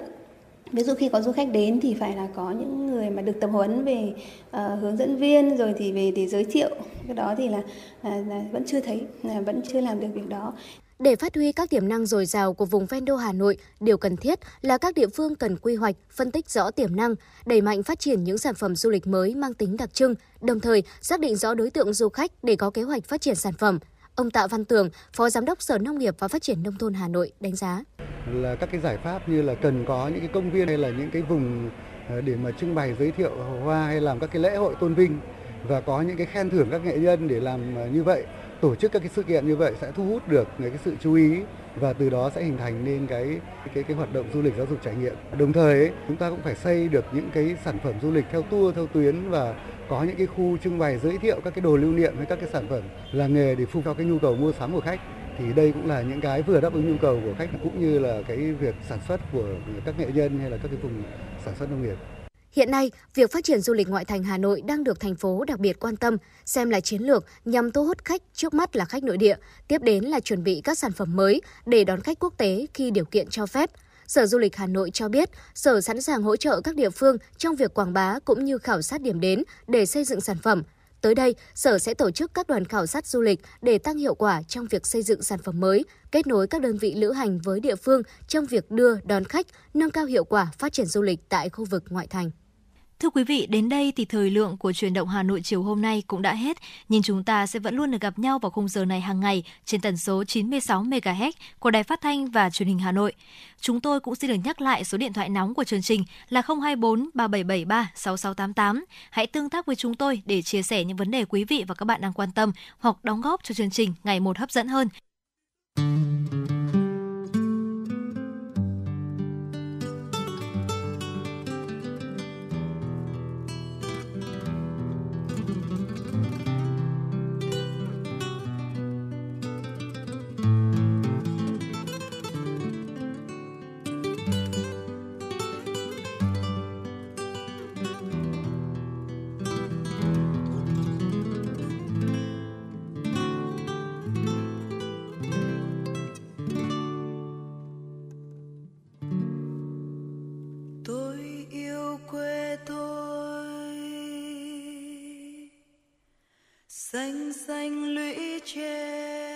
ví dụ khi có du khách đến thì phải là có những người mà được tập huấn về uh, hướng dẫn viên rồi thì về để giới thiệu cái đó thì là, là, là vẫn chưa thấy là vẫn chưa làm được việc đó để phát huy các tiềm năng dồi dào của vùng ven đô Hà Nội, điều cần thiết là các địa phương cần quy hoạch, phân tích rõ tiềm năng, đẩy mạnh phát triển những sản phẩm du lịch mới mang tính đặc trưng, đồng thời xác định rõ đối tượng du khách để có kế hoạch phát triển sản phẩm. Ông Tạ Văn Tường, Phó Giám đốc Sở Nông nghiệp và Phát triển Nông thôn Hà Nội đánh giá. Là các cái giải pháp như là cần có những cái công viên hay là những cái vùng ờ, để mà trưng bày giới thiệu hoa hay làm các cái lễ hội tôn vinh và có những cái khen thưởng các nghệ nhân để làm ờ, như vậy tổ chức các cái sự kiện như vậy sẽ thu hút được cái sự chú ý và từ đó sẽ hình thành nên cái cái cái hoạt động du lịch giáo dục trải nghiệm. Đồng thời ấy, chúng ta cũng phải xây được những cái sản phẩm du lịch theo tour theo tuyến và có những cái khu trưng bày giới thiệu các cái đồ lưu niệm với các cái sản phẩm làng nghề để phục cho cái nhu cầu mua sắm của khách thì đây cũng là những cái vừa đáp ứng nhu cầu của khách cũng như là cái việc sản xuất của các nghệ nhân hay là các cái vùng sản xuất nông nghiệp. Hiện nay, việc phát triển du lịch ngoại thành Hà Nội đang được thành phố đặc biệt quan tâm, xem là chiến lược nhằm thu hút khách trước mắt là khách nội địa, tiếp đến là chuẩn bị các sản phẩm mới để đón khách quốc tế khi điều kiện cho phép. Sở Du lịch Hà Nội cho biết, Sở sẵn sàng hỗ trợ các địa phương trong việc quảng bá cũng như khảo sát điểm đến để xây dựng sản phẩm. Tới đây, Sở sẽ tổ chức các đoàn khảo sát du lịch để tăng hiệu quả trong việc xây dựng sản phẩm mới, kết nối các đơn vị lữ hành với địa phương trong việc đưa đón khách, nâng cao hiệu quả phát triển du lịch tại khu vực ngoại thành. Thưa quý vị, đến đây thì thời lượng của truyền động Hà Nội chiều hôm nay cũng đã hết, nhưng chúng ta sẽ vẫn luôn được gặp nhau vào khung giờ này hàng ngày trên tần số 96 MHz của Đài Phát thanh và Truyền hình Hà Nội. Chúng tôi cũng xin được nhắc lại số điện thoại nóng của chương trình là 024 3773 6688. Hãy tương tác với chúng tôi để chia sẻ những vấn đề quý vị và các bạn đang quan tâm hoặc đóng góp cho chương trình ngày một hấp dẫn hơn. Xanh lũy trên.